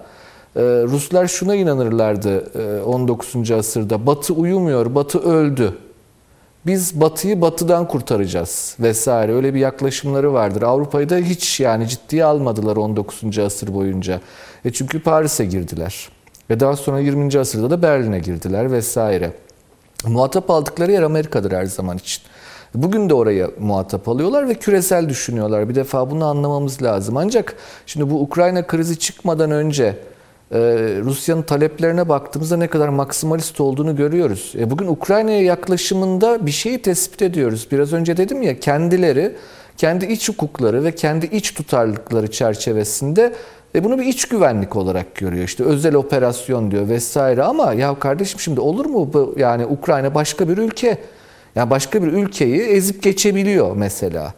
E, Ruslar şuna inanırlardı e, 19. asırda. Batı uyumuyor, Batı öldü. Biz Batı'yı Batı'dan kurtaracağız vesaire öyle bir yaklaşımları vardır. Avrupa'yı da hiç yani ciddiye almadılar 19. asır boyunca. E çünkü Paris'e girdiler. Ve daha sonra 20. asırda da Berlin'e girdiler vesaire. Muhatap aldıkları yer Amerika'dır her zaman için. Bugün de oraya muhatap alıyorlar ve küresel düşünüyorlar. Bir defa bunu anlamamız lazım. Ancak şimdi bu Ukrayna krizi çıkmadan önce e, Rusya'nın taleplerine baktığımızda ne kadar maksimalist olduğunu görüyoruz. E, bugün Ukrayna'ya yaklaşımında bir şeyi tespit ediyoruz. Biraz önce dedim ya kendileri kendi iç hukukları ve kendi iç tutarlılıkları çerçevesinde e bunu bir iç güvenlik olarak görüyor. İşte özel operasyon diyor vesaire ama ya kardeşim şimdi olur mu bu yani Ukrayna başka bir ülke. Yani başka bir ülkeyi ezip geçebiliyor mesela.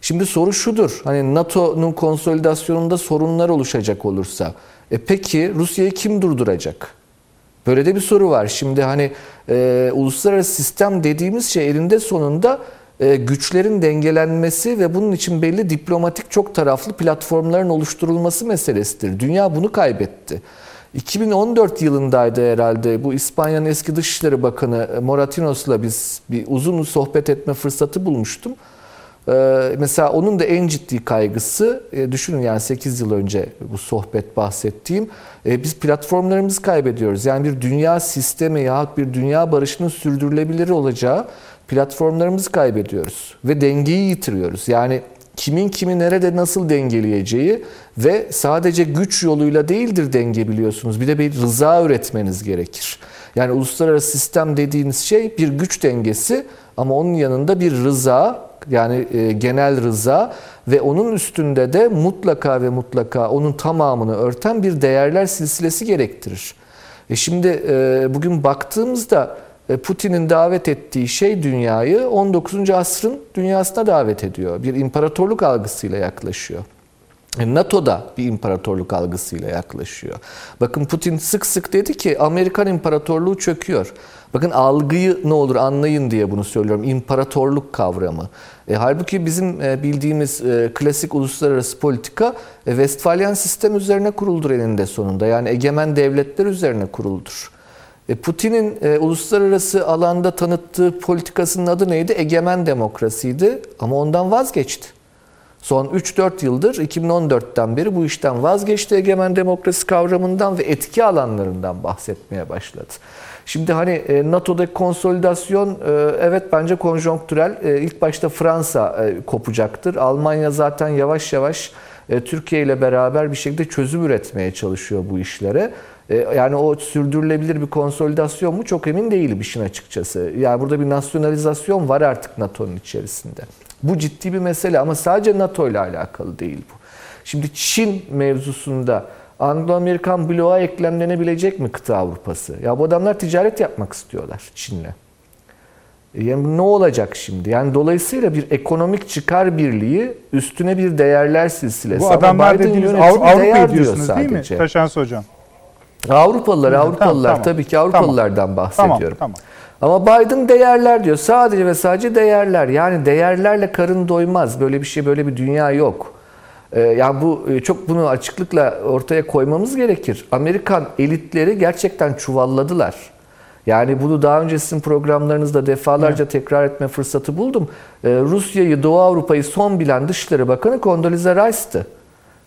Şimdi soru şudur. Hani NATO'nun konsolidasyonunda sorunlar oluşacak olursa e peki Rusya'yı kim durduracak? Böyle de bir soru var. Şimdi hani e, uluslararası sistem dediğimiz şey elinde sonunda e, güçlerin dengelenmesi ve bunun için belli diplomatik çok taraflı platformların oluşturulması meselesidir. Dünya bunu kaybetti. 2014 yılındaydı herhalde bu İspanya'nın eski Dışişleri Bakanı Moratinos'la biz bir uzun sohbet etme fırsatı bulmuştum. Ee, mesela onun da en ciddi kaygısı, e, düşünün yani 8 yıl önce bu sohbet bahsettiğim, e, biz platformlarımızı kaybediyoruz. Yani bir dünya sistemi yahut bir dünya barışının sürdürülebilir olacağı platformlarımızı kaybediyoruz. Ve dengeyi yitiriyoruz. Yani kimin kimi nerede nasıl dengeleyeceği ve sadece güç yoluyla değildir denge biliyorsunuz. Bir de bir rıza üretmeniz gerekir. Yani uluslararası sistem dediğiniz şey bir güç dengesi ama onun yanında bir rıza yani e, genel rıza ve onun üstünde de mutlaka ve mutlaka onun tamamını örten bir değerler silsilesi gerektirir. E şimdi e, bugün baktığımızda e, Putin'in davet ettiği şey dünyayı 19. asrın dünyasına davet ediyor. Bir imparatorluk algısıyla yaklaşıyor. E, NATO da bir imparatorluk algısıyla yaklaşıyor. Bakın Putin sık sık dedi ki Amerikan imparatorluğu çöküyor. Bakın algıyı ne olur anlayın diye bunu söylüyorum. İmparatorluk kavramı. E, halbuki bizim e, bildiğimiz e, klasik uluslararası politika e, Westfalyan sistem üzerine kuruldur eninde sonunda. Yani egemen devletler üzerine kuruldur. E, Putin'in e, uluslararası alanda tanıttığı politikasının adı neydi? Egemen demokrasiydi ama ondan vazgeçti. Son 3-4 yıldır 2014'ten beri bu işten vazgeçti egemen demokrasi kavramından ve etki alanlarından bahsetmeye başladı. Şimdi hani e, NATO'daki konsolidasyon e, evet bence konjonktürel. E, ilk başta Fransa kopacaktır. Almanya zaten yavaş yavaş Türkiye ile beraber bir şekilde çözüm üretmeye çalışıyor bu işlere. Yani o sürdürülebilir bir konsolidasyon mu çok emin değilim işin açıkçası. Yani burada bir nasyonalizasyon var artık NATO'nun içerisinde. Bu ciddi bir mesele ama sadece NATO ile alakalı değil bu. Şimdi Çin mevzusunda Anglo-Amerikan bloğa eklemlenebilecek mi kıta Avrupası? Ya bu adamlar ticaret yapmak istiyorlar Çin'le. E, yani ne olacak şimdi? Yani dolayısıyla bir ekonomik çıkar birliği üstüne bir değerler silsilesi. Bu adamlar dediğiniz Avrupa'yı diyorsunuz değil mi Taşans Hocam? Avrupalılar, Avrupalılar tamam, tabii ki Avrupalılardan tamam, bahsediyorum. Tamam, tamam. Ama Biden değerler diyor. Sadece ve sadece değerler. Yani değerlerle karın doymaz. Böyle bir şey, böyle bir dünya yok. Ee, yani bu e, çok bunu açıklıkla ortaya koymamız gerekir. Amerikan elitleri gerçekten çuvalladılar. Yani bunu daha önce sizin programlarınızda defalarca evet. tekrar etme fırsatı buldum. Ee, Rusya'yı, Doğu Avrupa'yı son bilen Dışişleri Bakanı Condoleezza Rice'tı.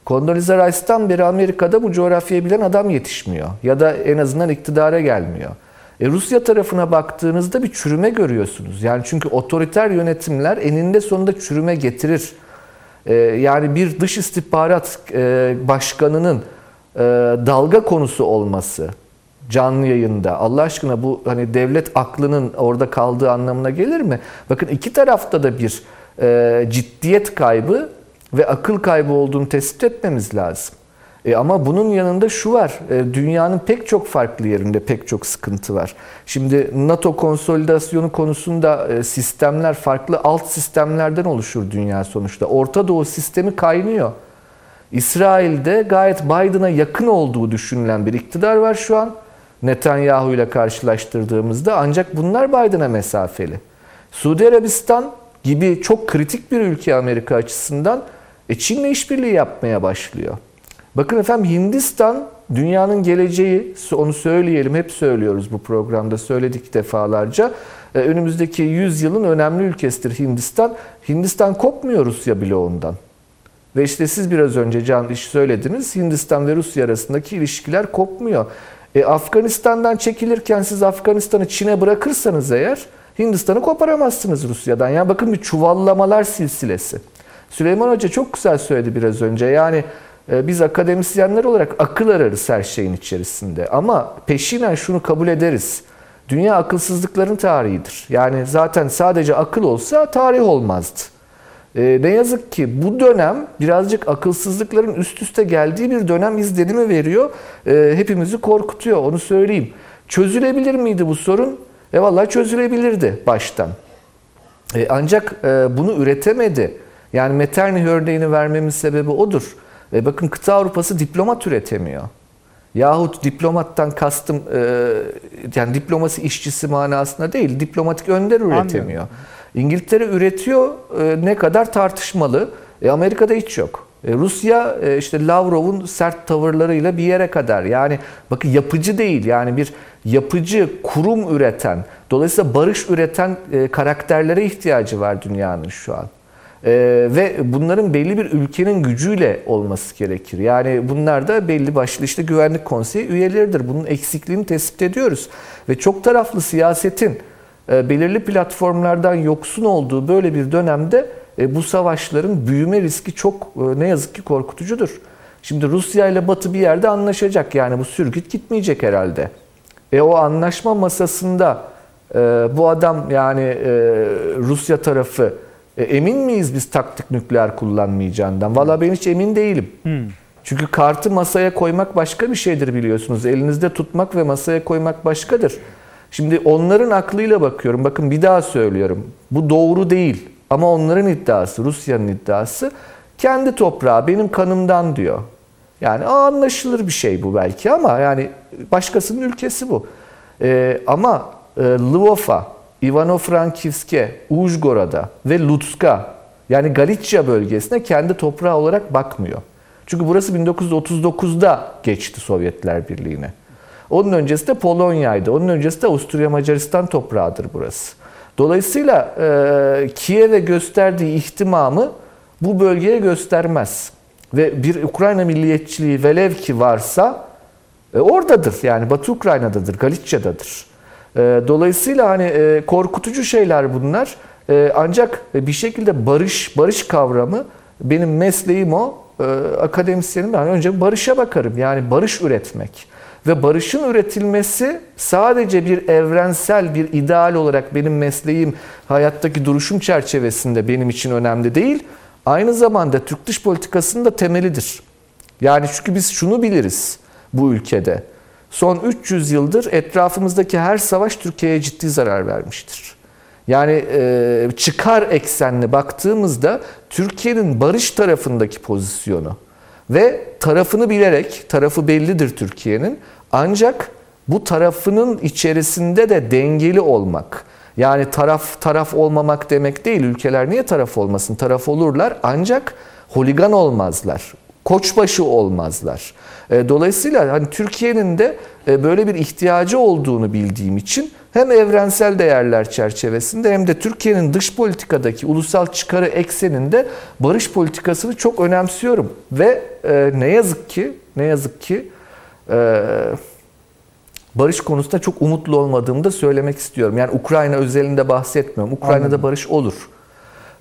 Condoleezza Rice'tan beri Amerika'da bu coğrafyayı bilen adam yetişmiyor. Ya da en azından iktidara gelmiyor. E, Rusya tarafına baktığınızda bir çürüme görüyorsunuz. Yani çünkü otoriter yönetimler eninde sonunda çürüme getirir. E, yani bir dış istihbarat e, başkanının e, dalga konusu olması canlı yayında Allah aşkına bu hani devlet aklının orada kaldığı anlamına gelir mi? Bakın iki tarafta da bir e, ciddiyet kaybı ve akıl kaybı olduğunu tespit etmemiz lazım. E ama bunun yanında şu var, e, dünyanın pek çok farklı yerinde pek çok sıkıntı var. Şimdi NATO konsolidasyonu konusunda e, sistemler farklı alt sistemlerden oluşur dünya sonuçta. Orta Doğu sistemi kaynıyor. İsrail'de gayet Biden'a yakın olduğu düşünülen bir iktidar var şu an. Netanyahu ile karşılaştırdığımızda ancak bunlar Biden'a mesafeli. Suudi Arabistan gibi çok kritik bir ülke Amerika açısından e Çin'le işbirliği yapmaya başlıyor. Bakın efendim Hindistan dünyanın geleceği, onu söyleyelim, hep söylüyoruz bu programda, söyledik defalarca. E, önümüzdeki 100 yılın önemli ülkesidir Hindistan. Hindistan kopmuyor Rusya bloğundan. Ve işte siz biraz önce Can iş söylediniz. Hindistan ve Rusya arasındaki ilişkiler kopmuyor. E, Afganistan'dan çekilirken siz Afganistan'ı Çin'e bırakırsanız eğer Hindistan'ı koparamazsınız Rusya'dan. Yani bakın bir çuvallamalar silsilesi. Süleyman Hoca çok güzel söyledi biraz önce. Yani biz akademisyenler olarak akıl ararız her şeyin içerisinde. Ama peşinen şunu kabul ederiz. Dünya akılsızlıkların tarihidir. Yani zaten sadece akıl olsa tarih olmazdı. E, ne yazık ki bu dönem birazcık akılsızlıkların üst üste geldiği bir dönem izlenimi veriyor. E, hepimizi korkutuyor onu söyleyeyim. Çözülebilir miydi bu sorun? E vallahi çözülebilirdi baştan. E, ancak e, bunu üretemedi. Yani Metternich örneğini vermemin sebebi odur. E bakın kıta Avrupası diplomat üretemiyor. Yahut diplomattan kastım e, yani diplomasi işçisi manasında değil, diplomatik önder üretemiyor. Anladım. İngiltere üretiyor e, ne kadar tartışmalı. E, Amerika'da hiç yok. E, Rusya e, işte Lavrov'un sert tavırlarıyla bir yere kadar. Yani bakın yapıcı değil. Yani bir yapıcı kurum üreten, dolayısıyla barış üreten e, karakterlere ihtiyacı var dünyanın şu an. Ee, ve bunların belli bir ülkenin gücüyle olması gerekir. Yani bunlar da belli başlı işte güvenlik konseyi üyeleridir. Bunun eksikliğini tespit ediyoruz. Ve çok taraflı siyasetin e, belirli platformlardan yoksun olduğu böyle bir dönemde e, bu savaşların büyüme riski çok e, ne yazık ki korkutucudur. Şimdi Rusya ile Batı bir yerde anlaşacak. Yani bu sürgüt gitmeyecek herhalde. E o anlaşma masasında e, bu adam yani e, Rusya tarafı e, emin miyiz biz taktik nükleer kullanmayacağından? Valla ben hiç emin değilim. Hmm. Çünkü kartı masaya koymak başka bir şeydir biliyorsunuz. Elinizde tutmak ve masaya koymak başkadır. Şimdi onların aklıyla bakıyorum. Bakın bir daha söylüyorum. Bu doğru değil. Ama onların iddiası, Rusya'nın iddiası kendi toprağı benim kanımdan diyor. Yani anlaşılır bir şey bu belki ama yani başkasının ülkesi bu. Ee, ama e, Lvov'a Ivano-Frankivsk'e, Ujgora'da ve Lutska yani Galicia bölgesine kendi toprağı olarak bakmıyor. Çünkü burası 1939'da geçti Sovyetler Birliği'ne. Onun öncesi de Polonya'ydı. Onun öncesi de Avusturya Macaristan toprağıdır burası. Dolayısıyla e, Kiev'e gösterdiği ihtimamı bu bölgeye göstermez. Ve bir Ukrayna milliyetçiliği velev ki varsa e, oradadır. Yani Batı Ukrayna'dadır, Galicia'dadır. Ee, dolayısıyla hani e, korkutucu şeyler bunlar. Ee, ancak bir şekilde barış barış kavramı benim mesleğim o. Ee, akademisyenim ben önce barışa bakarım. Yani barış üretmek. Ve barışın üretilmesi sadece bir evrensel bir ideal olarak benim mesleğim, hayattaki duruşum çerçevesinde benim için önemli değil. Aynı zamanda Türk dış politikasının da temelidir. Yani çünkü biz şunu biliriz bu ülkede. Son 300 yıldır etrafımızdaki her savaş Türkiye'ye ciddi zarar vermiştir. Yani e, çıkar eksenli baktığımızda Türkiye'nin barış tarafındaki pozisyonu ve tarafını bilerek, tarafı bellidir Türkiye'nin. Ancak bu tarafının içerisinde de dengeli olmak. Yani taraf taraf olmamak demek değil. Ülkeler niye taraf olmasın? Taraf olurlar ancak holigan olmazlar. Koçbaşı olmazlar. E, dolayısıyla hani Türkiye'nin de e, böyle bir ihtiyacı olduğunu bildiğim için hem evrensel değerler çerçevesinde hem de Türkiye'nin dış politikadaki ulusal çıkarı ekseninde barış politikasını çok önemsiyorum ve e, ne yazık ki ne yazık ki barış konusunda çok umutlu olmadığımı da söylemek istiyorum. Yani Ukrayna özelinde bahsetmiyorum. Ukrayna'da Anladım. barış olur.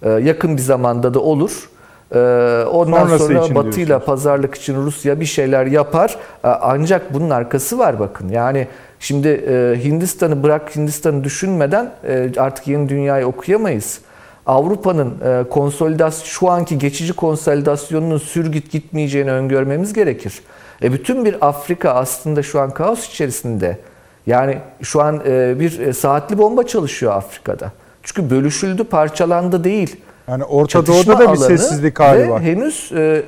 yakın bir zamanda da olur. Ee, ondan Sonrası sonra Batı ile pazarlık için Rusya bir şeyler yapar. Ee, ancak bunun arkası var bakın. Yani şimdi e, Hindistan'ı bırak Hindistan'ı düşünmeden e, artık yeni dünyayı okuyamayız. Avrupa'nın e, konsolidasyon şu anki geçici konsolidasyonunun sürgüt gitmeyeceğini öngörmemiz gerekir. E bütün bir Afrika aslında şu an kaos içerisinde. Yani şu an bir saatli bomba çalışıyor Afrika'da. Çünkü bölüşüldü, parçalandı değil. Yani Orta Doğu'da da bir sessizlik hali var. Henüz e,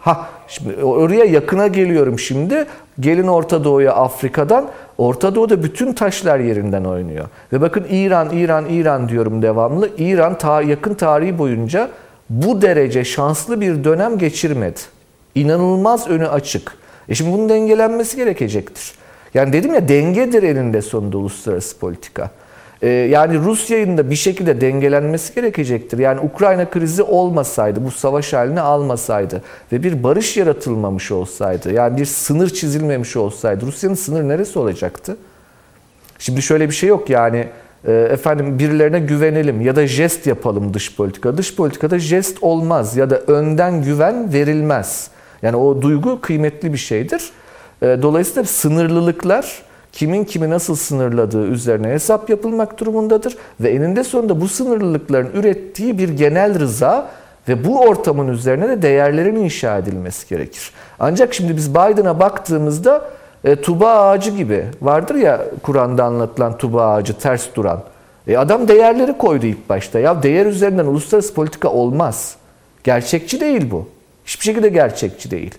ha şimdi oraya yakına geliyorum şimdi. Gelin Orta Doğu'ya Afrika'dan. Orta Doğu'da bütün taşlar yerinden oynuyor. Ve bakın İran, İran, İran diyorum devamlı. İran ta yakın tarihi boyunca bu derece şanslı bir dönem geçirmedi. İnanılmaz önü açık. E şimdi bunun dengelenmesi gerekecektir. Yani dedim ya dengedir elinde sonunda uluslararası politika. Ee, yani Rusya'nın da bir şekilde dengelenmesi gerekecektir. Yani Ukrayna krizi olmasaydı, bu savaş halini almasaydı ve bir barış yaratılmamış olsaydı, yani bir sınır çizilmemiş olsaydı Rusya'nın sınır neresi olacaktı? Şimdi şöyle bir şey yok yani e, efendim birilerine güvenelim ya da jest yapalım dış politika. Dış politikada jest olmaz ya da önden güven verilmez. Yani o duygu kıymetli bir şeydir. E, dolayısıyla sınırlılıklar kimin kimi nasıl sınırladığı üzerine hesap yapılmak durumundadır ve eninde sonunda bu sınırlılıkların ürettiği bir genel rıza ve bu ortamın üzerine de değerlerin inşa edilmesi gerekir. Ancak şimdi biz Biden'a baktığımızda e, tuba ağacı gibi vardır ya Kur'an'da anlatılan tuba ağacı ters duran. E, adam değerleri koydu ilk başta. Ya değer üzerinden uluslararası politika olmaz. Gerçekçi değil bu. Hiçbir şekilde gerçekçi değil.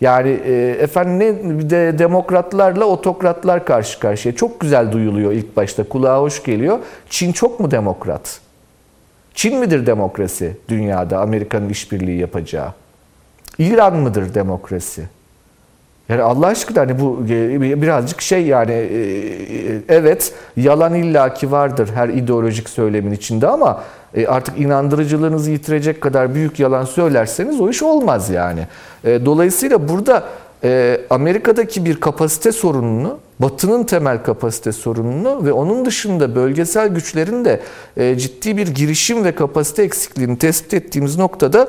Yani e, efendim ne de demokratlarla otokratlar karşı karşıya. Çok güzel duyuluyor ilk başta. Kulağa hoş geliyor. Çin çok mu demokrat? Çin midir demokrasi dünyada Amerika'nın işbirliği yapacağı? İran mıdır demokrasi? Yani Allah aşkına hani bu e, birazcık şey yani e, e, evet yalan illaki vardır her ideolojik söylemin içinde ama artık inandırıcılığınızı yitirecek kadar büyük yalan söylerseniz o iş olmaz yani. Dolayısıyla burada Amerika'daki bir kapasite sorununu, Batı'nın temel kapasite sorununu ve onun dışında bölgesel güçlerin de ciddi bir girişim ve kapasite eksikliğini tespit ettiğimiz noktada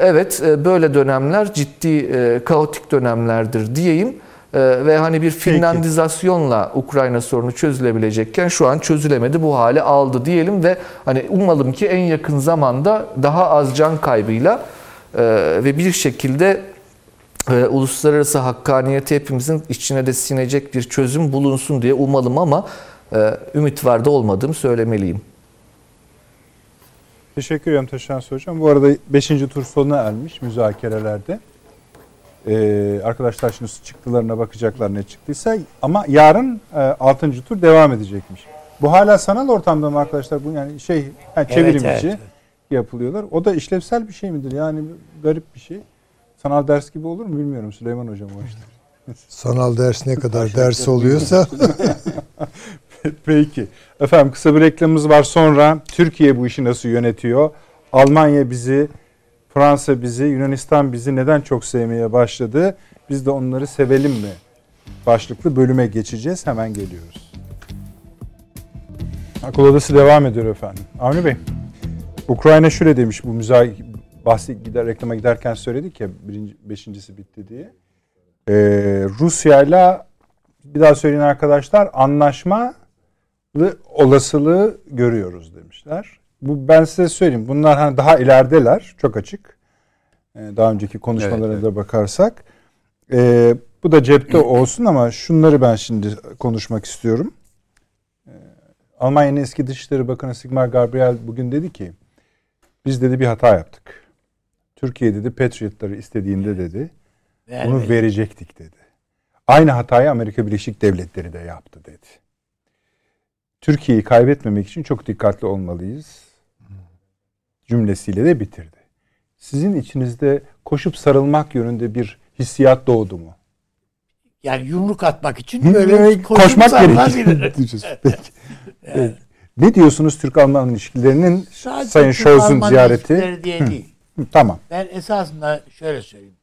evet e, böyle dönemler ciddi e, kaotik dönemlerdir diyeyim. Ee, ve hani bir Finlandizasyonla Ukrayna sorunu çözülebilecekken şu an çözülemedi bu hale aldı diyelim ve hani umalım ki en yakın zamanda daha az can kaybıyla e, ve bir şekilde uluslararası hakkaniyeti hepimizin içine de sinecek bir çözüm bulunsun diye umalım ama ümit var da olmadığımı söylemeliyim. Teşekkür ederim Taşans Hocam. Bu arada 5. tur sona ermiş müzakerelerde. Ee, arkadaşlar şimdi çıktılarına bakacaklar ne çıktıysa. Ama yarın e, 6. tur devam edecekmiş. Bu hala sanal ortamda mı arkadaşlar? Bu yani şey yani çevirim evet, evet. yapılıyorlar. O da işlevsel bir şey midir? Yani garip bir şey. Sanal ders gibi olur mu bilmiyorum Süleyman Hocam o işte. Sanal ders ne kadar ders oluyorsa. Peki. Efendim kısa bir reklamımız var sonra Türkiye bu işi nasıl yönetiyor? Almanya bizi, Fransa bizi, Yunanistan bizi neden çok sevmeye başladı? Biz de onları sevelim mi? Başlıklı bölüme geçeceğiz. Hemen geliyoruz. Akıl Odası devam ediyor efendim. Avni Bey, Ukrayna şöyle demiş bu müzay bahsi gider reklama giderken söyledik ya birinci, beşincisi bitti diye. e, Rusya'yla bir daha söyleyin arkadaşlar anlaşma olasılığı görüyoruz demişler. Bu ben size söyleyeyim. Bunlar hani daha ilerideler. Çok açık. Ee, daha önceki konuşmalarına evet, evet. da bakarsak. Ee, bu da cepte olsun ama şunları ben şimdi konuşmak istiyorum. Ee, Almanya'nın eski Dışişleri Bakanı Sigmar Gabriel bugün dedi ki biz dedi bir hata yaptık. Türkiye dedi Patriot'ları istediğinde dedi bunu verecektik dedi. Aynı hatayı Amerika Birleşik Devletleri de yaptı dedi. Türkiye'yi kaybetmemek için çok dikkatli olmalıyız cümlesiyle de bitirdi. Sizin içinizde koşup sarılmak yönünde bir hissiyat doğdu mu? Yani yumruk atmak için böyle koşmak gerekiyor. Peki. Ne diyorsunuz Türk-Alman ilişkilerinin Sadece Sayın Scholz'un ziyareti? diye değil. tamam. Ben esasında şöyle söyleyeyim.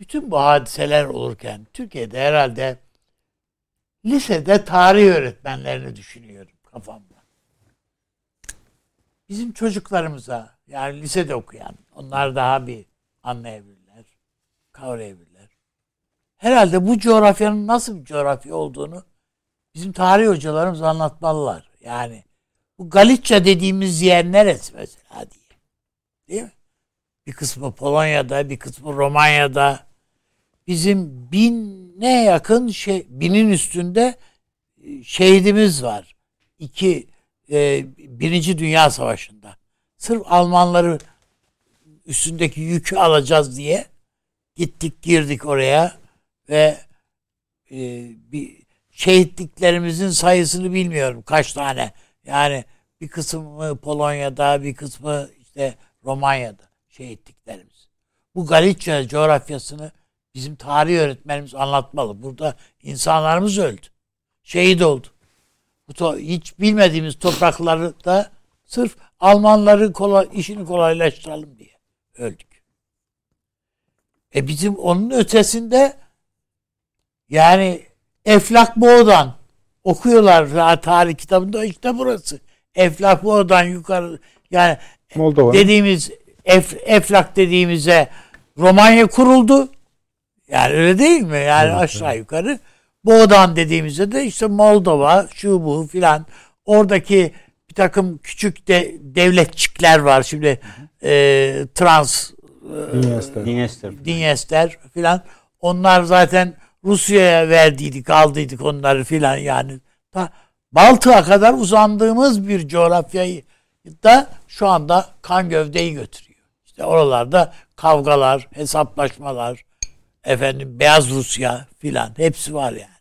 Bütün bu hadiseler olurken Türkiye'de herhalde lisede tarih öğretmenlerini düşünüyorum kafamda. Bizim çocuklarımıza yani lisede okuyan onlar daha bir anlayabilirler, kavrayabilirler. Herhalde bu coğrafyanın nasıl bir coğrafya olduğunu bizim tarih hocalarımız anlatmalılar. Yani bu Galicia dediğimiz yer neresi mesela diye. Değil mi? Bir kısmı Polonya'da, bir kısmı Romanya'da. Bizim bine yakın şey, binin üstünde e, şehidimiz var. İki, e, Birinci Dünya Savaşı'nda. Sırf Almanları üstündeki yükü alacağız diye gittik girdik oraya ve e, bir şehitliklerimizin sayısını bilmiyorum kaç tane. Yani bir kısmı Polonya'da, bir kısmı işte Romanya'da şehitliklerimiz. Bu Galicia coğrafyasını bizim tarih öğretmenimiz anlatmalı. Burada insanlarımız öldü. Şehit oldu. Bu hiç bilmediğimiz toprakları da sırf Almanları kolay, işini kolaylaştıralım diye öldük. E bizim onun ötesinde yani Eflak Boğdan okuyorlar tarih kitabında işte burası. Eflak Boğdan yukarı yani Moldova. dediğimiz Ef, Eflak dediğimize Romanya kuruldu. Yani öyle değil mi? Yani evet, aşağı evet. yukarı. Boğdan dediğimizde de işte Moldova, şu bu filan. Oradaki bir takım küçük de devletçikler var. Şimdi e, trans e, Dinyester. Dinyester filan. Onlar zaten Rusya'ya verdiydik, aldıydık onları filan yani. Ta Baltık'a kadar uzandığımız bir coğrafyayı da şu anda kan gövdeyi götürüyor. İşte oralarda kavgalar, hesaplaşmalar, efendim Beyaz Rusya filan hepsi var yani.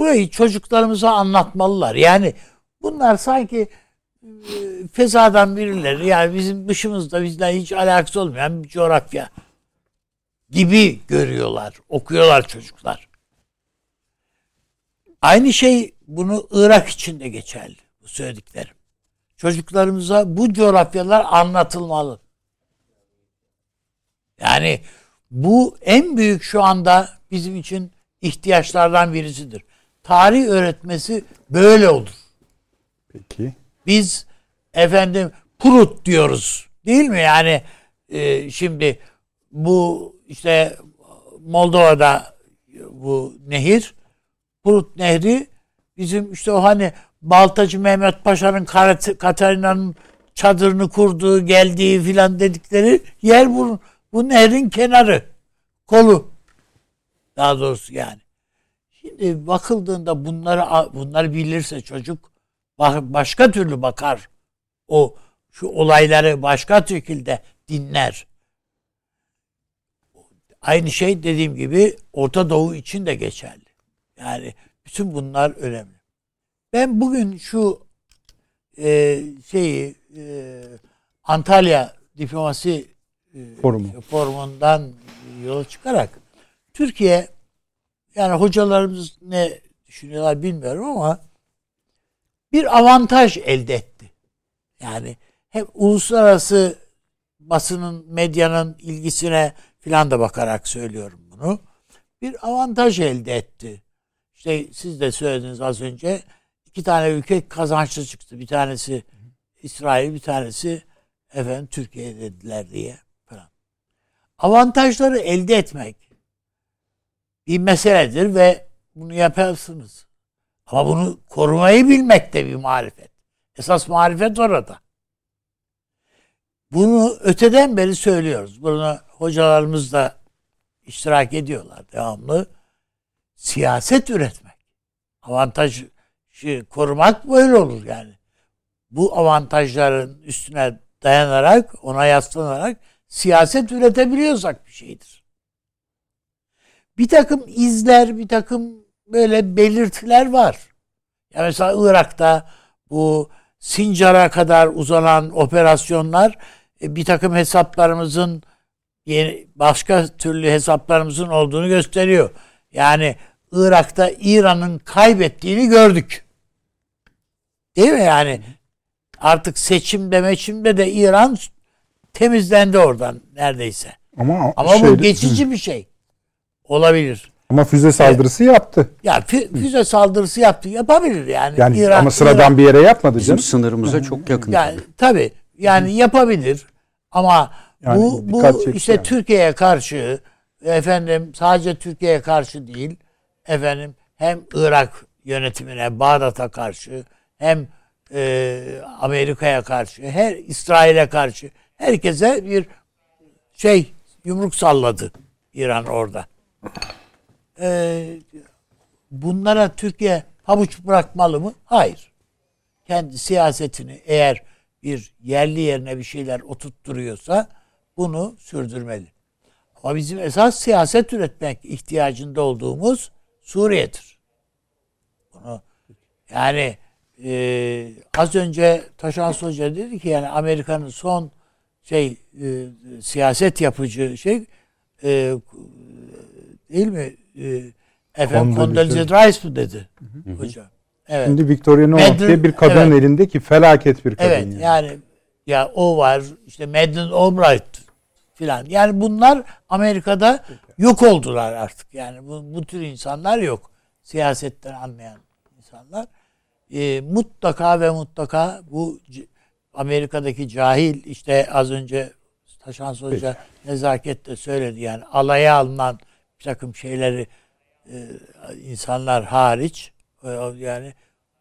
Burayı çocuklarımıza anlatmalılar. Yani bunlar sanki e, fezadan birileri yani bizim dışımızda bizden hiç alakası olmayan bir coğrafya gibi görüyorlar, okuyorlar çocuklar. Aynı şey bunu Irak için de geçerli bu söylediklerim. Çocuklarımıza bu coğrafyalar anlatılmalı. Yani bu en büyük şu anda bizim için ihtiyaçlardan birisidir. Tarih öğretmesi böyle olur. Peki. Biz efendim Prut diyoruz. Değil mi? Yani e, şimdi bu işte Moldova'da bu nehir Prut Nehri bizim işte o hani Baltacı Mehmet Paşa'nın Katarina'nın çadırını kurduğu, geldiği filan dedikleri yer bu, bu nehrin kenarı. Kolu. Daha doğrusu yani. Şimdi bakıldığında bunları bunları bilirse çocuk başka türlü bakar. O şu olayları başka şekilde dinler. Aynı şey dediğim gibi Orta Doğu için de geçerli. Yani bütün bunlar önemli. Ben bugün şu e, şeyi e, Antalya diplomasi e, Forumu. forumundan yola çıkarak Türkiye yani hocalarımız ne düşünüyorlar bilmiyorum ama bir avantaj elde etti. Yani hem uluslararası basının, medyanın ilgisine filan da bakarak söylüyorum bunu. Bir avantaj elde etti. İşte siz de söylediniz az önce iki tane ülke kazançlı çıktı. Bir tanesi İsrail, bir tanesi efendim Türkiye dediler diye falan. Avantajları elde etmek bir meseledir ve bunu yaparsınız. Ama bunu korumayı bilmek de bir marifet. Esas marifet orada. Bunu öteden beri söylüyoruz. Bunu hocalarımız da iştirak ediyorlar devamlı. Siyaset üretmek. Avantaj korumak böyle olur yani. Bu avantajların üstüne dayanarak, ona yaslanarak siyaset üretebiliyorsak bir şeydir. Bir takım izler, bir takım böyle belirtiler var. Ya mesela Irak'ta bu Sincar'a kadar uzanan operasyonlar e, bir takım hesaplarımızın yeni, başka türlü hesaplarımızın olduğunu gösteriyor. Yani Irak'ta İran'ın kaybettiğini gördük. Değil mi yani? Artık seçimde meçimde de İran temizlendi oradan neredeyse. Ama, Ama şeyde, bu geçici hı. bir şey. Olabilir. Ama füze saldırısı evet. yaptı. Ya füze saldırısı yaptı. Yapabilir yani. Yani İran, ama sıradan İran, bir yere yapmadı Bizim canım. sınırımıza çok yakın. Yani tabii. Yani yapabilir. Ama yani bu bu işte yani. Türkiye'ye karşı efendim sadece Türkiye'ye karşı değil efendim hem Irak yönetimine Bağdat'a karşı hem e, Amerika'ya karşı her İsrail'e karşı herkese bir şey yumruk salladı İran orada. Ee, bunlara Türkiye pabuç bırakmalı mı? Hayır. Kendi siyasetini eğer bir yerli yerine bir şeyler oturtturuyorsa bunu sürdürmeli. Ama bizim esas siyaset üretmek ihtiyacında olduğumuz Suriye'dir. Bunu yani e, az önce Taşan Hoca dedi ki yani Amerika'nın son şey e, siyaset yapıcı şey e, değil mi? E, efendim Condoleezza Rice mı dedi hı hı. hocam? Evet. Şimdi Victoria Nuland diye bir kadın evet. elindeki felaket bir kadın. Evet yani. yani ya o var işte Madeleine Albright filan. Yani bunlar Amerika'da yok oldular artık. Yani bu, bu tür insanlar yok. Siyasetten anlayan insanlar. E, mutlaka ve mutlaka bu Amerika'daki cahil işte az önce Taşan Hoca nezaketle söyledi yani alaya alınan bir takım şeyleri e, insanlar hariç e, yani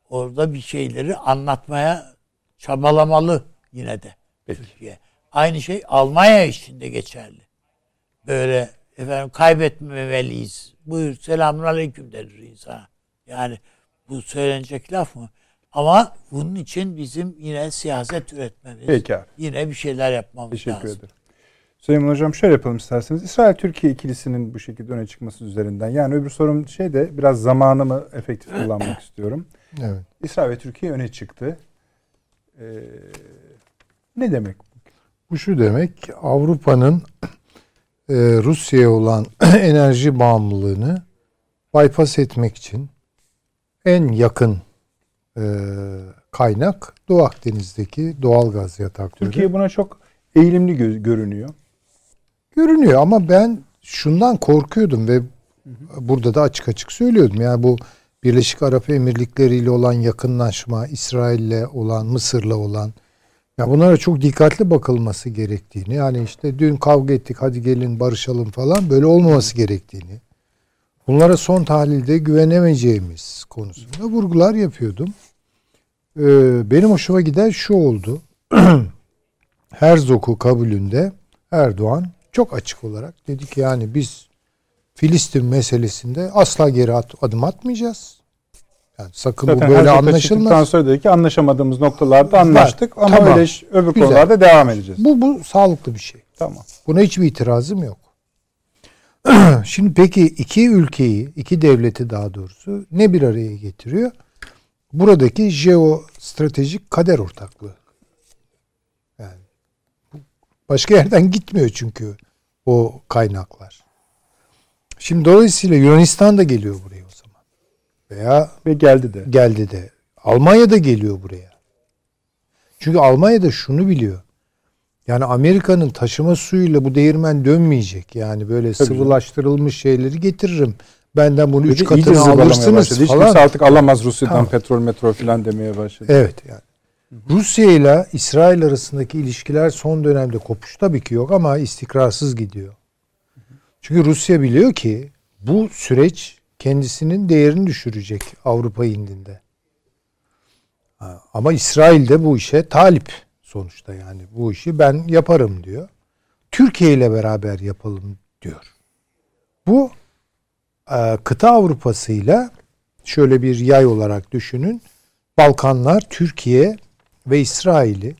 orada bir şeyleri anlatmaya çabalamalı yine de Peki. Türkiye. Aynı şey Almanya için de geçerli. Böyle efendim kaybetmemeliyiz. Buyur selamun aleyküm denir insana. Yani bu söylenecek laf mı? Ama bunun için bizim yine siyaset üretmemiz, Peki abi. yine bir şeyler yapmamız Teşekkür lazım. Teşekkür ederim. Süleyman Hocam şöyle yapalım isterseniz. İsrail-Türkiye ikilisinin bu şekilde öne çıkması üzerinden. Yani öbür sorum şey de biraz zamanımı efektif kullanmak istiyorum. Evet. İsrail ve Türkiye öne çıktı. Ee, ne demek bu? Bu şu demek Avrupa'nın e, Rusya'ya olan enerji bağımlılığını bypass etmek için en yakın e, kaynak Doğu Akdeniz'deki doğal gaz yatakları. Türkiye buna çok eğilimli gö- görünüyor. Görünüyor ama ben şundan korkuyordum ve burada da açık açık söylüyordum. Yani bu Birleşik Arap Emirlikleri ile olan yakınlaşma, İsrail'le olan, Mısır'la olan ya bunlara çok dikkatli bakılması gerektiğini yani işte dün kavga ettik hadi gelin barışalım falan böyle olmaması gerektiğini bunlara son tahlilde güvenemeyeceğimiz konusunda vurgular yapıyordum. Ee, benim hoşuma giden şu oldu. Herzog'u kabulünde Erdoğan çok açık olarak dedi ki yani biz Filistin meselesinde asla geri adım atmayacağız. Yani sakın Zaten bu böyle anlaşılmaz. sonra dedi ki anlaşamadığımız noktalarda anlaştık Var. ama tamam. öyle öbür Güzel. konularda devam edeceğiz. Bu bu sağlıklı bir şey. Tamam. Buna hiçbir itirazım yok. Şimdi peki iki ülkeyi, iki devleti daha doğrusu ne bir araya getiriyor? Buradaki jeostratejik kader ortaklığı. Başka yerden gitmiyor çünkü o kaynaklar. Şimdi dolayısıyla Yunanistan da geliyor buraya o zaman. Veya ve geldi de. Geldi de. Almanya da geliyor buraya. Çünkü Almanya da şunu biliyor. Yani Amerika'nın taşıma suyuyla bu değirmen dönmeyecek. Yani böyle Tabii sıvılaştırılmış şeyleri getiririm. Benden bunu üç katını alırsınız falan. Hiç kimse artık alamaz Rusya'dan tamam. petrol metro falan demeye başladı. Evet yani. Rusya ile İsrail arasındaki ilişkiler son dönemde kopuş tabii ki yok ama istikrarsız gidiyor. Çünkü Rusya biliyor ki bu süreç kendisinin değerini düşürecek Avrupa indinde. Ama İsrail de bu işe talip sonuçta yani. Bu işi ben yaparım diyor. Türkiye ile beraber yapalım diyor. Bu e, kıta Avrupa'sıyla şöyle bir yay olarak düşünün. Balkanlar, Türkiye ve İsrail'i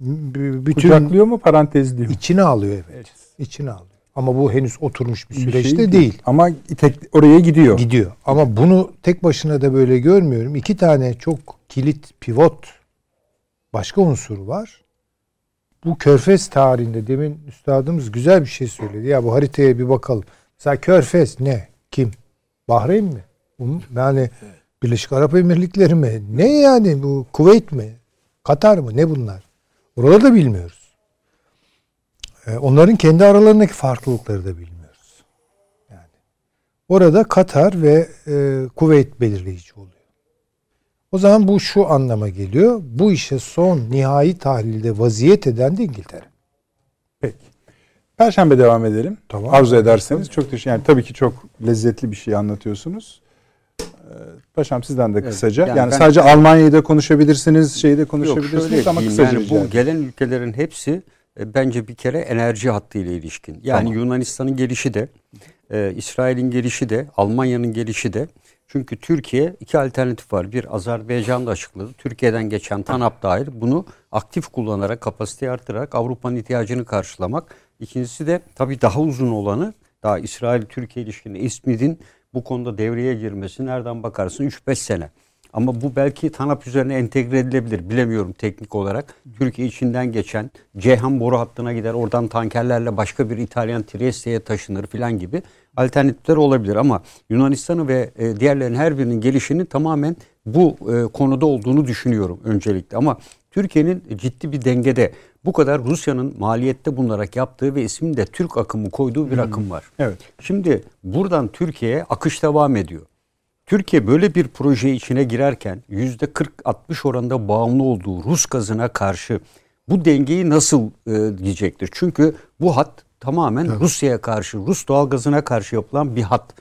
bütün kucaklıyor mu parantezliyor mu? İçine alıyor evet. evet. İçine alıyor. Ama bu henüz oturmuş bir süreçte bir şey değil. değil. Ama tek, oraya gidiyor. Gidiyor. Ama bunu tek başına da böyle görmüyorum. İki tane çok kilit, pivot başka unsur var. Bu Körfez tarihinde demin üstadımız güzel bir şey söyledi. Ya bu haritaya bir bakalım. Mesela Körfez ne? Kim? Bahreyn mi? Yani Birleşik Arap Emirlikleri mi? Ne yani bu? Kuveyt mi? Katar mı? Ne bunlar? Oraları da bilmiyoruz. Ee, onların kendi aralarındaki farklılıkları da bilmiyoruz. Yani orada Katar ve e, Kuveyt belirleyici oluyor. O zaman bu şu anlama geliyor. Bu işe son nihai tahlilde vaziyet eden de İngiltere. Peki. Perşembe devam edelim. Tamam. Arzu ederseniz. Çok teşekkür Yani tabii ki çok lezzetli bir şey anlatıyorsunuz. Paşam sizden de kısaca. Evet, yani, yani sadece ben, Almanya'yı da konuşabilirsiniz, şeyi de konuşabilirsiniz ama kısaca yani bu gelen ülkelerin hepsi e, bence bir kere enerji hattı ile ilişkin. Yani tamam. Yunanistan'ın gelişi de, e, İsrail'in gelişi de, Almanya'nın gelişi de. Çünkü Türkiye iki alternatif var. Bir Azerbaycan da açıkladı. Türkiye'den geçen TANAP dahil bunu aktif kullanarak, kapasiteyi artırarak Avrupa'nın ihtiyacını karşılamak. İkincisi de tabii daha uzun olanı daha İsrail-Türkiye ilişkinin İsmid'in bu konuda devreye girmesi nereden bakarsın 3-5 sene. Ama bu belki TANAP üzerine entegre edilebilir. Bilemiyorum teknik olarak. Türkiye içinden geçen Ceyhan boru hattına gider. Oradan tankerlerle başka bir İtalyan Trieste'ye taşınır filan gibi alternatifler olabilir. Ama Yunanistan'ı ve e, diğerlerinin her birinin gelişinin tamamen bu e, konuda olduğunu düşünüyorum öncelikle. Ama Türkiye'nin ciddi bir dengede bu kadar Rusya'nın maliyette bulunarak yaptığı ve ismini de Türk akımı koyduğu bir hmm. akım var. Evet. Şimdi buradan Türkiye'ye akış devam ediyor. Türkiye böyle bir proje içine girerken yüzde 40-60 oranda bağımlı olduğu Rus gazına karşı bu dengeyi nasıl e, diyecektir? Çünkü bu hat tamamen evet. Rusya'ya karşı, Rus doğal gazına karşı yapılan bir hat.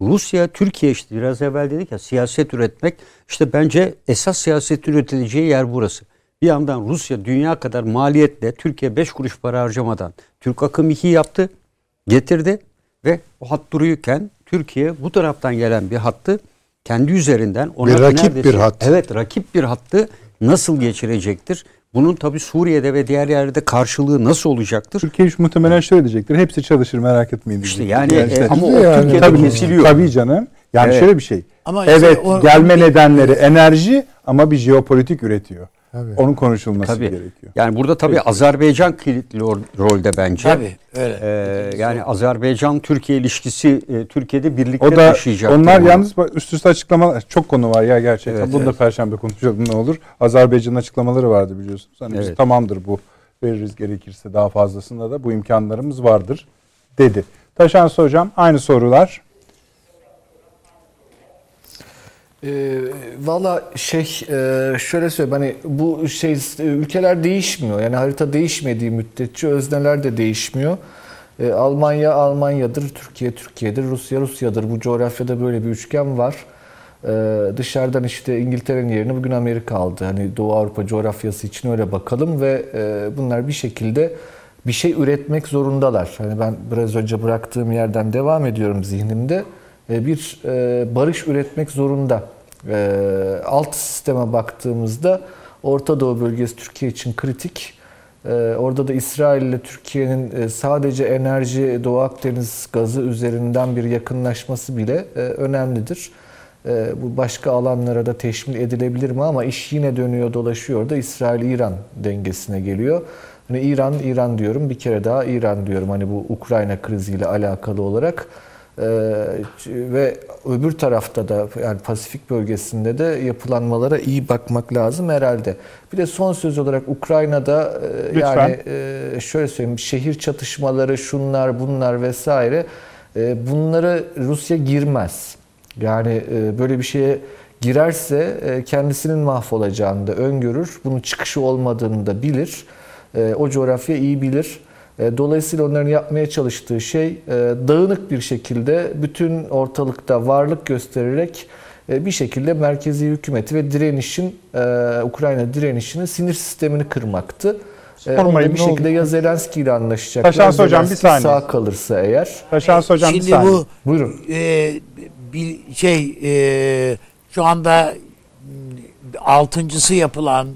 Rusya, Türkiye işte biraz evvel dedik ya siyaset üretmek. işte bence esas siyaset üretileceği yer burası. Bir yandan Rusya dünya kadar maliyetle Türkiye 5 kuruş para harcamadan Türk akım 2 yaptı, getirdi ve o hat duruyorken Türkiye bu taraftan gelen bir hattı kendi üzerinden ona bir rakip bir hat. Evet, rakip bir hattı nasıl geçirecektir? Bunun tabi Suriye'de ve diğer yerlerde karşılığı nasıl olacaktır? Türkiye hiç muhtemelen şöyle diyecektir. Hepsi çalışır merak etmeyin. İşte yani, yani işte, ama o yani, Türkiye'de tabii, kesiliyor. Tabii canım. Yani evet. şöyle bir şey. Ama evet işte o, gelme o, nedenleri enerji ama bir jeopolitik üretiyor. Tabii. Onun konuşulması tabii. gerekiyor. Yani burada tabii Peki. Azerbaycan kilitli rolde bence. Tabii öyle. Ee, yani Azerbaycan-Türkiye ilişkisi e, Türkiye'de birlikte o da, taşıyacak. Onlar yani. yalnız üst üste açıklamalar çok konu var ya gerçekten. Evet, Bunu evet. da perşembe konuşalım ne olur. Azerbaycan'ın açıklamaları vardı biliyorsunuz. Hani evet. biz tamamdır bu veririz gerekirse daha fazlasında da bu imkanlarımız vardır dedi. Taşansı hocam aynı sorular. E, Valla şey e, şöyle söyleyeyim hani bu şey ülkeler değişmiyor yani harita değişmediği müddetçe özneler de değişmiyor. E, Almanya Almanya'dır, Türkiye Türkiye'dir, Rusya Rusya'dır. Bu coğrafyada böyle bir üçgen var. E, dışarıdan işte İngiltere'nin yerini bugün Amerika aldı. Hani Doğu Avrupa coğrafyası için öyle bakalım ve e, bunlar bir şekilde bir şey üretmek zorundalar. Hani ben biraz önce bıraktığım yerden devam ediyorum zihnimde. E, bir e, barış üretmek zorunda. E, alt sisteme baktığımızda Orta Doğu bölgesi Türkiye için kritik. Orada da İsrail ile Türkiye'nin sadece enerji Doğu Akdeniz gazı üzerinden bir yakınlaşması bile önemlidir. Bu başka alanlara da teşmil edilebilir mi ama iş yine dönüyor dolaşıyor da İsrail-İran dengesine geliyor. Hani İran, İran diyorum bir kere daha İran diyorum hani bu Ukrayna kriziyle alakalı olarak. Ee, ve öbür tarafta da yani Pasifik bölgesinde de yapılanmalara iyi bakmak lazım herhalde. Bir de son söz olarak Ukrayna'da e, Lütfen. yani e, şöyle söyleyeyim şehir çatışmaları şunlar bunlar vesaire e, bunları Rusya girmez. Yani böyle bir şeye girerse kendisinin mahvolacağını da öngörür. Bunun çıkışı olmadığını da bilir. O coğrafya iyi bilir. E, Dolayısıyla onların yapmaya çalıştığı şey e, dağınık bir şekilde bütün ortalıkta varlık göstererek e, bir şekilde merkezi hükümeti ve direnişin Ukrayna direnişinin sinir sistemini kırmaktı. Sormayın, bir şekilde oldu? ya Zelenski ile anlaşacaklar. Taşans hocam, bir saniye. sağ kalırsa eğer. Taşans hocam bir Şimdi saniye. bu Buyurun. e, bir şey e, şu anda altıncısı yapılan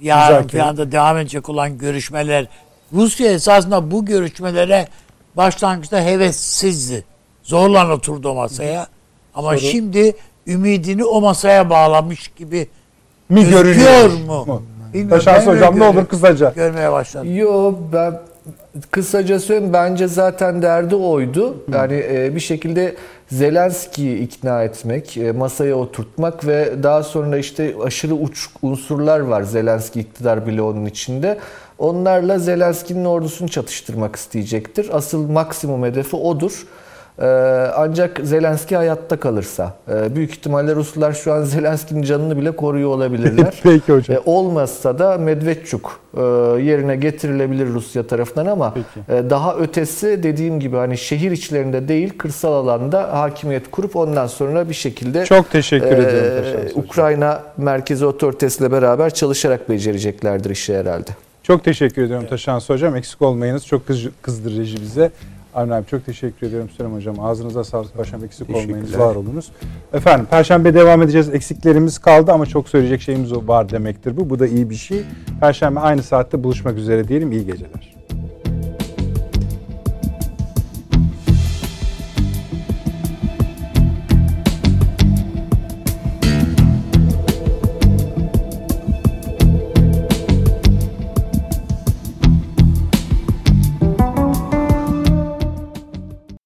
yarın falan da devam edecek olan görüşmeler Rusya esasında bu görüşmelere başlangıçta hevessizdi. Zorla oturdu o masaya. Ama şimdi ümidini o masaya bağlamış gibi Mi görünüyor mu? Bilmiyorum. Taşans Ben öyle hocam ne olur kısaca. Görmeye başladım. Yo ben kısaca söyleyeyim bence zaten derdi oydu. Yani e, bir şekilde Zelenski'yi ikna etmek, e, masaya oturtmak ve daha sonra işte aşırı uç unsurlar var Zelenski iktidar bloğunun içinde. Onlarla Zelenski'nin ordusunu çatıştırmak isteyecektir. Asıl maksimum hedefi odur. Ee, ancak Zelenski hayatta kalırsa. Ee, büyük ihtimalle Ruslar şu an Zelenski'nin canını bile koruyor olabilirler. Peki hocam. E, olmazsa da Medvedçuk yerine getirilebilir Rusya tarafından ama Peki. daha ötesi dediğim gibi hani şehir içlerinde değil kırsal alanda hakimiyet kurup ondan sonra bir şekilde Çok teşekkür e, ediyorum. Ukrayna merkezi otoritesiyle beraber çalışarak becereceklerdir işi herhalde. Çok teşekkür ediyorum Taşans hocam. Eksik olmayınız. Çok kız, kızdırıcı bize. Avni abi çok teşekkür ediyorum Süleyman hocam. Ağzınıza sağlık paşam eksik olmayınız. Var olunuz. Efendim Perşembe devam edeceğiz. Eksiklerimiz kaldı ama çok söyleyecek şeyimiz var demektir bu. Bu da iyi bir şey. Perşembe aynı saatte buluşmak üzere diyelim. İyi geceler.